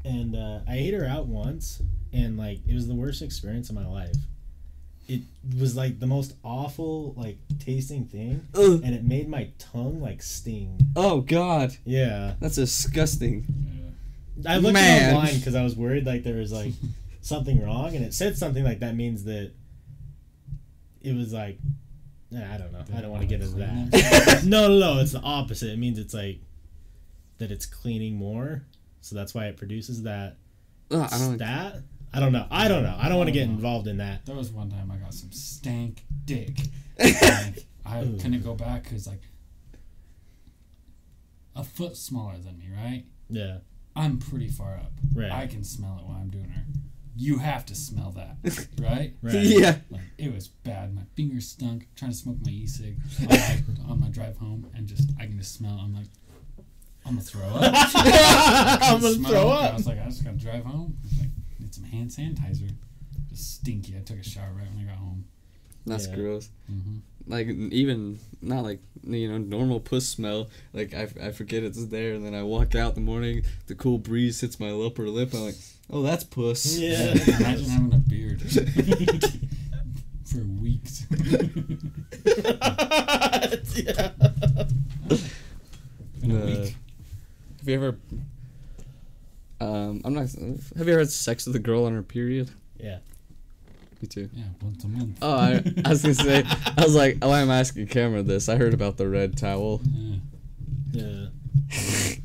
and uh, I ate her out once, and like it was the worst experience of my life. It was like the most awful like tasting thing, Ugh. and it made my tongue like sting. Oh God, Yeah, that's disgusting. Yeah. I looked Man. it online because I was worried like there was like something wrong, and it said something like that means that it was like I don't know. I don't want to get into that. *laughs* no, no, no. It's the opposite. It means it's like that it's cleaning more, so that's why it produces that Ugh, I don't. stat. I don't know. I don't know. I don't want to get involved in that. There was one time I got some stank dick. *laughs* Like, I Ooh. couldn't go back because like a foot smaller than me, right? Yeah. I'm pretty far up. Right. I can smell it while I'm doing her. You have to smell that, *laughs* right? Right. *laughs* Yeah. Like it was bad. My fingers stunk. trying to smoke my e-cig on my, drive home, and just I can just smell. I'm like, I'm gonna throw up. I'm gonna Smell throw it. I was like, I just gotta drive home. I was like, need some hand sanitizer. Just stinky. I took a shower right when I got home. That's Yeah. gross. Mm-hmm. Like even not like you know normal puss smell. Like I, I forget it's there, and then I walk out in the morning. The cool breeze hits my upper lip. I'm like, oh, that's puss. Yeah. *laughs* Imagine having a beard *laughs* for weeks. yeah. *laughs* In a Uh, week. Have you ever? Um, I'm not. Have you ever had sex with a girl on her period? Yeah. Me too. Yeah, once a month. Oh, I, I was gonna say. I was like, oh, I'm asking Cameron this. I heard about the red towel. Yeah. Yeah.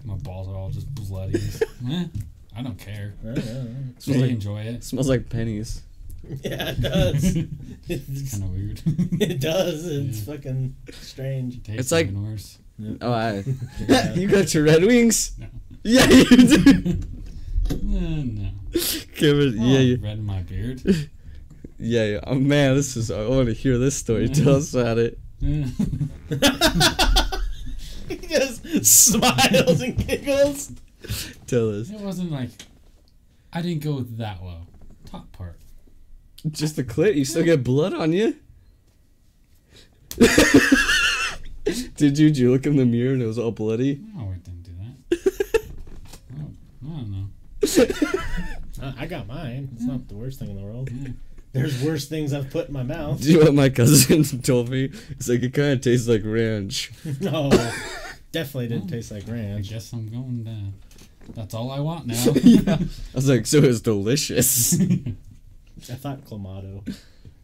My balls are all just bloody. *laughs* eh, I don't care. I don't know. They like- enjoy it. smells like pennies. *laughs* Yeah, it does. *laughs* It's kind of weird. it does. It's Yeah. fucking strange. Tastes It's like- even worse. Oh, I. Yeah. you got your Red Wings. No. Yeah, you do. Uh, no. Kevin, Oh, yeah, yeah, red in my beard. Yeah, yeah. Oh man, this is. I want to hear this story. Tell us about it. Yeah. *laughs* he just smiles and giggles. Tell us. it wasn't like I didn't go that well. Top part. Just the clit. You still get blood on you. *laughs* did you? Did you look in the mirror and it was all bloody? No, I didn't do that. *laughs* oh, I don't know. Uh, I got mine. It's not the worst thing in the world. Yeah. There's worse things I've put in my mouth. Do *laughs* you know what my cousin *laughs* told me? It's like it kind of tastes like ranch. *laughs* No, definitely didn't taste like ranch. I guess I'm going down. That's all I want now. yeah. I was like, so it's delicious. I thought clamato.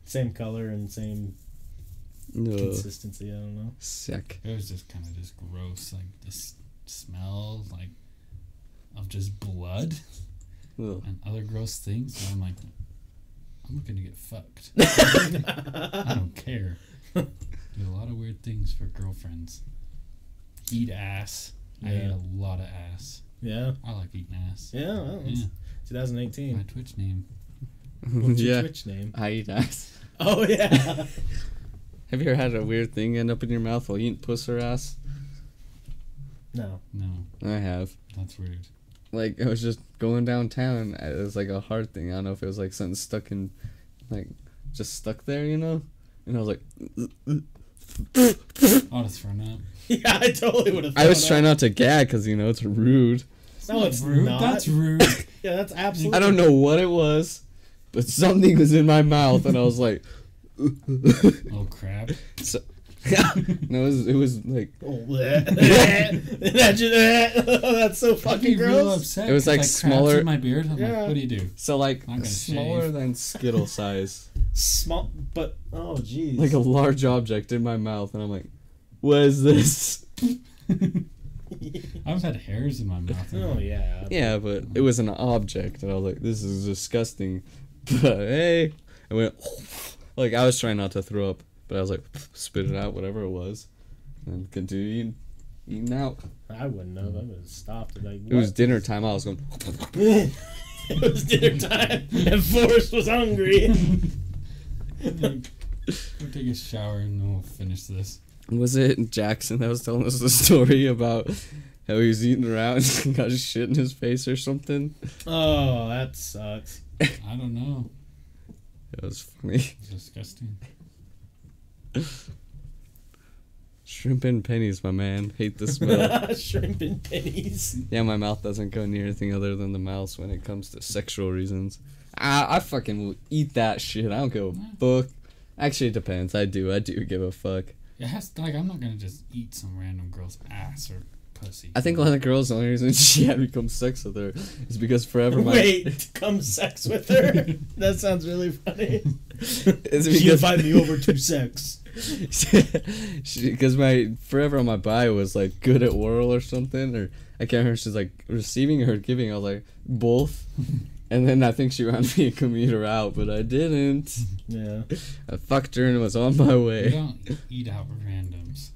Same color and same No, consistency. I don't know. sick. It was just kind of just gross, like this smell, like of just blood Ugh. and other gross things. So I'm like, I'm looking to get fucked. *laughs* I don't care. Do a lot of weird things for girlfriends. Eat ass. I ate Yeah. a lot of ass. Yeah, I like eating ass. yeah. Well, Yeah. 2018. My Twitch name. What's your *laughs* Twitch name? I eat ass. *laughs* Oh yeah. Have you ever had a weird thing end up in your mouth while eating puss or ass? no. No, I have. that's weird. Like I was just going downtown. It was like a hard thing. I don't know if it was like something stuck in, like, just stuck there, you know. And I was like, I would have thrown up. *laughs* Yeah, I totally would have. I was trying not to gag because you know it's rude. No, it's rude. not. That's rude. *laughs* Yeah, that's absolutely. I don't know what it was, but something was in my mouth, and I was like, *laughs* oh crap. so, *laughs* no, it was, it was like *laughs* Oh. Imagine that. *laughs* that's so fucking be real gross. upset. It was 'cause, like crabs smaller- in my beard. I'm Yeah. like, what do you do? so like I'm gonna smaller shave. than skittle size, Small, but oh jeez. like a large object in my mouth, and I'm like, what is this? I've had hairs in my mouth. oh yeah. Yeah, but it was an object, and I was like, this is disgusting. But hey, I went like I was trying not to throw up, but I was like, spit it out, whatever it was, and continue eating, eating out. I wouldn't know. I would have stopped. and Like, It was dinner time. I was going. *laughs* it was dinner time, and Forrest was hungry. Go take a shower and then we'll finish this. Was it Jackson that was telling us the story about how he was eating around and *laughs* got shit in his face or something? oh, that sucks. I don't know. It was funny. It's disgusting. Shrimp and pennies, my man. Hate the smell. *laughs* Shrimp and pennies. yeah, my mouth doesn't go near anything other than the mouse when it comes to sexual reasons. I, I fucking will eat that shit. I don't give a fuck. Actually, it depends. I do. I do give a fuck. It has to, like I'm not gonna just eat some random girl's ass or pussy. I think one of the girls, the only reason *laughs* she had me come sex with her is because forever my. Wait, come sex with her? *laughs* that sounds really funny. *laughs* It's She invited me over to sex. because my forever on my bio was like good at oral or something or I can't remember she's like receiving or giving. I was like both, and then I think she wanted me to commute her out, but I didn't. Yeah. I fucked her and was on my we way. don't eat out randoms.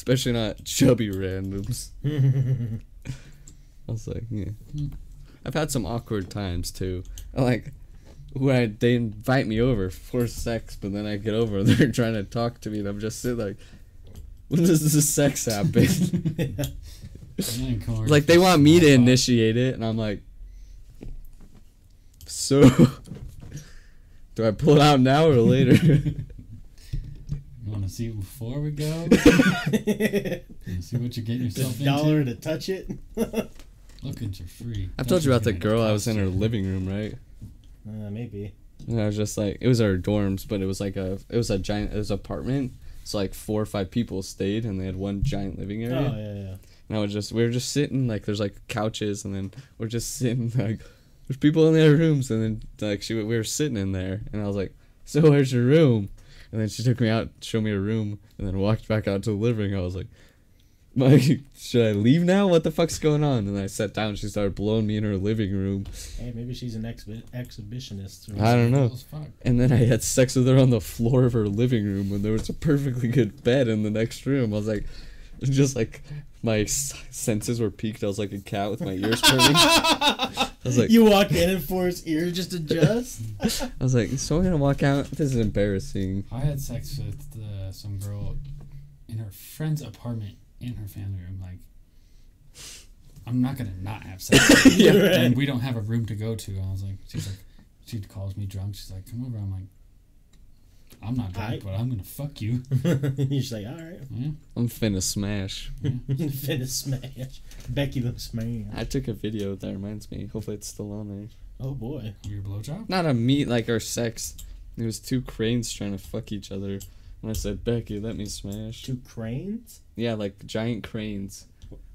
Especially not chubby randoms. I was like, yeah. I've had some awkward times too. Like when I, they invite me over for sex, but then I get over *laughs* and they're trying to talk to me, and I'm just sitting like, when does the sex happen? And then come over like they want me to initiate it, and I'm like, so *laughs* do I pull it out now or later? *laughs* You want to see it before we go? *laughs* See what you're getting yourself the dollar to touch it. *laughs* Lookings are free. I've told you about the girl I was in her cost living room, right? Uh, maybe. And I was just like, it was our dorms, but it was like a, it was a giant, it was an apartment. So like four or five people stayed, and they had one giant living area. Oh yeah, yeah. And I was just, we were just sitting, like there's like couches, and then we're just sitting, *laughs* like there's people in their rooms, and then like she, we were sitting in there, and I was like, so where's your room? And then she took me out, showed me a room, and then walked back out to the living. room. I was like, *laughs* Mike, should I leave now? What the fuck's going on? And I sat down. She started blowing me in her living room, Hey, maybe she's an exhi- exhibitionist. Or I don't know. Cool as fuck. and then I had sex with her on the floor of her living room when there was a perfectly good bed in the next room. I was like, *laughs* just like my senses were peaked. I was like a cat with my ears *laughs* turning. I was like, you walk in and force ears just adjust. *laughs* I was like, so I'm gonna walk out. This is embarrassing. I had sex with uh, some girl in her friend's apartment in her family room. Like, I'm not gonna not have sex. Yeah. Right. And we don't have a room to go to. I was like, she's like, she calls me drunk. She's like, come over. I'm like, I'm not drunk, Aight. but I'm gonna fuck you. *laughs* You're just like, all right, Yeah. I'm finna smash. *laughs* finna smash. Becky the smash. I took a video that reminds me. Hopefully it's still on there. Oh boy. Your blowjob? Not a meet like our sex. It was two cranes trying to fuck each other. And I said, Becky, let me smash. Two cranes. Yeah, like giant cranes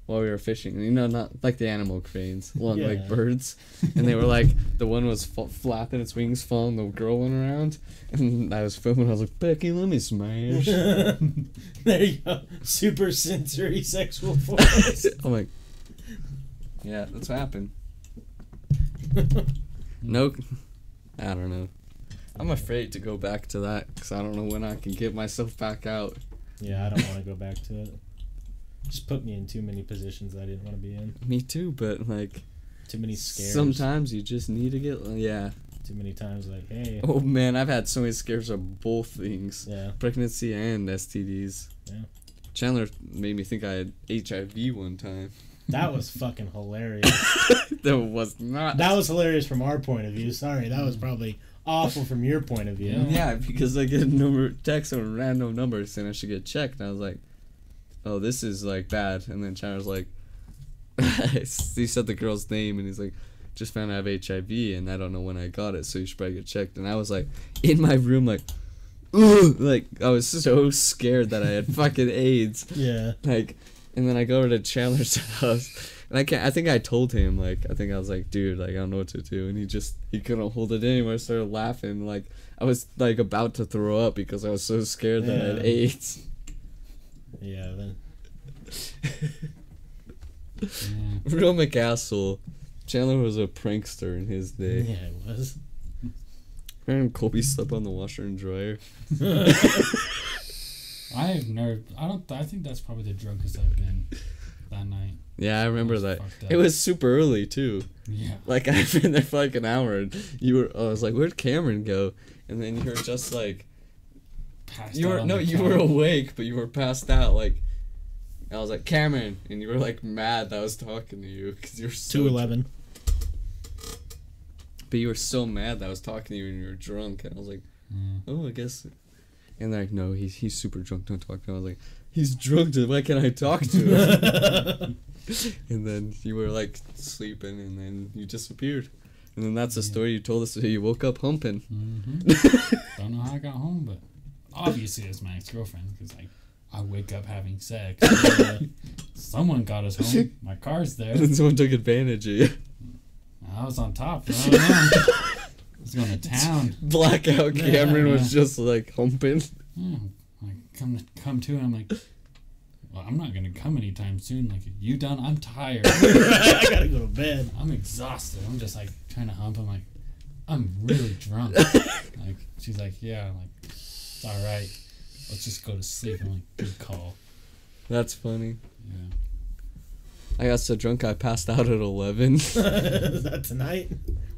while we were fishing. You know, not like the animal cranes, one Yeah. like birds. *laughs* And they were like, the one was f- flapping its wings, following the girl went around. And I was filming. I was like, Becky, let me smash. *laughs* there you go. Super sensory sexual *laughs* force. I'm like, yeah, that's what happened. No, I don't know. I'm afraid to go back to that because I don't know when I can get myself back out. yeah, I don't want to go back to it. Just put me in too many positions that I didn't want to be in. Me too, but like Too many scares. sometimes you just need to get yeah. Too many times, like, hey. Oh man, I've had so many scares of both things, Yeah. pregnancy and STDs. Yeah. Chandler made me think I had HIV one time. That was *laughs* fucking hilarious. that was not. That was hilarious from our point of view. Sorry, that was probably awful from your point of view. Yeah, because I get a number text on random numbers saying I should get checked, and I was like, "Oh, this is like bad." And then Chandler's like, *laughs* he said the girl's name, and he's like, "Just found out I have HIV, and I don't know when I got it, so you should probably get checked." And I was like, in my room, like, Ugh! like I was so scared that I had fucking AIDS, Yeah. like. And then I go over to Chandler's *laughs* house, and I can't. I think I told him like I think I was like, dude, like I don't know what to do, and he just he couldn't hold it anymore. I started laughing, like I was like about to throw up because I was so scared that I had AIDS. Yeah. Then. Yeah. Real McAstle. Chandler was a prankster in his day. Yeah, day. it was. Remember Colby slept on the washer and dryer? *laughs* I've never. I don't. I think that's probably the drunkest I've been that night. Yeah, I remember was that. It was super early too. Yeah. Like *laughs* I've been there for like an hour, and you were. I was like, "Where'd Cameron go?" And then you were just like, Passed you were on no, you couch. were awake, but you were passed out. Like I was like, "Cameron," and you were like mad that I was talking to you because you were so. Two eleven. But you were so mad that I was talking to you and you were drunk, and I was like, Yeah. "Oh, I guess." And they're like, "No, he's he's super drunk. Don't talk to him." I was like, "He's drunk. Dude. Why can't I talk to him?" *laughs* *laughs* and then you were like sleeping, and then you disappeared. And then that's the Yeah. story you told us. You woke up humping. hmm *laughs* Don't know how I got home, but obviously it's my ex girlfriend because like I wake up having sex. Uh, Someone got us home. *laughs* My car's there. And someone took advantage of you. I was on top. I don't know. I was going to *laughs* town. Blackout Yeah, Cameron was yeah. just like humping. Yeah, like come to come to, and I'm like, well, I'm not gonna come anytime soon. Like, you done? I'm tired. *laughs* I gotta go to bed. I'm exhausted. I'm just like trying to hump. I'm like, I'm really drunk. like, she's like, yeah. I'm like, it's all right. Let's just go to sleep. I'm like, good call. That's funny. Yeah. I got so drunk I passed out at 11. *laughs* Is that tonight?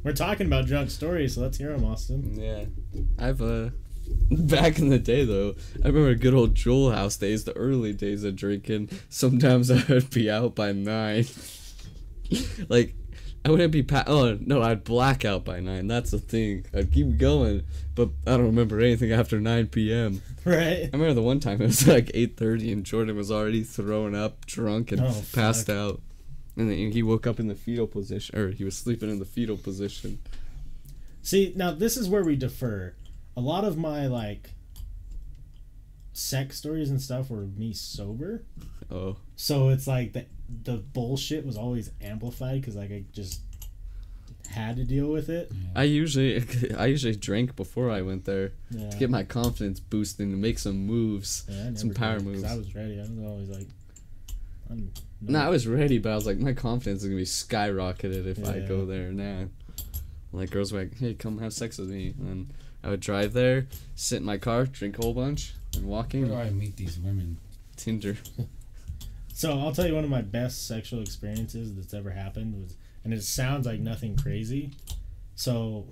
We're talking about drunk stories, so let's hear them, Austin. yeah. I've, uh, *laughs* back in the day though, I remember good old Jewel House days, the early days of drinking. Sometimes *laughs* I would be out by 9. like, I wouldn't be pa- oh no, I'd black out by 9. That's the thing. I'd keep going, but I don't remember anything after 9 p.m. Right? I remember the one time it was like 8:30 and Jordan was already thrown up, drunk, and Oh, passed fuck. out. And then he woke up in the fetal position, or he was sleeping in the fetal position. See, now this is where we defer. A lot of my like sex stories and stuff were me sober, Oh, so it's like the the bullshit was always amplified because like I just had to deal with it. I usually, *laughs* I usually drank before I went there Yeah. to get my confidence boosted and make some moves. Yeah, some power did, 'cause moves. I was ready. I was always like, I'm, No, I was ready, but I was like, my confidence is gonna be skyrocketed if I go there now. Like girls were like, "Hey, come have sex with me," and I would drive there, sit in my car, drink a whole bunch, and walk Where do in. I meet these women? Tinder. *laughs* So I'll tell you one of my best sexual experiences that's ever happened was, and it sounds like nothing crazy. So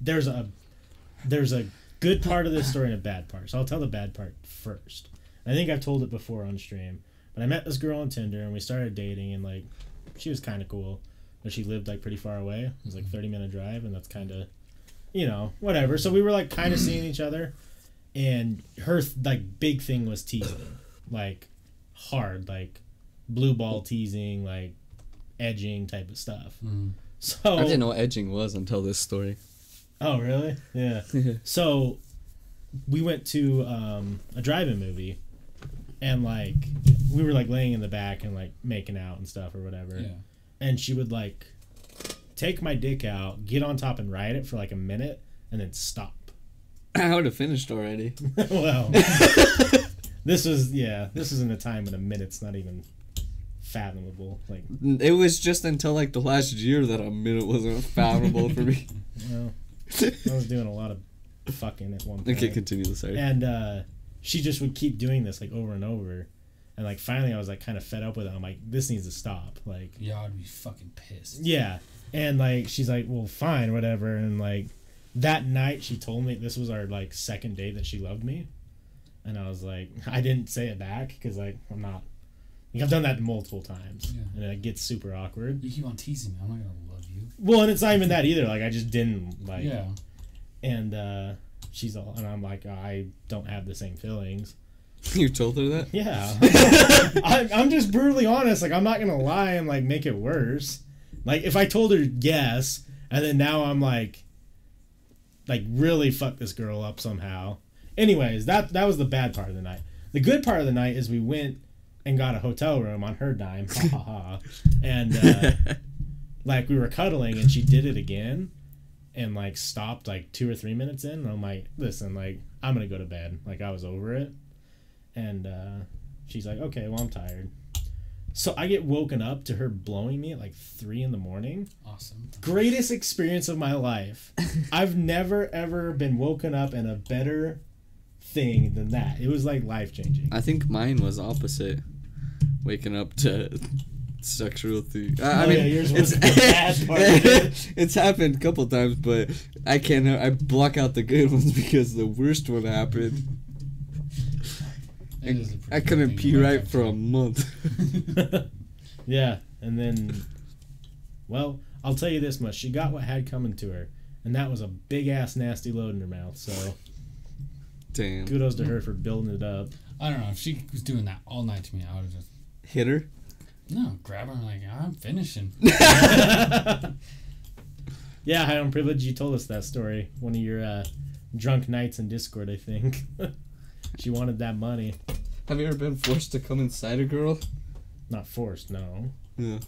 there's a there's a good part of this story and a bad part. So I'll tell the bad part first. I think I've told it before on stream, but I met this girl on Tinder and we started dating and like she was kind of cool, but she lived like pretty far away. It was like 30 minute drive and that's kind of you know whatever. So we were like kind of seeing each other, and her like big thing was teasing, like hard, like blue ball teasing, like edging type of stuff. Mm. So I didn't know what edging was until this story. Oh, really? *laughs* Yeah. so we went to um, a drive-in movie, and like we were like laying in the back and like making out and stuff or whatever. Yeah. And she would like take my dick out, get on top and ride it for like a minute, and then stop. *laughs* I would have finished already. *laughs* well, this was yeah. This isn't a time in a minute's not even fathomable. Like, It was just until like the last year that a minute wasn't fathomable for me. *laughs* well, I was doing a lot of fucking at one point. Okay, continue the story. and uh, she just would keep doing this like over and over and like finally i was like kind of fed up with it i'm like this needs to stop like Yeah, I'd be fucking pissed. yeah and like she's like well fine whatever and like that night she told me this was our like second day that she loved me and i was like *laughs* i didn't say it back because like i'm not like, i've done that multiple times Yeah. and it gets super awkward You keep on teasing me. I'm not gonna love you. well and it's not even that either like i just didn't like yeah. and uh she's all and i'm like i don't have the same feelings *laughs* you told her that? Yeah. *laughs* I, I'm just brutally honest. Like, I'm not going to lie and, like, make it worse. Like, if I told her yes, and then now I'm like, like, really fuck this girl up somehow. Anyways, that that was the bad part of the night. The good part of the night is we went and got a hotel room on her dime. Ha ha ha. *laughs* And, uh, like, we were cuddling, and she did it again. And like stopped like two or three minutes in, and I'm like, "Listen, like I'm gonna go to bed." Like I was over it, and uh, she's like, okay, well, I'm tired. So I get woken up to her blowing me at like three in the morning. Awesome. Greatest experience of my life. *laughs* I've never ever been woken up in a better thing than that. It was like life changing. I think mine was opposite. Waking up to *laughs* sexual thing. I, I Oh, mean, yeah, yours it's, was the bad *laughs* part. it's happened a couple times, but I can't. I block out the good *laughs* ones because the worst one happened. It is I couldn't pee right up for a month. yeah, and then, well, I'll tell you this much: she got what had coming to her, and that was a big ass nasty load in her mouth. So Damn. kudos to her for building it up. I don't know. If she was doing that all night to me, I would have just Hit her. no grab her like I'm finishing. *laughs* *laughs* yeah, high on privilege. You told us that story. One of your uh, drunk nights in Discord, I think. *laughs* she wanted that money. Have you ever been forced to come inside a girl? Not forced, no. Yeah.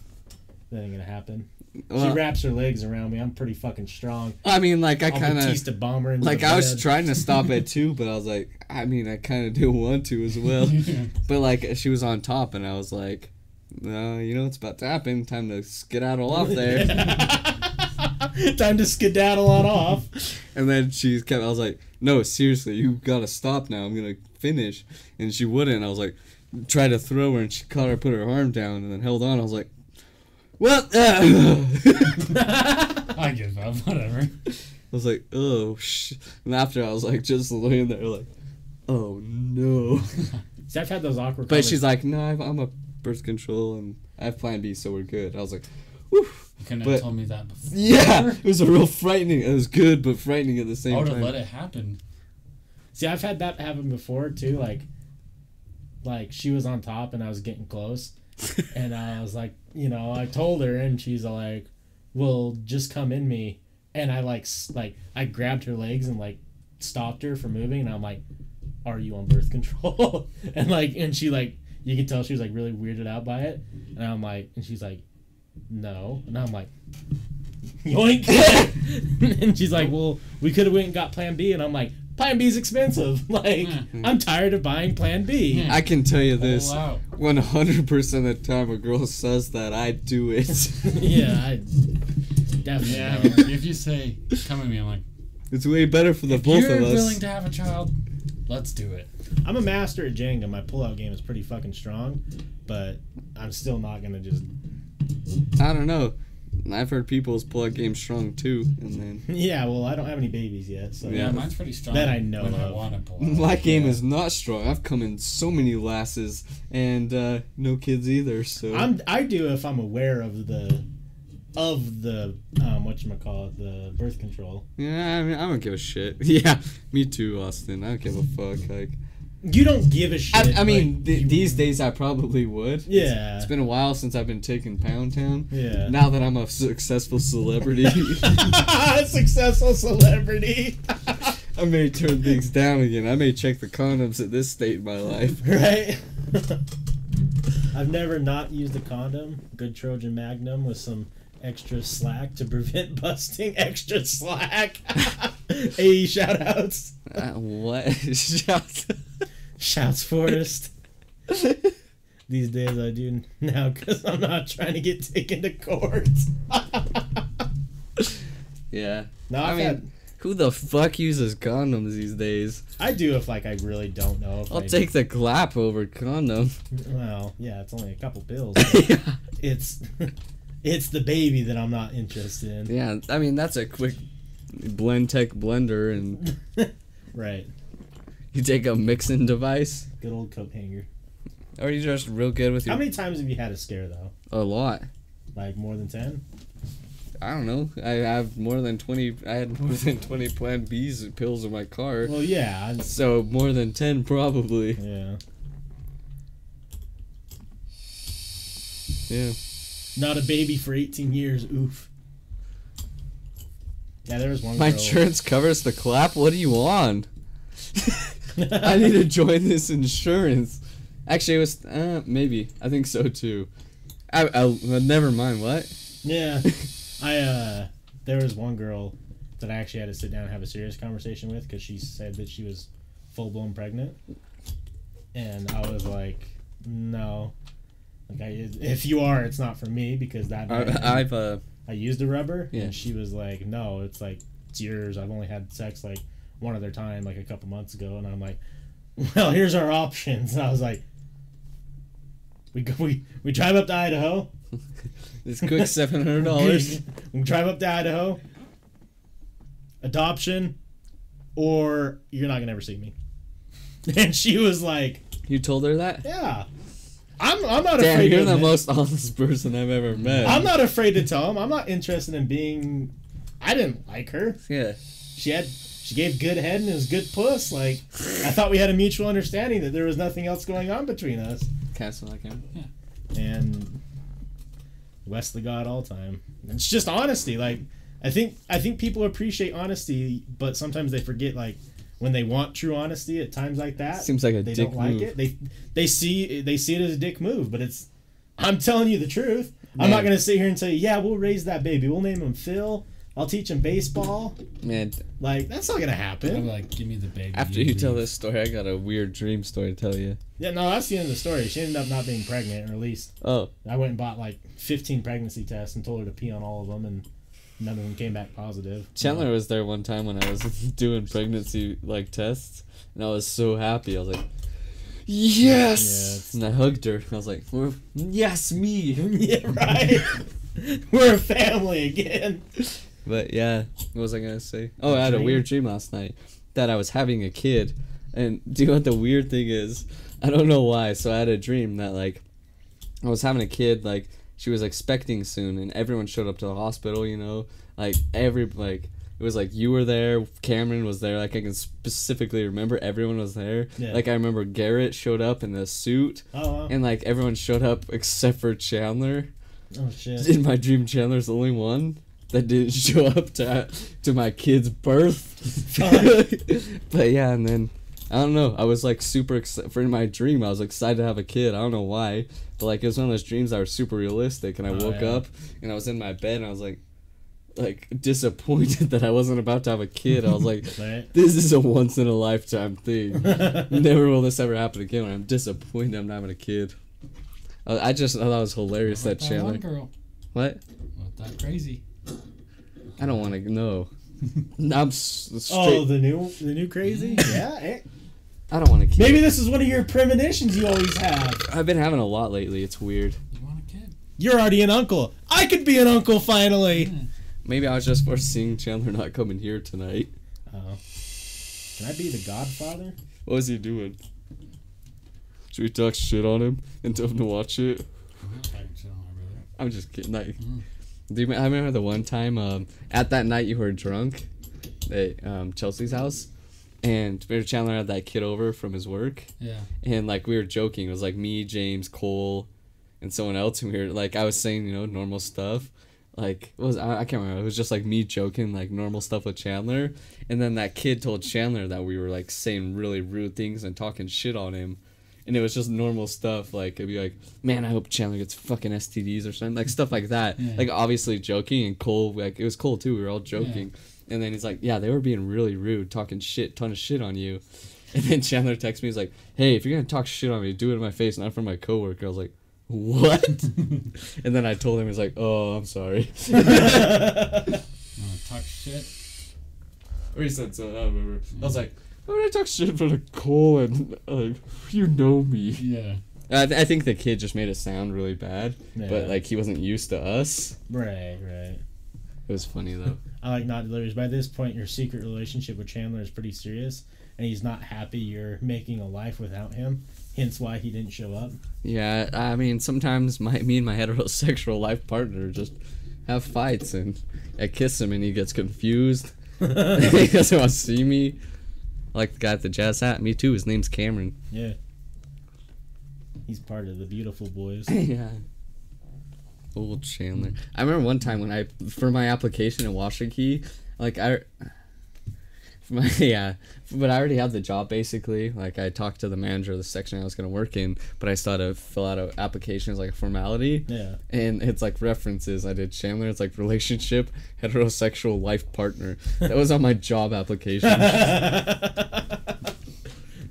That ain't gonna happen. She wraps her legs around me. I'm pretty fucking strong. I mean, like I kind of bomber like I was trying to stop it *laughs* too, but I was like, I mean, I kind of do want to as well. But like she was on top, and I was like, no, you know it's about to happen. Time to skedaddle off *laughs* there. *laughs* Time to skedaddle on off. and then she kept. I was like, no, seriously, you gotta stop now. I'm gonna finish. And she wouldn't. I was like, try to throw her, and she caught her, put her arm down, and then held on. I was like, well, uh. *laughs* I give up. Whatever. I was like, oh sh. And after I was like, just laying there, like, oh no. *laughs* See, I've had those awkward. But she's like, no, I've- I'm a birth control and I have Plan B, so we're good. I was like, whew. You couldn't But- have told me that before. Yeah, it was a real frightening. It was good, but frightening at the same time. I would have let it happen. See, I've had that happen before too. Like, like she was on top and I was getting close, *laughs* and I was like, you know, I told her, and she's like, "Well, just come in me," and I like, like, I grabbed her legs and like stopped her from moving, and I'm like, "Are you on birth control?" *laughs* and like, and she like, you could tell she was like really weirded out by it, and I'm like, and she's like, "No," and I'm like. Yoink! *laughs* and she's like, "Well, we could have went and got Plan B," and I'm like, "Plan B is expensive. *laughs* Like, Hmm. I'm tired of buying Plan B." Hmm. I can tell you this: 100% of the time a girl says that, I do it. *laughs* *laughs* yeah, I definitely. Yeah. don't. if you say come at me, I'm like, it's way better for the both if both you're of us. willing to have a child, Let's do it. I'm a master at Jenga. My pullout game is pretty fucking strong, but I'm still not gonna just. I don't know. I've heard people's pull-out game strong too, and then *laughs* Yeah, well, I don't have any babies yet, so Yeah, Yeah. mine's pretty strong. That I know when I of. want to pull. out. my game Yeah. is not strong. I've come in so many lasses and uh, no kids either. So I'm I do if I'm aware of the of the um what you call it the birth control. yeah, I mean, I don't give a shit. *laughs* Yeah, me too, Austin. I don't give a fuck. Like, You don't give a shit. I, I mean, like, th- these days I probably would. Yeah. It's been a while since I've been taking Pound Town. Yeah. Now that I'm a successful celebrity, *laughs* *laughs* Successful celebrity. *laughs* I may turn things down again. I may check the condoms at this state in my life. right? I've never not used a condom. Good Trojan Magnum with some extra slack to prevent busting. Extra slack. hey, shout outs. Uh, what? Shout- Shouts Forrest. *laughs* These days I do now because I'm not trying to get taken to court. *laughs* yeah. no, I I've mean, had- who the fuck uses condoms these days? I do if like I really don't know. If I'll I, take the clap over condom. Well, yeah, it's only a couple pills. *laughs* yeah. it's it's the baby that I'm not interested in. yeah, I mean that's a quick blend tech blender, and Right. You take a mixing device. Good old coat hanger. Or you just real good with your How many times have you had a scare though? a lot. Like more than ten? I don't know. I have more than twenty. I had more *laughs* than twenty Plan B's pills in my car. Well, yeah, I- So more than ten probably. yeah. Yeah. Not a baby for 18 years. Oof. Yeah, there was one. My girl. insurance covers the clap. What are you on? *laughs* *laughs* I need to join this insurance. Actually, it was uh, maybe. I think so too. I, I uh, never mind. What? Yeah, *laughs* I uh, there was one girl that I actually had to sit down and have a serious conversation with because she said that she was full blown pregnant, and I was like, no, like I, if you are, it's not for me because that I, I've uh. I used a rubber, Yeah. and she was like, no, it's like it's yours. I've only had sex like one other time, like a couple months ago, and I'm like, *laughs* well, here's our options. And I was like. We, go, we we drive up to Idaho. *laughs* This quick seven hundred dollars. *laughs* we drive up to Idaho. Adoption, or you're not gonna ever see me. And she was like, You told her that? "Yeah, I'm. I'm not Damn, afraid. you're the most honest person I've ever met. I'm not afraid to tell him. I'm not interested in being. I didn't like her. Yeah. She had. She gave good head and it was good puss. Like, I thought we had a mutual understanding that there was nothing else going on between us. Castle that Yeah. and Wesley God all time. It's just honesty. Like I think I think people appreciate honesty, but sometimes they forget like when they want true honesty at times like that. Seems like a they dick don't like move. it. They they see they see it as a dick move, but it's I'm telling you the truth. I'm not gonna sit here and say, yeah, we'll raise that baby. We'll name him Phil. I'll teach him baseball. Man, Like that's not gonna I'm happen. like, give me the baby. after you tell this story, I got a weird dream story to tell you. Yeah, no, that's the end of the story. She ended up not being pregnant, or at least Oh, I went and bought like 15 pregnancy tests and told her to pee on all of them, and none of them came back positive. Chandler was there one time when I was *laughs* doing pregnancy like tests, and I was so happy. I was like, "Yes!" Yeah, and I hugged her. I was like, "Well, "Yes, me." *laughs* yeah, right. *laughs* We're a family again. But yeah, what was I gonna say? Oh, I had a weird dream last night that I was having a kid, and do you know what the weird thing is? I don't know why. So I had a dream that like I was having a kid, like she was expecting soon, and everyone showed up to the hospital. You know, like every like it was like you were there, Cameron was there. Like I can specifically remember everyone was there. Yeah. Like I remember Garrett showed up in the suit, Oh, wow. and like everyone showed up except for Chandler. oh shit. In my dream, Chandler's the only one that didn't *laughs* show up to to my kid's birth. *laughs* but yeah, and then I don't know. I was like super excited for my dream. I was excited to have a kid. I don't know why, but like it was one of those dreams that were super realistic. And I Oh, woke yeah. up and I was in my bed and I was like, like *laughs* disappointed that I wasn't about to have a kid. I was like, Right. this is a once in a lifetime thing. Never will this ever happen again. I'm disappointed I'm not having a kid. I I just thought it was hilarious What that Chandler. What? Not that crazy. I don't want to know. I'm s- straight. Oh, the new, the new crazy. *laughs* Yeah. eh. I don't want to kid. Maybe this is one of your premonitions you always have. I've been having a lot lately. It's weird. You want a kid? You're already an uncle. I could be an uncle finally. Maybe I was just foreseeing Chandler not coming here tonight. Oh. Can I be the godfather? What was he doing? Should we talk shit on him and tell him to watch it? I'm not talking shit on brother. I'm just kidding. Like, Mm. Do you, I remember the one time um, at that night you were drunk at um, Chelsea's house, and. Chandler had that kid over from his work, Yeah. and like we were joking. It was like me, James, Cole, and someone else, and we were like, I was saying, you know, normal stuff. Like it was I, I can't remember. It was just like me joking, like normal stuff with Chandler, and then that kid told Chandler that we were like saying really rude things and talking shit on him, and it was just normal stuff. Like it'd be like, man, I hope Chandler gets fucking STDs or something, like stuff like that. Yeah. Like obviously joking, and Cole like it was Cole too. We were all joking, and then he's like, yeah, they were being really rude, talking shit, ton of shit on you. *laughs* And then Chandler texts me, he's like, hey, if you're gonna talk shit on me, do it in my face, not from my coworker. I was like, what? *laughs* and then I told him, he's like, oh, I'm sorry. *laughs* You want to talk shit? Or he said so, I don't remember. I was like, why would I talk shit for the Cole and like you know me? Yeah. I, th- I think the kid just made it sound really bad, Yeah. but like he wasn't used to us. Right, right. It was funny though. *laughs* I like not delivers. By this point, your secret relationship with Chandler is pretty serious, and he's not happy you're making a life without him. Hence why he didn't show up. yeah, I mean sometimes my me and my *laughs* heterosexual life partner just have fights and I kiss him and he gets confused. *laughs* he doesn't want to see me. Like the guy at the jazz hat, me too. His name's Cameron. Yeah. He's part of the beautiful boys. *laughs* yeah. Old Chandler. I remember one time when I for my application in Washington, like I *laughs* yeah, but I already had the job basically. Like I talked to the manager of the section I was gonna work in, but I had to fill out an application as like a formality. Yeah. And it's like references. I did Chandler. It's like relationship, *laughs* heterosexual life partner. That was on my job application. *laughs*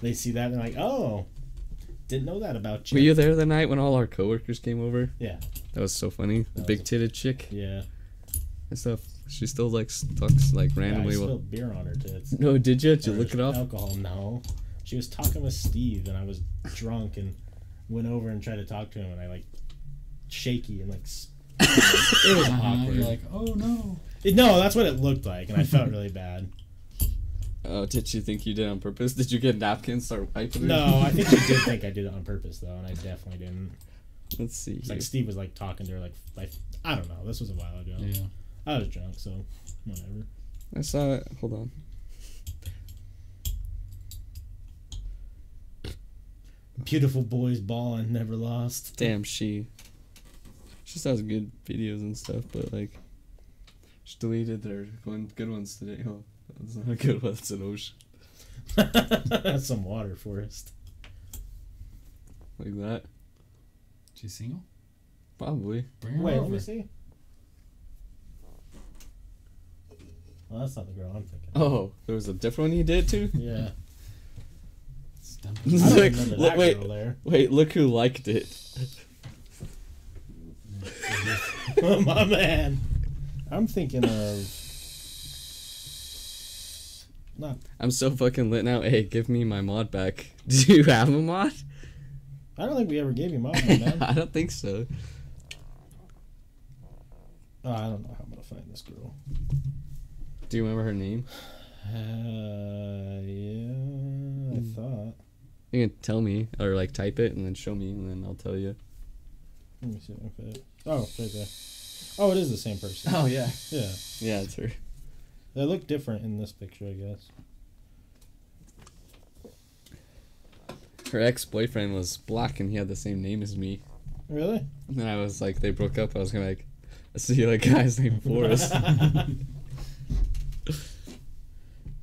they see that and they're like, oh, didn't know that about you. Were you there the night when all our coworkers came over? Yeah. That was so funny. The big titted chick Yeah. and stuff. She still like talks like yeah I randomly. while- spilled beer on her tits. no, did you? Did you Or look it off? Alcohol, no. She was talking with Steve, and I was drunk and went over and tried to talk to him, and I like shaky and like. *laughs* it was awkward. You're like, oh no. It- no, that's what it looked like, and I felt really bad. Oh, did you think you did on purpose? Did you get napkins start wiping? No, I think she did *laughs* think I did it on purpose though, and I definitely didn't. Let's see. Here. like Steve was like talking to her, like like I don't know. This was a while ago. Yeah. I was drunk, so whatever. I saw it. Hold on. Beautiful boys ball balling, never lost. Damn, she. She just has good videos and stuff, but like, she deleted their one good ones today. Oh, that's not a good one. That's an ocean *laughs* Some water forest. like that. She's single? Probably. Bring her Wait, let over. me see. Well, that's not the girl I'm thinking. Oh, there was a different one you did too. *laughs* Yeah. Stump. I don't Look, that wait, girl there. wait. Look who liked it. *laughs* *laughs* My man. I'm thinking of. Not. I'm so fucking lit now. Hey, give me my mod back. Do you have a mod? I don't think we ever gave you mod, man. I don't think so. Oh, I don't know how I'm gonna find this girl. Do you remember her name? Uh, yeah, I Hmm. thought. You can tell me or like type it and then show me and then I'll tell you. Let me see if I it. Oh, right there. Oh, it is the same person. Oh yeah. Yeah, Yeah, it's her. they look different in this picture, I guess. Her ex boyfriend was black and he had the same name as me. Really? And then I was like, they broke up. I was gonna like, I see like *laughs* guy's named Forrest. *laughs*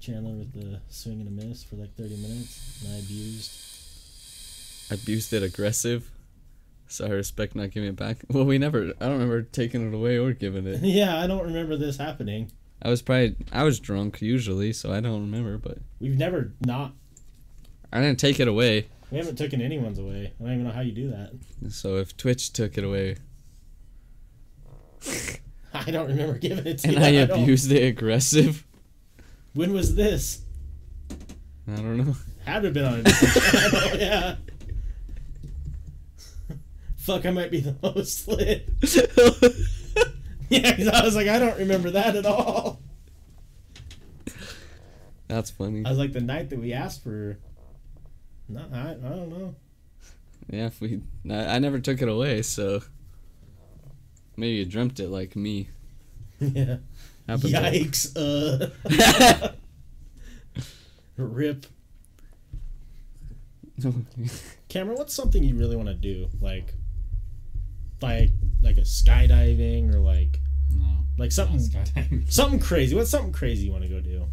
Chandler with the swing and a miss for like 30 minutes, and I abused. Abused it aggressive. So I respect not giving it back. Well, we never. I don't remember taking it away or giving it. *laughs* yeah, I don't remember this happening. I was probably I was drunk usually, so I don't remember. But We've never not. I didn't take it away. We haven't taken anyone's away. I don't even know how you do that. So if Twitch took it away *laughs* I don't remember giving it to and you. I don't- abused it aggressive, When was this? I don't know. Had to have been on a different *laughs* channel. Yeah. Fuck, I might be the most lit. *laughs* Yeah, 'cause I was like, I don't remember that at all. That's funny. I was like, the night that we asked for. No, I, I don't know. Yeah, if we, I, I never took it away, so maybe you dreamt it like me. *laughs* Yeah. Happened to- Yikes. Uh. *laughs* Rip. *laughs* Cameron, what's something you really want to do? Like, like, like a skydiving or like, No. like something, *laughs* something crazy. What's something crazy you want to go do?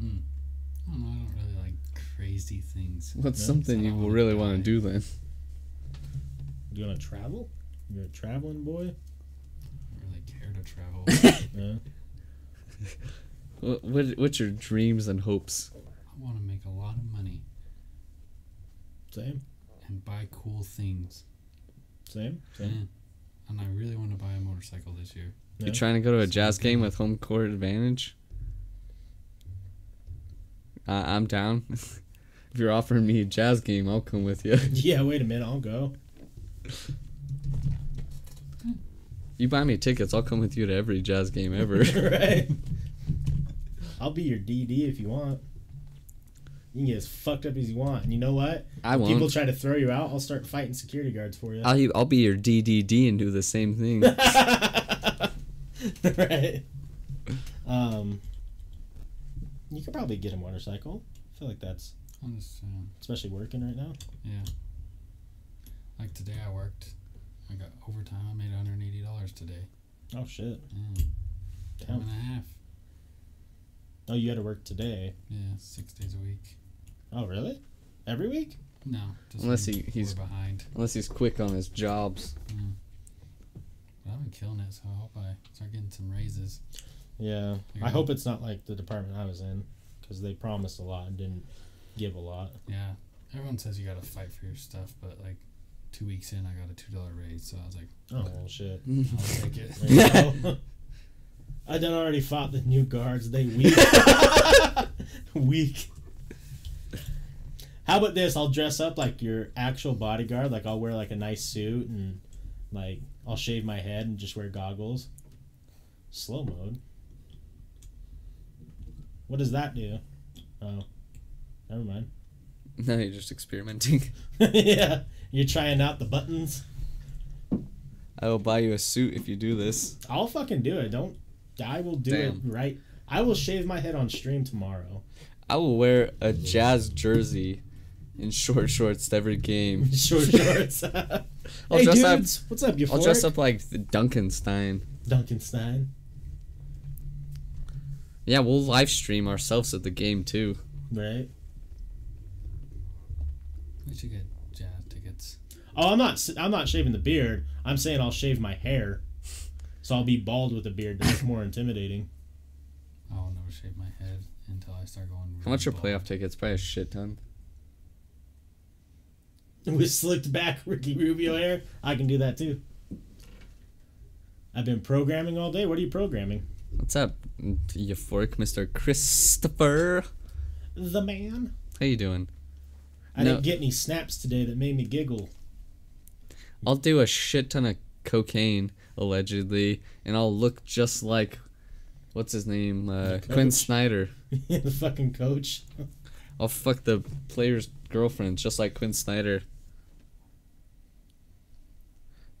Hmm. I don't know. I don't really like crazy things. What's Yeah, something you don't wanna really want to do then? You gonna travel? You're a traveling boy. I don't really care to travel. *laughs* Yeah. *laughs* What, what what's your dreams and hopes? I want to make a lot of money Same. and buy cool things. Same. Yeah. Same. And I really want to buy a motorcycle this year. Yeah. You trying to go to a jazz game with home court advantage? Uh, I'm down. *laughs* if you're offering me a jazz game, I'll come with you. Yeah. Wait a minute. I'll go. You buy me tickets, I'll come with you to every jazz game ever. *laughs* right. *laughs* I'll be your DD if you want. You can get as fucked up as you want, and you know what? I People won't. try to throw you out. I'll start fighting security guards for you. I'll I'll be your DDD and do the same thing. *laughs* right. Um. You could probably get a motorcycle. I feel like that's just, uh, especially working right now. yeah. Like today, I worked. I got overtime. I made $180 today. Oh shit! Yeah. Time Damn. and a half. Oh, you had to work today. Yeah, six days a week. Oh really? Every week? No, just Unless he- he's- behind. Unless he's quick on his jobs. Yeah. But I've been killing it, so I hope I start getting some raises. Yeah. Yeah. I hope it's not like the department I was in, because they promised a lot and didn't give a lot. Yeah, everyone says you gotta fight for your stuff, but like two weeks in, I got a two dollar raise, so I was like, Oh well, shit. *laughs* I'll take it. There. *laughs* *laughs* I done already fought the new guards. They weak. weak. How about this? I'll dress up like your actual bodyguard. Like I'll wear like a nice suit and like I'll shave my head and just wear goggles. Slow mode. What does that do? Oh, never mind. No, you're just experimenting. *laughs* yeah, you're trying out the buttons. I will buy you a suit if you do this. I'll fucking do it. Don't. I will do Damn. it right. I will shave my head on stream tomorrow. I will wear a jazz jersey in short shorts to every game. *laughs* Short shorts. *laughs* I'll hey dress up- dudes, what's up, you I'll dress up like Duncanstein. Duncanstein. Yeah, we'll live stream ourselves at the game too. Right. We should get jazz tickets. Oh, I'm not. s- I'm not shaving the beard. I'm saying I'll shave my hair, so I'll be bald with a beard That's *laughs* more intimidating. I'll never shave my head until I start going. How much are really playoff tickets? Probably a shit ton. *laughs* With slicked back Ricky Rubio hair, I can do that too. I've been programming all day. What are you programming? What's up, euphoric Mr. Christopher? The man. How you doing? I No. didn't get any snaps today that made me giggle. I'll do a shit ton of cocaine allegedly, and I'll look just like what's his name, uh, Quin. Snyder. *laughs* the fucking coach. *laughs* I'll fuck the player's girlfriend just like Quin Snyder.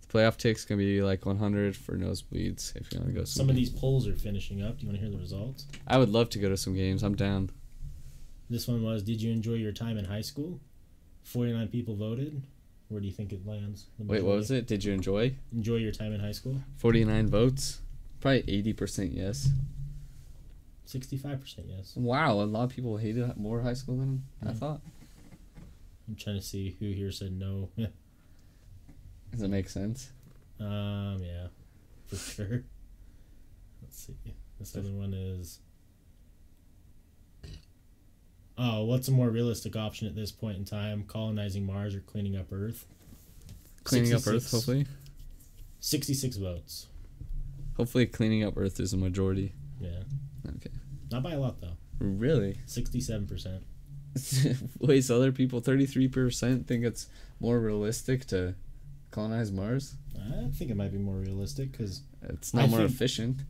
The playoff tick's gonna be like 100 for nosebleeds if you want to go. Some of these polls are finishing up. Do you want to hear the results? I would love to go to some games. I'm down. This one was Did you enjoy your time in high school? 49 people voted. Where do you think it lands? Wait, what was it? Did you enjoy? Enjoy your time in high school? 49 votes. Probably 80% yes. 65% yes. Wow, a lot of people hated more high school than I thought. I'm trying to see who here said no. *laughs* Does it make sense? um, yeah, for sure. *laughs* Let's see. This other one is. Oh, what's a more realistic option at this point in time? Colonizing Mars or cleaning up Earth? Cleaning up Earth, hopefully. 66 votes. Hopefully, cleaning up Earth is a majority. Yeah. Okay. Not by a lot though. Really? Sixty-seven percent. *laughs* Wait, so other people, 33% think it's more realistic to colonize Mars? I think it might be more realistic because, It's not I more think- efficient.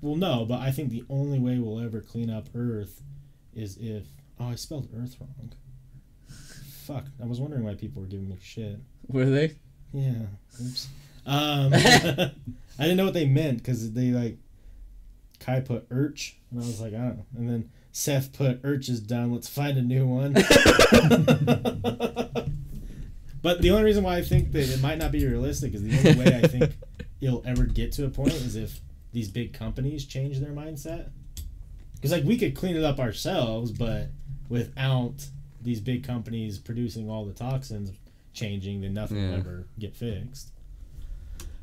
well, no, but I think the only way we'll ever clean up Earth is if. Oh, I spelled Earth wrong. Fuck! I was wondering why people were giving me shit. Were they? Yeah. Oops. Um, *laughs* *laughs* I didn't know what they meant because they like. Kai put Urch, and I was like, I don't know. And then Seth put Urch is done. Let's find a new one. *laughs* but the only reason why I think that it might not be realistic is the only way I think it'll ever get to a point is if these big companies change their mindset. Because like we could clean it up ourselves, but without these big companies producing all the toxins changing, then nothing will ever get fixed.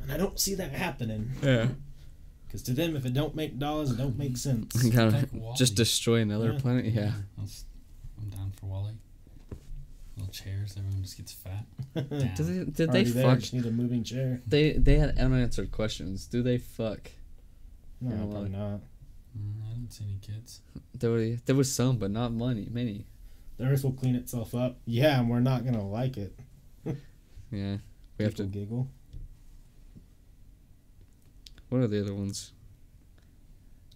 And I don't see that happening. Yeah. Because to them, if it don't make dollars, it don't make sense. kind of Wall-E. just destroy another Yeah. planet. Yeah. I'll s- I'm down for Wall-E. Little chairs, everyone just gets fat. *laughs* Did they, did they Already there, fuck? Just need a moving chair. They they had unanswered questions. Do they fuck? No, probably not. Mm, I didn't see any kids. *laughs* There were there was some, but not many. Many. The Earth will clean itself up. Yeah, and we're not gonna like it. *laughs* Yeah. We have to. giggle. What are the other ones?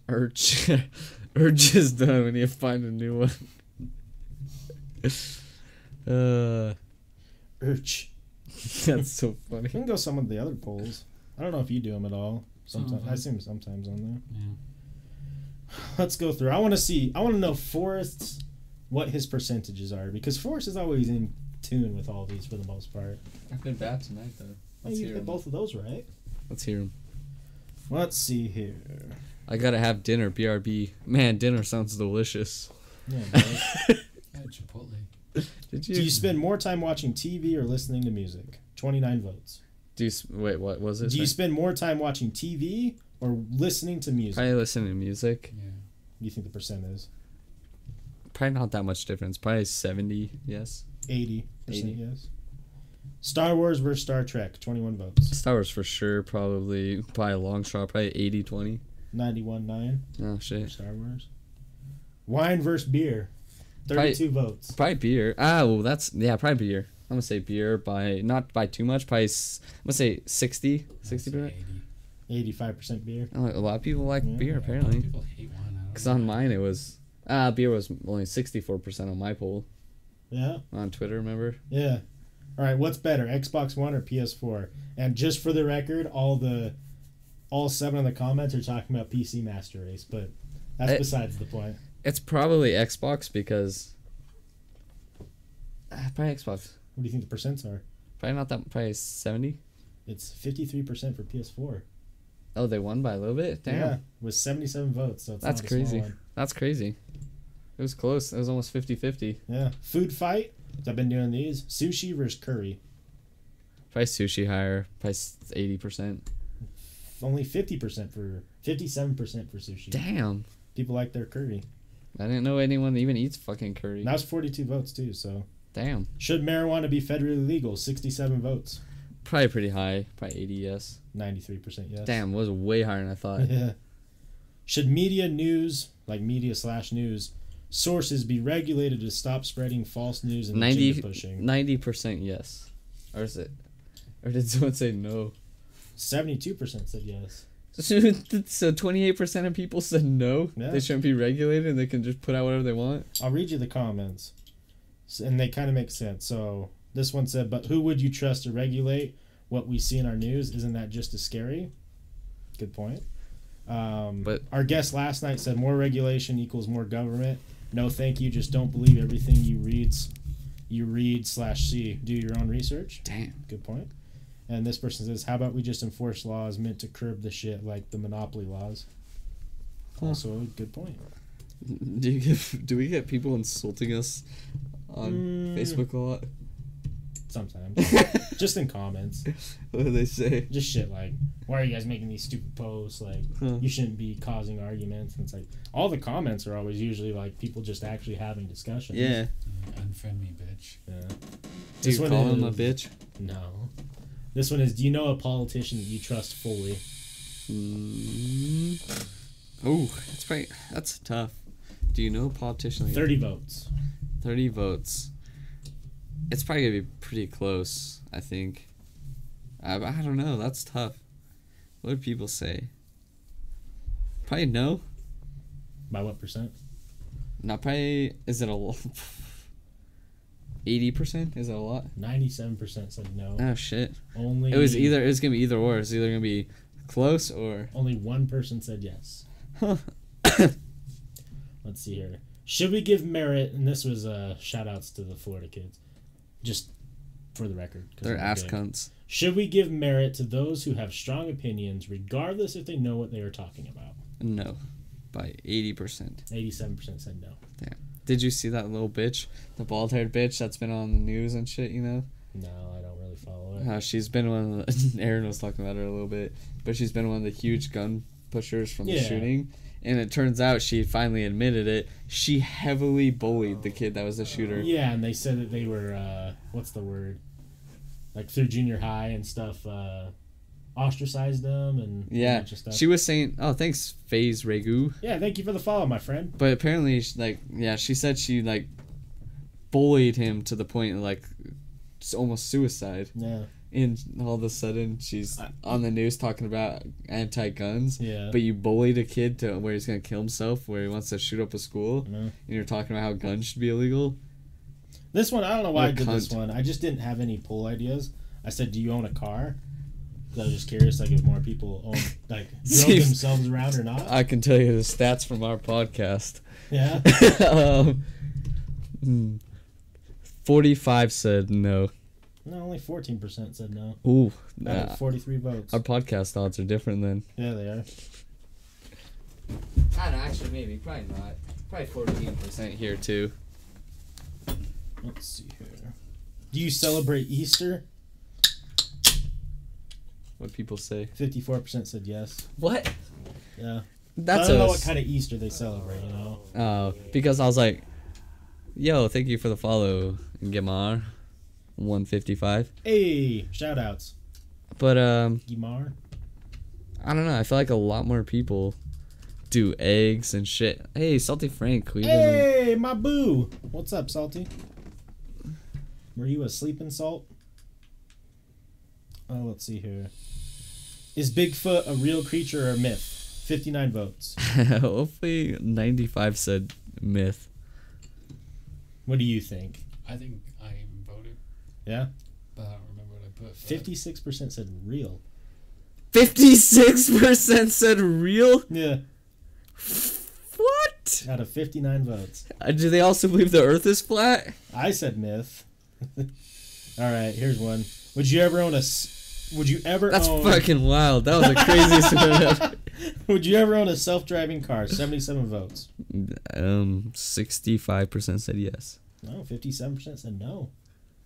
Urge. *laughs* Urge is done. We need to find a new one. uh, Urch. that's so funny. We can go some of the other polls. I don't know if you do them at all. Sometimes I them. see them sometimes on there. Yeah. Let's go through. I want to see. I want to know Forrest's what his percentages are because Forrest is always in tune with all these for the most part. I've been bad tonight though. Hey, you hit both of those right. Let's hear him. Let's see here. I gotta have dinner. BRB. Man, dinner sounds delicious. Yeah, *laughs* boy. Chipotle. Did you? do you spend more time watching TV or listening to music? Twenty nine votes. Do you wait? What was it? Do you spend more time watching TV or listening to music? Probably listen to music. Yeah. do you think the percent is? Probably not that much difference. Probably seventy. Yes. 80 percent 80. yes. Star Wars versus Star Trek, twenty one votes. Star Wars for sure. Probably by a long shot. Probably 80-20. Ninety one nine Oh for shit. Star Wars. Wine versus beer. Probably- Thirty two votes. Probably beer. Ah, well, that's yeah. Probably beer. I'm gonna say beer by not by too much. Probably I'm gonna say 60 60 percent. Eighty five percent beer. A lot of people like Yeah. beer A lot of apparently. people hate wine. Cause on mine it was ah beer was only 64 percent on my poll Yeah, on Twitter. Remember? yeah. All right, what's better, Xbox One or PS4? And just for the record, all the all seven of the comments are talking about PC Master Race, but that's Eh. besides the point. It's probably Xbox because ah, probably Xbox. What do you think the percents are? Probably not that. Probably 70. It's fifty three percent for PS4. Oh, they won by a little bit. Damn, Yeah, with seventy seven votes. So it's That's not a small crazy. that's crazy. It was close. It was almost 50-50. Yeah, food fight. I've been doing these. Sushi versus curry. Probably sushi higher. Probably 80 percent. Only fifty percent for fifty seven percent for sushi. Damn. People like their curry. I didn't know anyone even eats fucking curry. And that was forty two votes too. So Damn. should marijuana be federally legal? Sixty seven votes. Probably pretty high. Probably 80 yes. Ninety three percent yes. Damn, was way higher than I thought. *laughs* Yeah. Should media news, like media slash news, sources be regulated to stop spreading false news and 90 agenda pushing? 90% yes. Or is it? Or did *laughs* someone say no? Seventy two percent said yes. *laughs* so 28% of people said no. Yeah. They shouldn't be regulated and they can just put out whatever they want. I'll read you the comments, and they kind of make sense. So this one said, "But who would you trust to regulate what we see in our news? Isn't that just as scary?" Good point. Um, But- our guest last night said, "More regulation equals more government." No, thank you. Just don't believe everything you reads, you read slash see. Do your own research. Damn. Good point. And this person says, "How about we just enforce laws meant to curb the shit like the monopoly laws?" Huh. Also, good point. Do you get, do we get people insulting us on Mm. Facebook a lot? Sometimes, *laughs* just in comments. What do they say? just shit like why are you guys making these stupid posts like Huh. you shouldn't be causing arguments and it's like all the comments are always usually like people just actually having discussions Yeah. Yeah, unfriend me, bitch. yeah Do you one call him a bitch? no this one is do you know a politician that you trust fully Mm. Oh, that's probably that's tough. Do you know a politician? that- 30 votes. 30 votes. It's probably gonna be pretty close, I think. I, I don't know. That's tough. What do people say? Probably no. By what percent? Not probably. Is it a lot? *laughs* 80%? Is it a lot? 97% said no. Oh shit. Only It was either. It was gonna be either or. It's either gonna be close or. Only one person said yes. Huh. *coughs* Let's see here. Should we give merit? And this was uh, shout outs to the Florida kids, just for the record. They're ass good. cunts. Should we give merit to those who have strong opinions, regardless if they know what they are talking about? No. By 80%. Eighty-seven percent said no. Did you see that little bitch? The bald haired bitch that's been on the news and shit, you know? No, I don't really follow it. She's been one of the, *laughs* Aaron was talking about her a little bit, but she's been one of the huge gun pushers from the shooting. And it turns out she finally admitted it. She heavily bullied the kid that was the shooter. Yeah, and they said that they were uh, what's the word? Like through junior high and stuff, uh, ostracized them and a Yeah, bunch of stuff. she was saying, "Oh, thanks, Phase Regu." yeah, thank you for the follow, my friend. But apparently, like, yeah, she said she like bullied him to the point of like s- almost suicide. Yeah, And all of a sudden, she's on the news talking about anti-guns. yeah. But you bullied a kid to where he's gonna kill himself, where he wants to shoot up a school, No. and you're talking about how guns should be illegal. This one, I don't know why I did this one. I just didn't have any poll ideas. I said, "Do you own a car?" 'Cause I was just curious, like if more people own, like *laughs* drove themselves around or not. I can tell you the stats from our podcast. Yeah, *laughs* um, hmm, Forty-five said no. No, only fourteen percent said no. Ooh, Out nah, forty-three votes. our podcast odds are different then. Yeah, they are. I don't know, actually, maybe, probably not. Probably fourteen percent here too. Let's see here. Do you celebrate Easter? What people say? Fifty-four percent said yes. What? Yeah, That's I don't a know what kind of Easter they celebrate. You know. Oh, because I was like, "Yo, thank you for the follow, Gemar, one fifty-five." Hey, shout outs. But um, Gimar. I don't know. I feel like a lot more people do eggs and shit. Hey, Salty Frank, we live Hey, my boo. What's up, Salty? Were you asleep in salt? Oh, let's see here. Is Bigfoot a real creature or a myth? 59 votes. *laughs* hopefully ninety-five said myth. What do you think? I think I voted, Yeah? but I don't remember what I put. 56% said real. Fifty-six percent said real. Yeah, What? out of 59 votes. Uh, do they also believe the Earth is flat? I said myth. *laughs* All right, here's one. Would you ever own a? would you ever That's own fucking wild. That was the craziest one ever. *laughs* Would you ever own a self-driving car? 77 votes. Um, sixty-five percent said yes. No, 57% said no.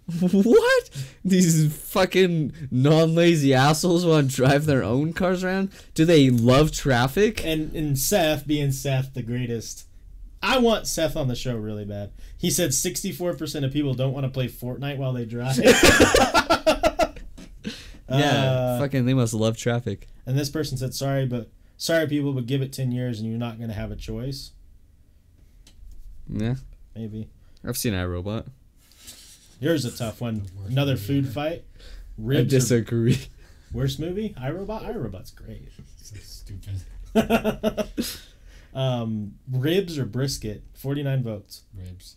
*laughs* What? These fucking non-lazy assholes want to drive their own cars around? Do they love traffic? and and Seth being Seth the greatest. I want Seth on the show really bad. He said 64% of people don't want to play Fortnite while they drive. *laughs* *laughs* Yeah, Uh, fucking they must love traffic. and this person said sorry but sorry people but give it 10 years and you're not going to have a choice. Yeah, Maybe. I've seen iRobot. Here's a tough one. Another food ever. fight. I Ribs or, disagree. worst movie? iRobot? iRobot's great. *laughs* So stupid. *laughs* um, ribs or brisket? 49 votes. Ribs.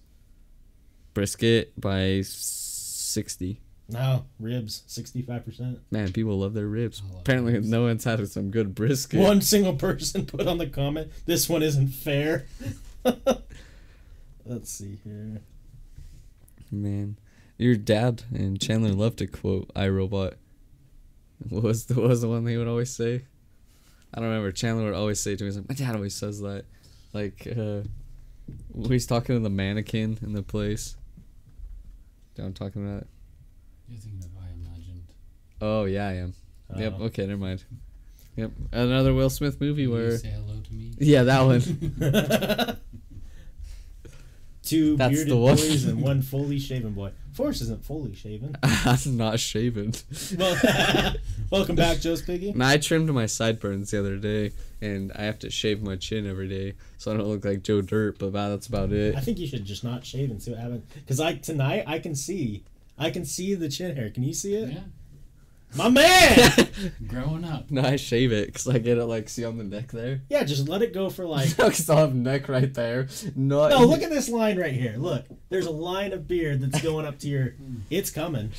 Brisket by sixty. No, ribs. 65%. Man, people love their ribs. Love Apparently, ribs. no one's had some good brisket. One single person *laughs* put on the comment, this one isn't fair. Let's see here. Man, your dad and Chandler love to quote iRobot. What was the what was the one they would always say? I don't remember. Chandler would always say to me, like, my dad always says that. Like, uh, he's talking to the mannequin in the place. Do you know I'm talking about? You're thinking of I imagined. Oh, yeah, I am. Yep, Uh, okay, never mind. Yep, another Will Smith movie where. say hello to me. Yeah, that one. *laughs* *laughs* two That's bearded the one. boys and one fully shaven boy. Forrest isn't fully shaven. *laughs* I'm not shaven. Well, *laughs* welcome back, Joe's Piggy. And I trimmed my sideburns the other day, and I have to shave my chin every day, so I don't look like Joe Dirt. But wow, that's about it. I think you should just not shave and see what happens. Because like tonight, I can see, I can see the chin hair. Can you see it? Yeah. My man. *laughs* Growing up. no, I shave it because I get it like see on the neck there. yeah, just let it go for like. *laughs* Because I'll have neck right there. Not No, look at this line right here. Look, there's a line of beard that's going up to your. *laughs* It's coming.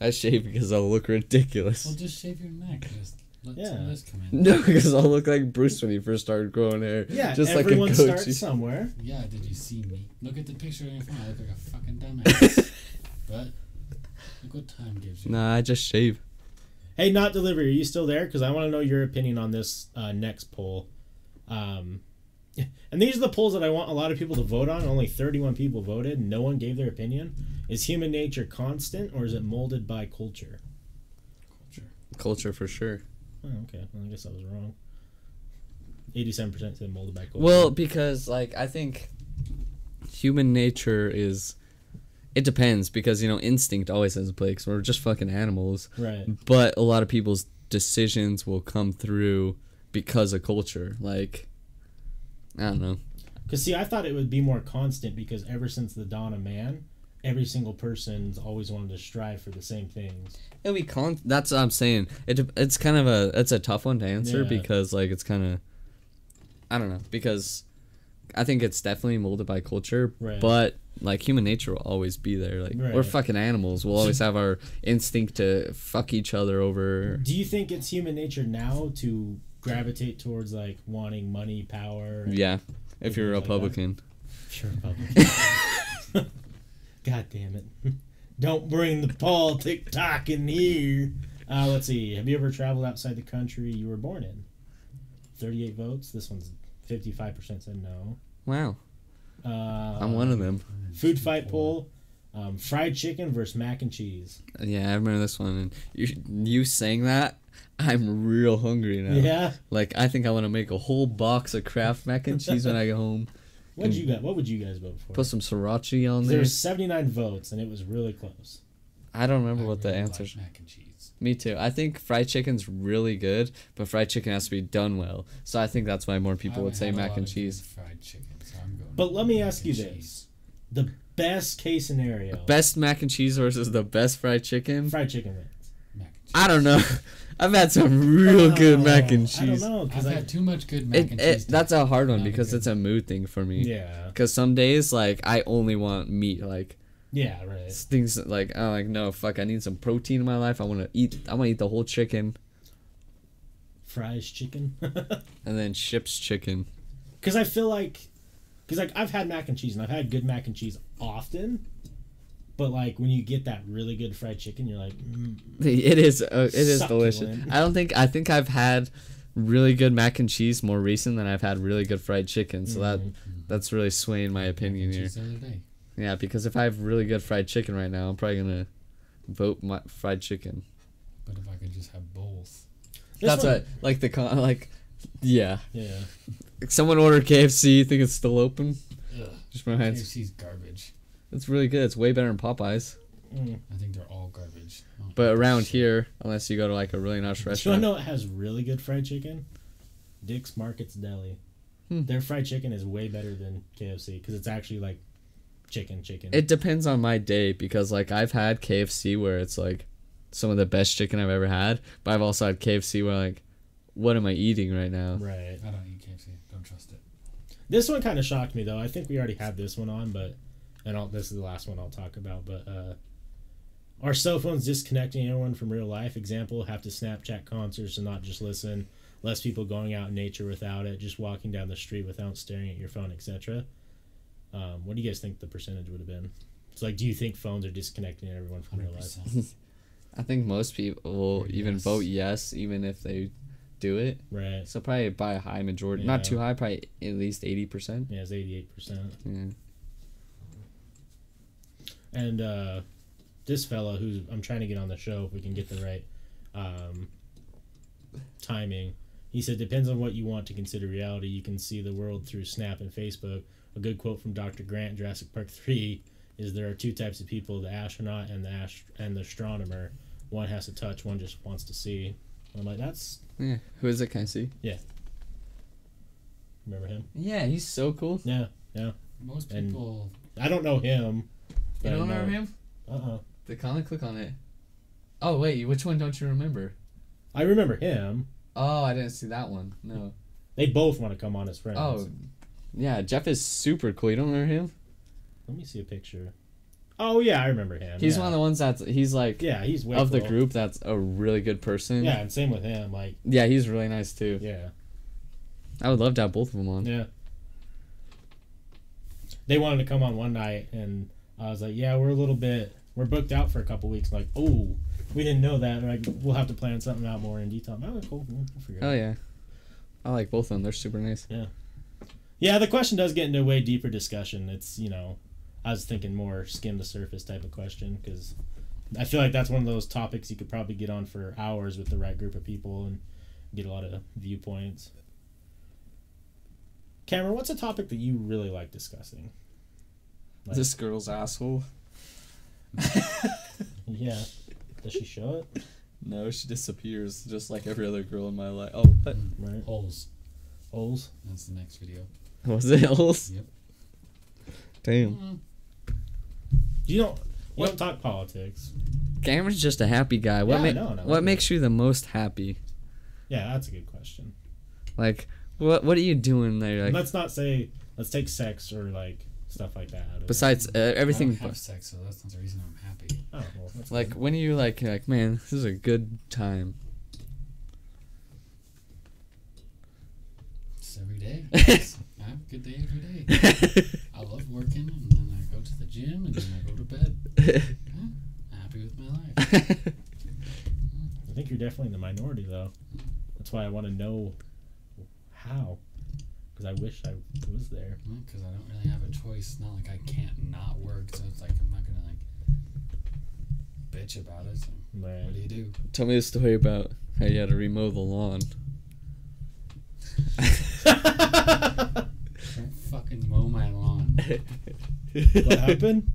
I shave because I'll look ridiculous. Well, just shave your neck. Just let Yeah. some of this come in. No, because I'll look like Bruce when he first started growing hair. Yeah, just like a everyone goatee. starts somewhere. Yeah, did you see me? Look at the picture on your phone. I look like a fucking dumbass. but look what time gives you. Nah, I just shave. Hey, not delivery. Are you still there? Because I want to know your opinion on this uh, next poll. Um, *laughs* and these are the polls that I want a lot of people to vote on. Only 31 people voted. No one gave their opinion. Is human nature constant or is it molded by culture? Culture. Culture for sure. Oh, okay. Well, I guess I was wrong. 87% said molded by culture. Well, because like I think human nature is it depends because you know instinct always has a place. 'cause we're just fucking animals. right. But a lot of people's decisions will come through because of culture. Like I don't know. Because, see, I thought it would be more constant because ever since the dawn of man, every single person's always wanted to strive for the same things. It'll be con. That's what I'm saying. It it's kind of a it's a tough one to answer Yeah. because like it's kind of I don't know because I think it's definitely molded by culture, Right. but like human nature will always be there. Like we're fucking animals. We'll always have our instinct to fuck each other over. Do you think it's human nature now to gravitate towards like wanting money, power? Yeah, if you're a like. Republican. Sure, Republican. *laughs* God damn it! *laughs* Don't bring the politic talk in here. Uh, let's see. Have you ever traveled outside the country you were born in? Thirty-eight votes. This one's fifty-five percent said no. Wow, Uh, I'm one of them. Food fight poll. Um, fried chicken versus mac and cheese. Yeah, I remember this one. And you you saying that, I'm real hungry now. Yeah. Like I think I want to make a whole box of Kraft mac and cheese when I get home. *laughs* What you got? What would you guys vote for? Put some sriracha on There there. was 79 votes, and it was really close. I don't remember I what the really like answers. mac and cheese. Me too. I think fried chicken's really good, but fried chicken has to be done well. So I think that's why more people would say mac and cheese. Fried chicken. So I'm going But let me ask you and this. cheese. The best case scenario. Best mac and cheese versus the best fried chicken. fried chicken wins. Mac and cheese. I don't know. *laughs* I've had some real good mac and Oh, I don't cheese. know I've because I, had too much good mac It, and it, cheese. to- that's a hard one not a because it's a mood thing for me. yeah, Because some days, like, I only want meat. Like, yeah, right. things like, I'm like, no, fuck, I need some protein in my life. I want to eat, I want to eat the whole chicken Fries chicken. *laughs* and then ships chicken. Because I feel like, because like I've had mac and cheese and I've had good mac and cheese often, but like when you get that really good fried chicken, you're like, mm, *laughs* It is, uh, it is Succulent. delicious. I don't think, I think I've had really good mac and cheese more recent than I've had really good fried chicken. So that, Mhm. that's really swaying my opinion here. Cheese the other day. Yeah, because if I have really good fried chicken right now, I'm probably gonna vote my fried chicken. But if I could just have both. That's one- what like the con like, yeah. yeah. Someone ordered KFC. You think it's still open? Ugh. Just my hands. KFC's garbage. It's really good. It's way better than Popeyes. Mm. I think they're all garbage. Oh, But around shit. here, unless you go to like a really nice Do you know it has really good fried chicken? Dick's Markets Deli. Hmm. Their fried chicken is way better than KFC because it's actually like chicken, chicken. it depends on my day because like I've had KFC where it's like some of the best chicken I've ever had, but I've also had KFC where like, what am I eating right now? right. I don't eat KFC. Don't trust it. This one kind of shocked me though. I think we already had this one on, but and I'll, this is the last one I'll talk about. But uh, are cell phones disconnecting anyone from real life? Example: have to Snapchat concerts and not just listen. Less people going out in nature without it. Just walking down the street without staring at your phone, etc. Um, what do you guys think the percentage would have been? It's like, do you think phones are disconnecting everyone from real Hundred life? percent. I think most people will Or even vote yes, even if they do it. Right. So probably by a high majority, not too high, probably at least eighty percent. Yeah, it's eighty-eight percent. Yeah. And uh, this fella, who's I'm trying to get on the show, if we can get the right um, timing, He said, depends on what you want to consider reality. You can see the world through Snap and Facebook. A good quote from Dr. Grant, Jurassic Park 3, is there are two types of people, the astronaut and the ast- and the astronomer. One has to touch, one just wants to see. I'm like, that's, Yeah. Who is it? Can I see? Yeah. Remember him? Yeah, he's so cool. Yeah. Yeah. Most And- people. I don't know him. You don't remember him? Uh-uh. The comment. Click on it. Oh wait, which one don't you remember? I remember him. Oh, I didn't see that one. No. They both want to come on as friends. Oh, yeah. Jeff is super cool. You don't remember him? Let me see a picture. Oh, yeah, I remember him. He's yeah. one of the ones that's he's like Yeah, he's way of the group that's a really good person. Yeah, and same with him. Like, Yeah, he's really nice too. yeah. I would love to have both of them on. Yeah. They wanted to come on one night, and I was like, "Yeah, we're a little bit, we're booked out for a couple weeks." like, oh, we didn't know that. Like, we'll have to plan something out more in detail. I'm like, oh, cool, we'll figure Oh yeah. I like both of them. They're super nice. Yeah, the question does get into a way deeper discussion. It's you know, I was thinking more skim the surface type of question because I feel like that's one of those topics you could probably get on for hours with the right group of people and get a lot of viewpoints. Cameron, what's a topic that you really like discussing? Like- This girl's asshole. *laughs* Yeah. Does she show it? No, she disappears just like every other girl in my life. Oh, mm, what? Right. Holes. Holes. That's the next video. *laughs* Was it else? Yep. Damn. Mm. You don't. You What- don't talk politics. Cameron's just a happy guy. What Yeah, ma- no, no, What no. makes you the most happy? Yeah, that's a good question. Like, what what are you doing there? Like, let's not say. Let's take sex or like stuff like that. out of besides uh, everything, I don't have sex, so that's not the reason I'm happy. *laughs* Oh, well, like good. when are you like you're like man, this is a good time. It's every day. *laughs* It's- I have a good day every day. *laughs* I love working, and then I go to the gym, and then I go to bed. Yeah, happy with my life. I think you're definitely in the minority though. That's why I want to know how. Because I wish I was there. Because I don't really have a choice. It's not like I can't not work, so it's like I'm not gonna like bitch about it. So Right. what do you do? Tell me the story about how you had to remow the lawn. *laughs* *laughs* Don't fucking mow my lawn. *laughs* what happened?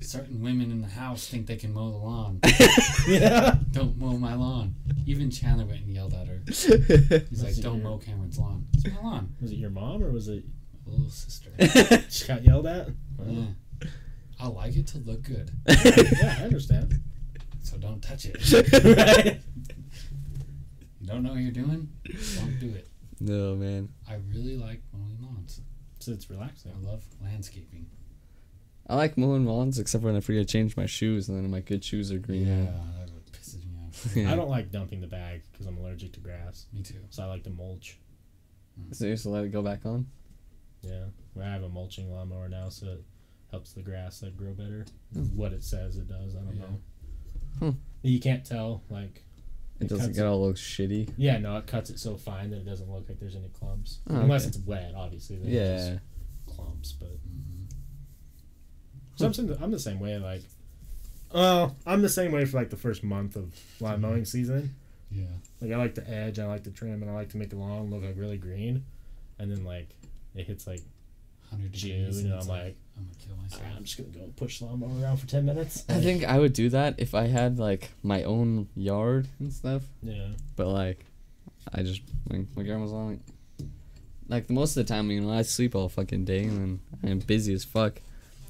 Certain women in the house think they can mow the lawn. *laughs* yeah. Don't mow my lawn. Even Chandler went and yelled at her. He's Was like, "Don't your- mow Cameron's lawn. It's my lawn." Was it your mom or was it Little sister. *laughs* she got yelled at? Yeah. I like it to look good, yeah, I understand. so don't touch it. right. You don't know what you're doing? Don't do it. no man, I really like mowing lawns. So it's relaxing. I love landscaping. I like mowing lawns except when I forget to change my shoes and then my good shoes are green. Yeah, that would pisses me off. *laughs* Yeah. I don't like dumping the bag because I'm allergic to grass. Me too. So I like to mulch. So you to let it go back on. Yeah. I have a mulching lawnmower now, so it helps the grass like grow better. Hmm. What it says it does, I don't Yeah. know. Hmm. You can't tell, like It, It doesn't cuts get all look shitty. yeah, no, it cuts it so fine that it doesn't look like there's any clumps. Oh, Unless okay. it's wet, obviously. Then Yeah. just clumps, but Mhm. so I'm, I'm the same way. Like, well, I'm the same way for like the first month of lawn mowing season. Yeah. Like I like the edge, I like the trim, and I like to make the lawn look like really green. And then like it hits like Hundred June, degrees. and I'm like, I'm gonna kill myself. "Ah, I'm just gonna go push the lawnmower around for ten minutes. I think I would do that if I had like my own yard and stuff. Yeah. But like, I just like my grandma's on like, like most of the time, you know, I sleep all fucking day and I'm busy as fuck,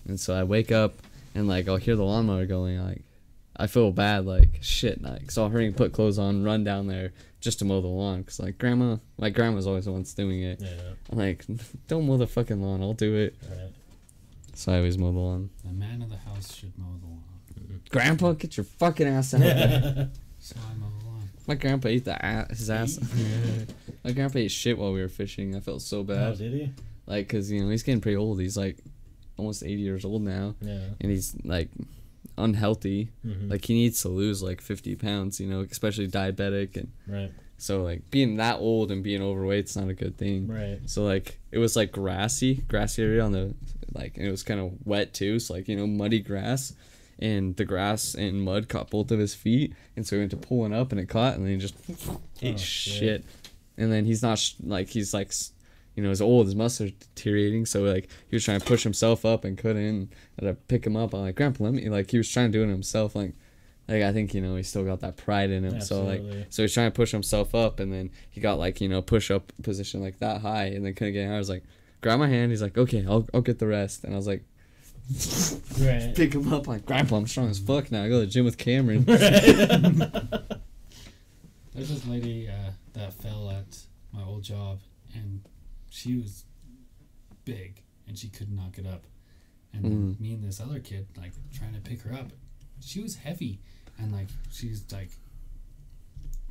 and so I wake up and like I'll hear the lawnmower going. Like, I feel bad. Like shit. Like so I'll hurry and put clothes on, run down there just to mow the lawn. Cause like grandma, my grandma's always the one's doing it. Yeah. I'm like, *laughs* don't mow the fucking lawn. I'll do it. Right. So I always mow the lawn. The man of the house should mow the lawn. Grandpa, get your fucking ass out of there. *laughs* So I mow the lawn. My grandpa ate the ass, his ass. *laughs* My grandpa ate shit while we were fishing. I felt so oh, bad. did he? Like, cause you know he's getting pretty old. He's like almost eighty years old now, Yeah. and he's like unhealthy. Mm-hmm. Like he needs to lose like fifty pounds. You know, especially diabetic, and right. so like being that old and being overweight's not a good thing. Right. So like it was like grassy, grassy area on the like, and it was kind of wet too. So like you know muddy grass, and the grass and mud caught both of his feet, and so he went to pulling up and it caught, and then he just ate Oh, shit. shit. and then he's not sh- like he's like s- you know, he's old, his muscles are deteriorating, so like he was trying to push himself up and couldn't. I had to pick him up. I'm like, Grandpa, let me like he was trying to do it himself. Like, like I think you know he still got that pride in him. So like, so he's trying to push himself up, and then he got like you know push up position like that high, and then couldn't get. I was like, grab my hand. He's like, okay, I'll I'll get the rest, and I was like, Right. *laughs* pick him up. like, Grandpa, I'm strong as fuck now. I go to the gym with Cameron. *laughs* *laughs* There's this lady uh, that fell at my old job, and she was big, and she could not get up. And Mm. me and this other kid, like, trying to pick her up. She was heavy, and like, she's like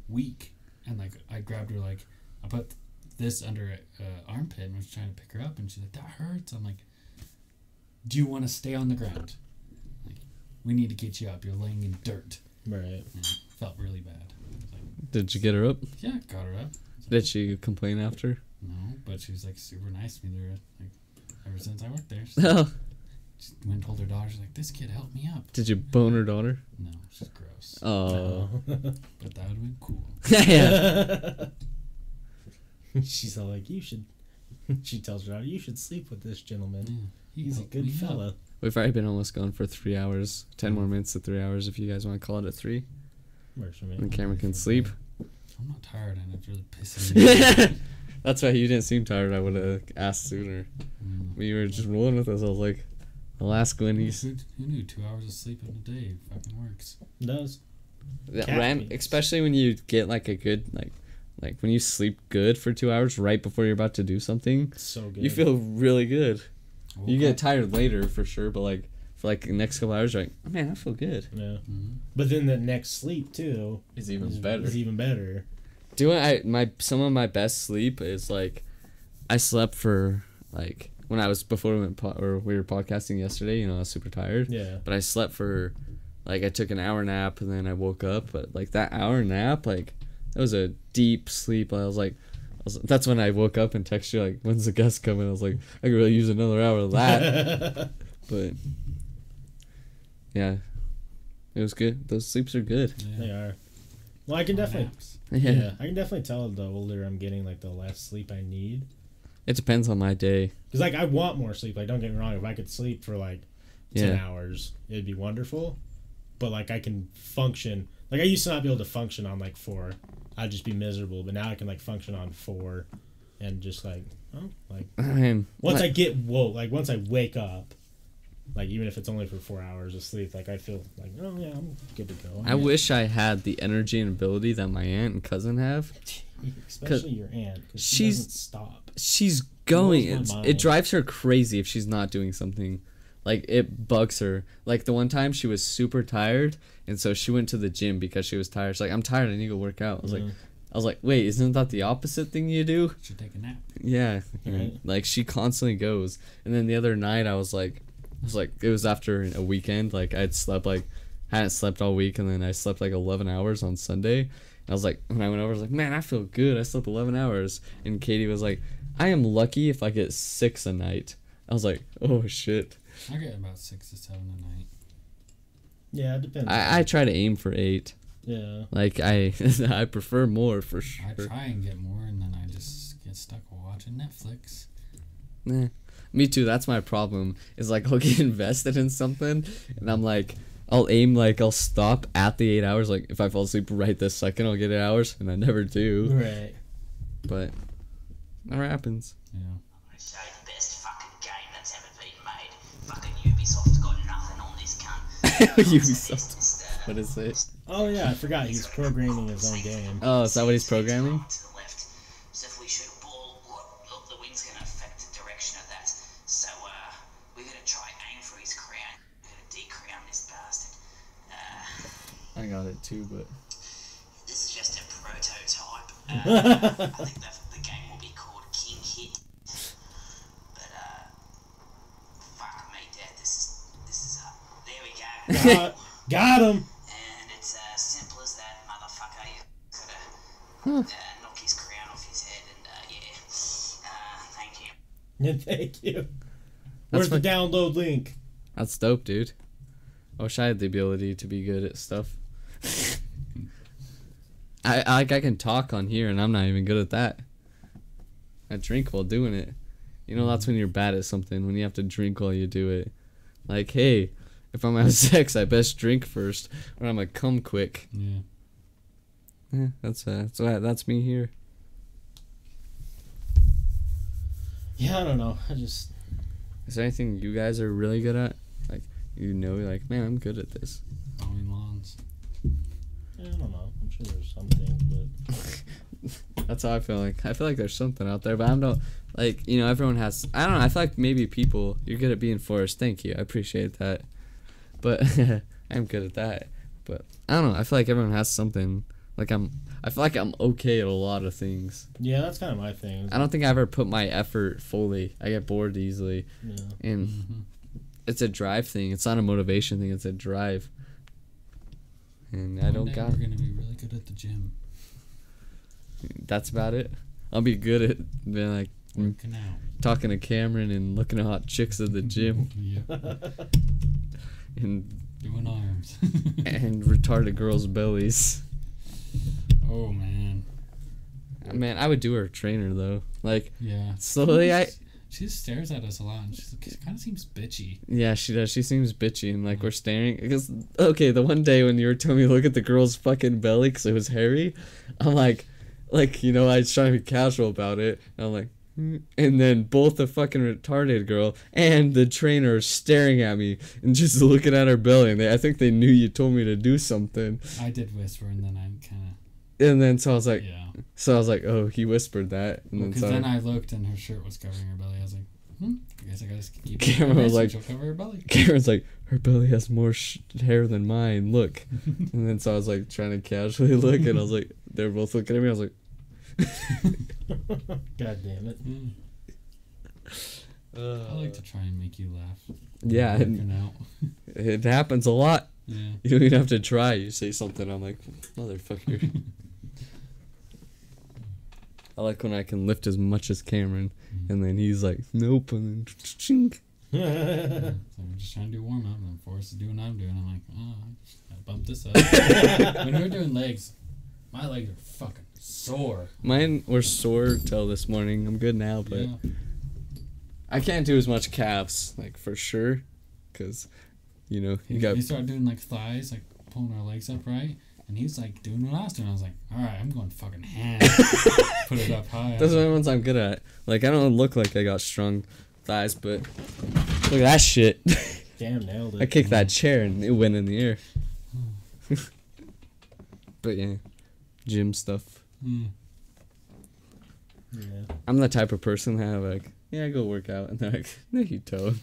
weak, and like, I grabbed her, like, I put this under a uh, armpit and was trying to pick her up, and she's like, "That hurts." I'm like, "Do you want to stay on the ground? Like, we need to get you up. You're laying in dirt." right. And felt really bad. Like, Did you get her up? yeah, got her up. Did she complain after? No, but she was like super nice to me there, like ever since I worked there. No. *laughs* She oh. went and told her daughter, she's like, "This kid helped me up." Did you bone her daughter? No, she's gross. Oh. *laughs* But that would have been cool. *laughs* yeah. She's all like, you should. She tells her, daughter, you should sleep with this gentleman. Yeah, he He's a good me up. We've already been almost gone for three hours. Ten mm. more minutes to three hours if you guys want to call it at three. Works for me. And Cameron can sleep. I'm not tired, and it's really pissing me. off. That's why you didn't seem tired. I would have asked sooner. Mm. But you were just rolling with us. I was like, I'll ask when he's. Who, who knew two hours of sleep in a day fucking works? Does. That Cat ran, beats. especially when you get like a good like, like when you sleep good for two hours right before you're about to do something, So good. you feel really good. I woke You get tired later for sure, but like for like the next couple hours, you're like, oh, man, I feel good. Yeah. Mhm. But then the next sleep, too, It's is, better. is even better. Doing I my some of my best sleep is like I slept for like when I was before we went po- or we were podcasting yesterday. You know, I was super tired, Yeah. but I slept for like I took an hour nap and then I woke up. But like that hour nap, like that was a deep sleep. I was like. I was, that's when I woke up and texted you like, "When's the guest coming?" I was like, "I could really use another hour of that." *laughs* but yeah, it was good. Those sleeps are good. Yeah. they are. Well, I can definitely. naps. *laughs* Yeah. I can definitely tell the older I'm getting, like the less sleep I need. It depends on my day. Because like I want more sleep. Like don't get me wrong, if I could sleep for like ten Yeah. hours, it'd be wonderful. But like I can function. Like I used to not be able to function on like four. I'd just be miserable. But now I can like function on four, and just like oh like I'm once like, I get woke, like once I wake up, like even if it's only for four hours of sleep, like I feel like oh yeah I'm good to go. I wish I had the energy and ability that my aunt and cousin have. *laughs* especially your aunt because she she's- doesn't stop. She's going. It's, it drives her crazy if she's not doing something. Like it bugs her. Like the one time she was super tired, and so she went to the gym because she was tired. She's like, "I'm tired. I need to go work out." I was like, Mhm. "I was like, wait, isn't that the opposite thing you do?" Should take a nap. Yeah, Right. like she constantly goes. And then the other night, I was like, I was like, it was after a weekend. Like I'd slept like, hadn't slept all week, and then I slept like eleven hours on Sunday. And I was like, when I went over, I was like, man, I feel good. I slept eleven hours. And Katie was like, I am lucky if I get six a night. I was like, oh shit. I get about six to seven a night. Yeah, it depends. I, I try to aim for eight. yeah. Like I *laughs* I prefer more for sure. I sure. try and get more, and then I just get stuck watching Netflix. Nah. Me too. That's my problem. Is like *laughs* I'll get invested in something, and I'm like, I'll aim like I'll stop at the eight hours. Like if I fall asleep right this second, I'll get eight hours, and I never do. Right. But never happens. Yeah. gonna show you the best fucking game that's ever been made. Fucking Ubisoft's got nothing on this cunt. *laughs* Ubisoft. Just, What is it? Oh yeah, I forgot he's programming his own game. Oh, is that what he's programming? I got it too, but this is just a prototype. Uh, *laughs* I think the, the game will be called King Hit. But uh, fuck me, Dad. This is this is uh, there we go. *laughs* got, got him. And it's as simple as that, motherfucker. You gotta uh, knock his crown off his head, and uh, yeah. Uh, thank you. *laughs* Yeah, thank you. Where's That's the download link? that's dope, dude. I wish I had the ability to be good at stuff. I like I can talk on here, and I'm not even good at that. I drink while doing it. You know, that's when you're bad at something when you have to drink while you do it. Like, hey, if I'm having *laughs* sex, I best drink first, or I'm gonna come quick. Yeah. Yeah, that's uh, that's why that's me here. Yeah, I don't know. I just Is there anything you guys are really good at? Like, you know, like, man, I'm good at this. Yeah, I don't know. I'm sure there's something, but *laughs* That's how I feel like. I feel like there's something out there, but I'm not like you know everyone has. I don't know. I feel like maybe people you're good at being forced. Thank you. I appreciate that. But *laughs* I'm good at that. But I don't know. I feel like everyone has something. Like I'm. I feel like I'm okay at a lot of things. yeah, that's kind of my thing. I don't think I ever put my effort fully. I get bored easily, Yeah. and Mm-hmm. it's a drive thing. It's not a motivation thing. It's a drive. And I don't got. We're gonna be really good at the gym. That's about it. I'll be good at being like Mm. Working out. talking to Cameron and looking at hot chicks at the *laughs* gym and Doing arms. *laughs* and *laughs* retarded girls' bellies. oh man. Man, I would do her trainer though. Like Yeah. slowly, I She just stares at us a lot, and she's, she kind of seems bitchy. yeah, she does. She seems bitchy and like we're staring because okay, the one day when you were telling me to look at the girl's fucking belly because it was hairy, I'm like, like you know, I was trying to be casual about it. And I'm like. "Hmm." And then both the fucking retarded girl and the trainer are staring at me and just *laughs* looking at her belly. And they, I think they knew you told me to do something. I did whisper, and then I'm kind And then so I was like, yeah. so I was like, oh, he whispered that. And then Because so then I looked, and her shirt was covering her belly. I was like, hmm. I guess I gotta keep. it Cameron was like- she'll cover her belly. Karen's like, her belly has more sh- hair than mine. Look. *laughs* and then so I was like trying to casually look, and I was like, they're both looking at me. I was like, *laughs* God damn it. Mm. I like to try and make you laugh. yeah, and out. it happens a lot. Yeah. You don't even have to try. You say something, I'm like, motherfucker. *laughs* I like when I can lift as much as Cameron, mm-hmm. and then he's like, nope, and then chink. Yeah, *laughs* so we're just trying to do warm up, and Forrest is doing what I'm doing. I'm like, oh, I bumped this up. *laughs* when we're doing legs, my legs are fucking sore. Mine were sore till this morning. I'm good now, but yeah. I can't do as much calves, like for sure, because you know you He, got. You start doing like thighs, like pulling our legs up right, and he's like doing what I was doing. I was like, all right, I'm going fucking *laughs* ham. Put it up high. Those are the ones I'm good at. Like I don't look like I got strong thighs, but look at that shit. *laughs* Damn, nailed it. I kicked that chair and it went in the air. *laughs* but yeah, gym stuff. hmm. Yeah. I'm the type of person that like, yeah, I go work out, and they're like, no, you don't.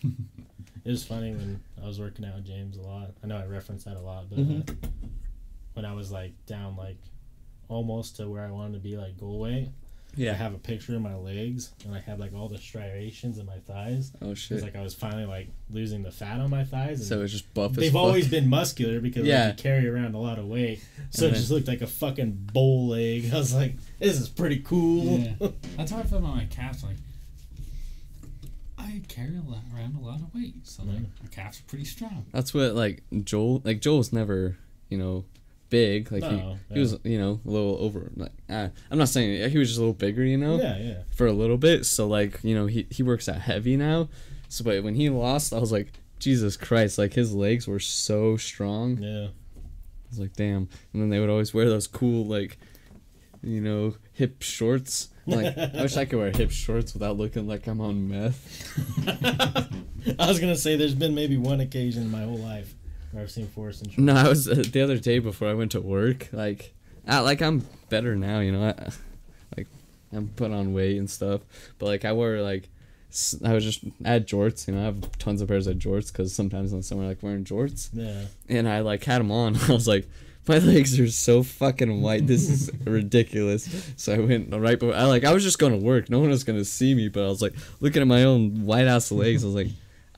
It was funny when I was working out with James a lot. I know I reference that a lot, but Mhm. uh, when I was like down like almost to where I wanted to be like goal weight, Yeah. I have a picture of my legs and I had like all the striations in my thighs. Oh It's shit. like I was finally like losing the fat on my thighs. And So it's just buff as they've fuck. always been muscular because Yeah. like, you carry around a lot of weight. So And it just looked like a fucking bowl leg. *laughs* I was like, this is pretty cool. Yeah. *laughs* That's how I felt about my calves. Like, I carry a lot, around a lot of weight, so like Mhm. my calves are pretty strong. That's what like Joel. Like Joel's never, you know, big. Like No, he, yeah. he was, you know, a little over. Like uh, I'm not saying he was just a little bigger, you know. yeah, yeah. for a little bit. So like you know he he works out heavy now. So but when he lost, I was like Jesus Christ! Like his legs were so strong. Yeah. I was like damn. And then they would always wear those cool like you know hip shorts. Like *laughs* I wish I could wear hip shorts without looking like I'm on meth. *laughs* I was gonna say there's been maybe one occasion in my whole life I've seen Forrest and No, I was uh, the other day before I went to work. Like I, like I'm better now. You know I, like I'm put on weight and stuff. But like I wore like I was just had jorts. You know I have tons of pairs of jorts because sometimes in summer I like wearing jorts. Yeah. and I like had them on. *laughs* I was like, my legs are so fucking white. This is *laughs* ridiculous. So I went right, but I like I was just going to work. No one was gonna see me, but I was like looking at my own white ass legs. I was like,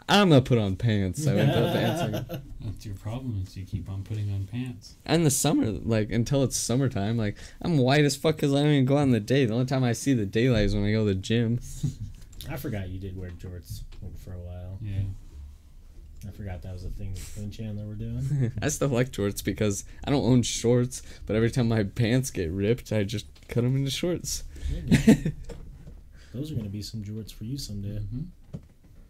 I'm gonna put on pants. So I went put pants on. That's your problem is you keep on putting on pants. And the summer, like until it's summertime, like I'm white as fuck because I don't even go out in the day. The only time I see the daylight is when I go to the gym. *laughs* I forgot you did wear jorts for a while. Yeah. I forgot that was a thing that Quin Chandler were doing. *laughs* I still like jorts because I don't own shorts, but every time my pants get ripped, I just cut them into shorts. *laughs* Those are gonna be some jorts for you someday. Mm-hmm.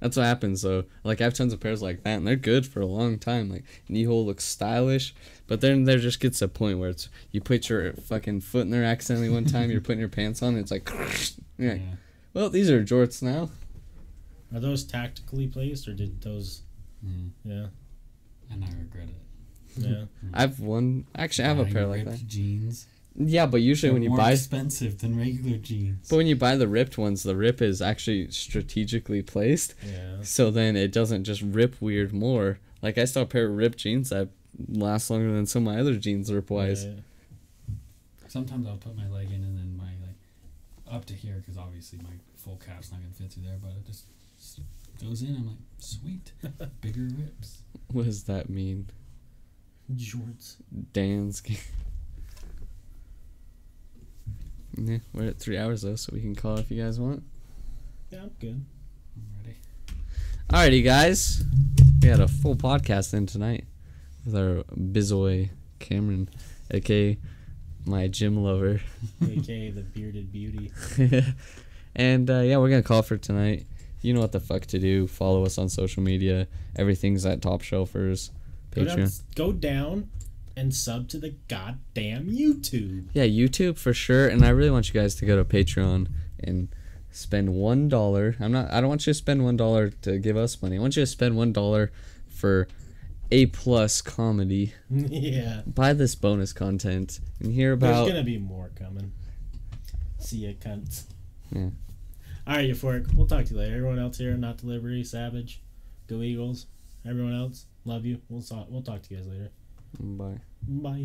That's what happens though. Like I have tons of pairs like that, and they're good for a long time. Like knee hole looks stylish, but then there just gets a point where it's you put your fucking foot in there accidentally one time. you're putting your pants on, and it's like, *sniffs* yeah. Yeah. Well, these are jorts now. Are those tactically placed or did those? Mm. Yeah, And I regret it. yeah. *laughs* I've one. Actually, I have a pair like that. Jeans. Yeah, but usually They're when you more buy, expensive than regular jeans. but when you buy the ripped ones, the rip is actually strategically placed. yeah. So then it doesn't just rip weird more. Like I saw a pair of ripped jeans that last longer than some of my other jeans rip wise. Right. Sometimes I'll put my leg in and then my like up to here because obviously my full calf's not gonna fit through there, but it just goes in. I'm like, sweet, *laughs* bigger rips. What does that mean? Jorts. Dan's. Yeah, we're at three hours though, so we can call if you guys want. Yeah, I'm good. I'm ready. Alrighty, guys. We had a full podcast in tonight with our bizoy Cameron, aka my gym lover. AKA *laughs* the bearded beauty. *laughs* and uh, yeah, we're gonna call for tonight. You know what the fuck to do. Follow us on social media. Everything's at Top Shelfers. Go down, Patreon. go down and sub to the goddamn YouTube. Yeah, YouTube for sure. And I really want you guys to go to Patreon and spend one dollar. I'm not. I don't want you to spend one dollar to give us money. I want you to spend one dollar for a plus comedy. *laughs* yeah. Buy this bonus content and hear about. There's gonna be more coming. See ya, cunts. Yeah. All right, Euphoric. We'll talk to you later. Everyone else here, not delivery, Savage, Go Eagles. Everyone else, love you. We'll talk. We'll talk to you guys later. Bye. Bye.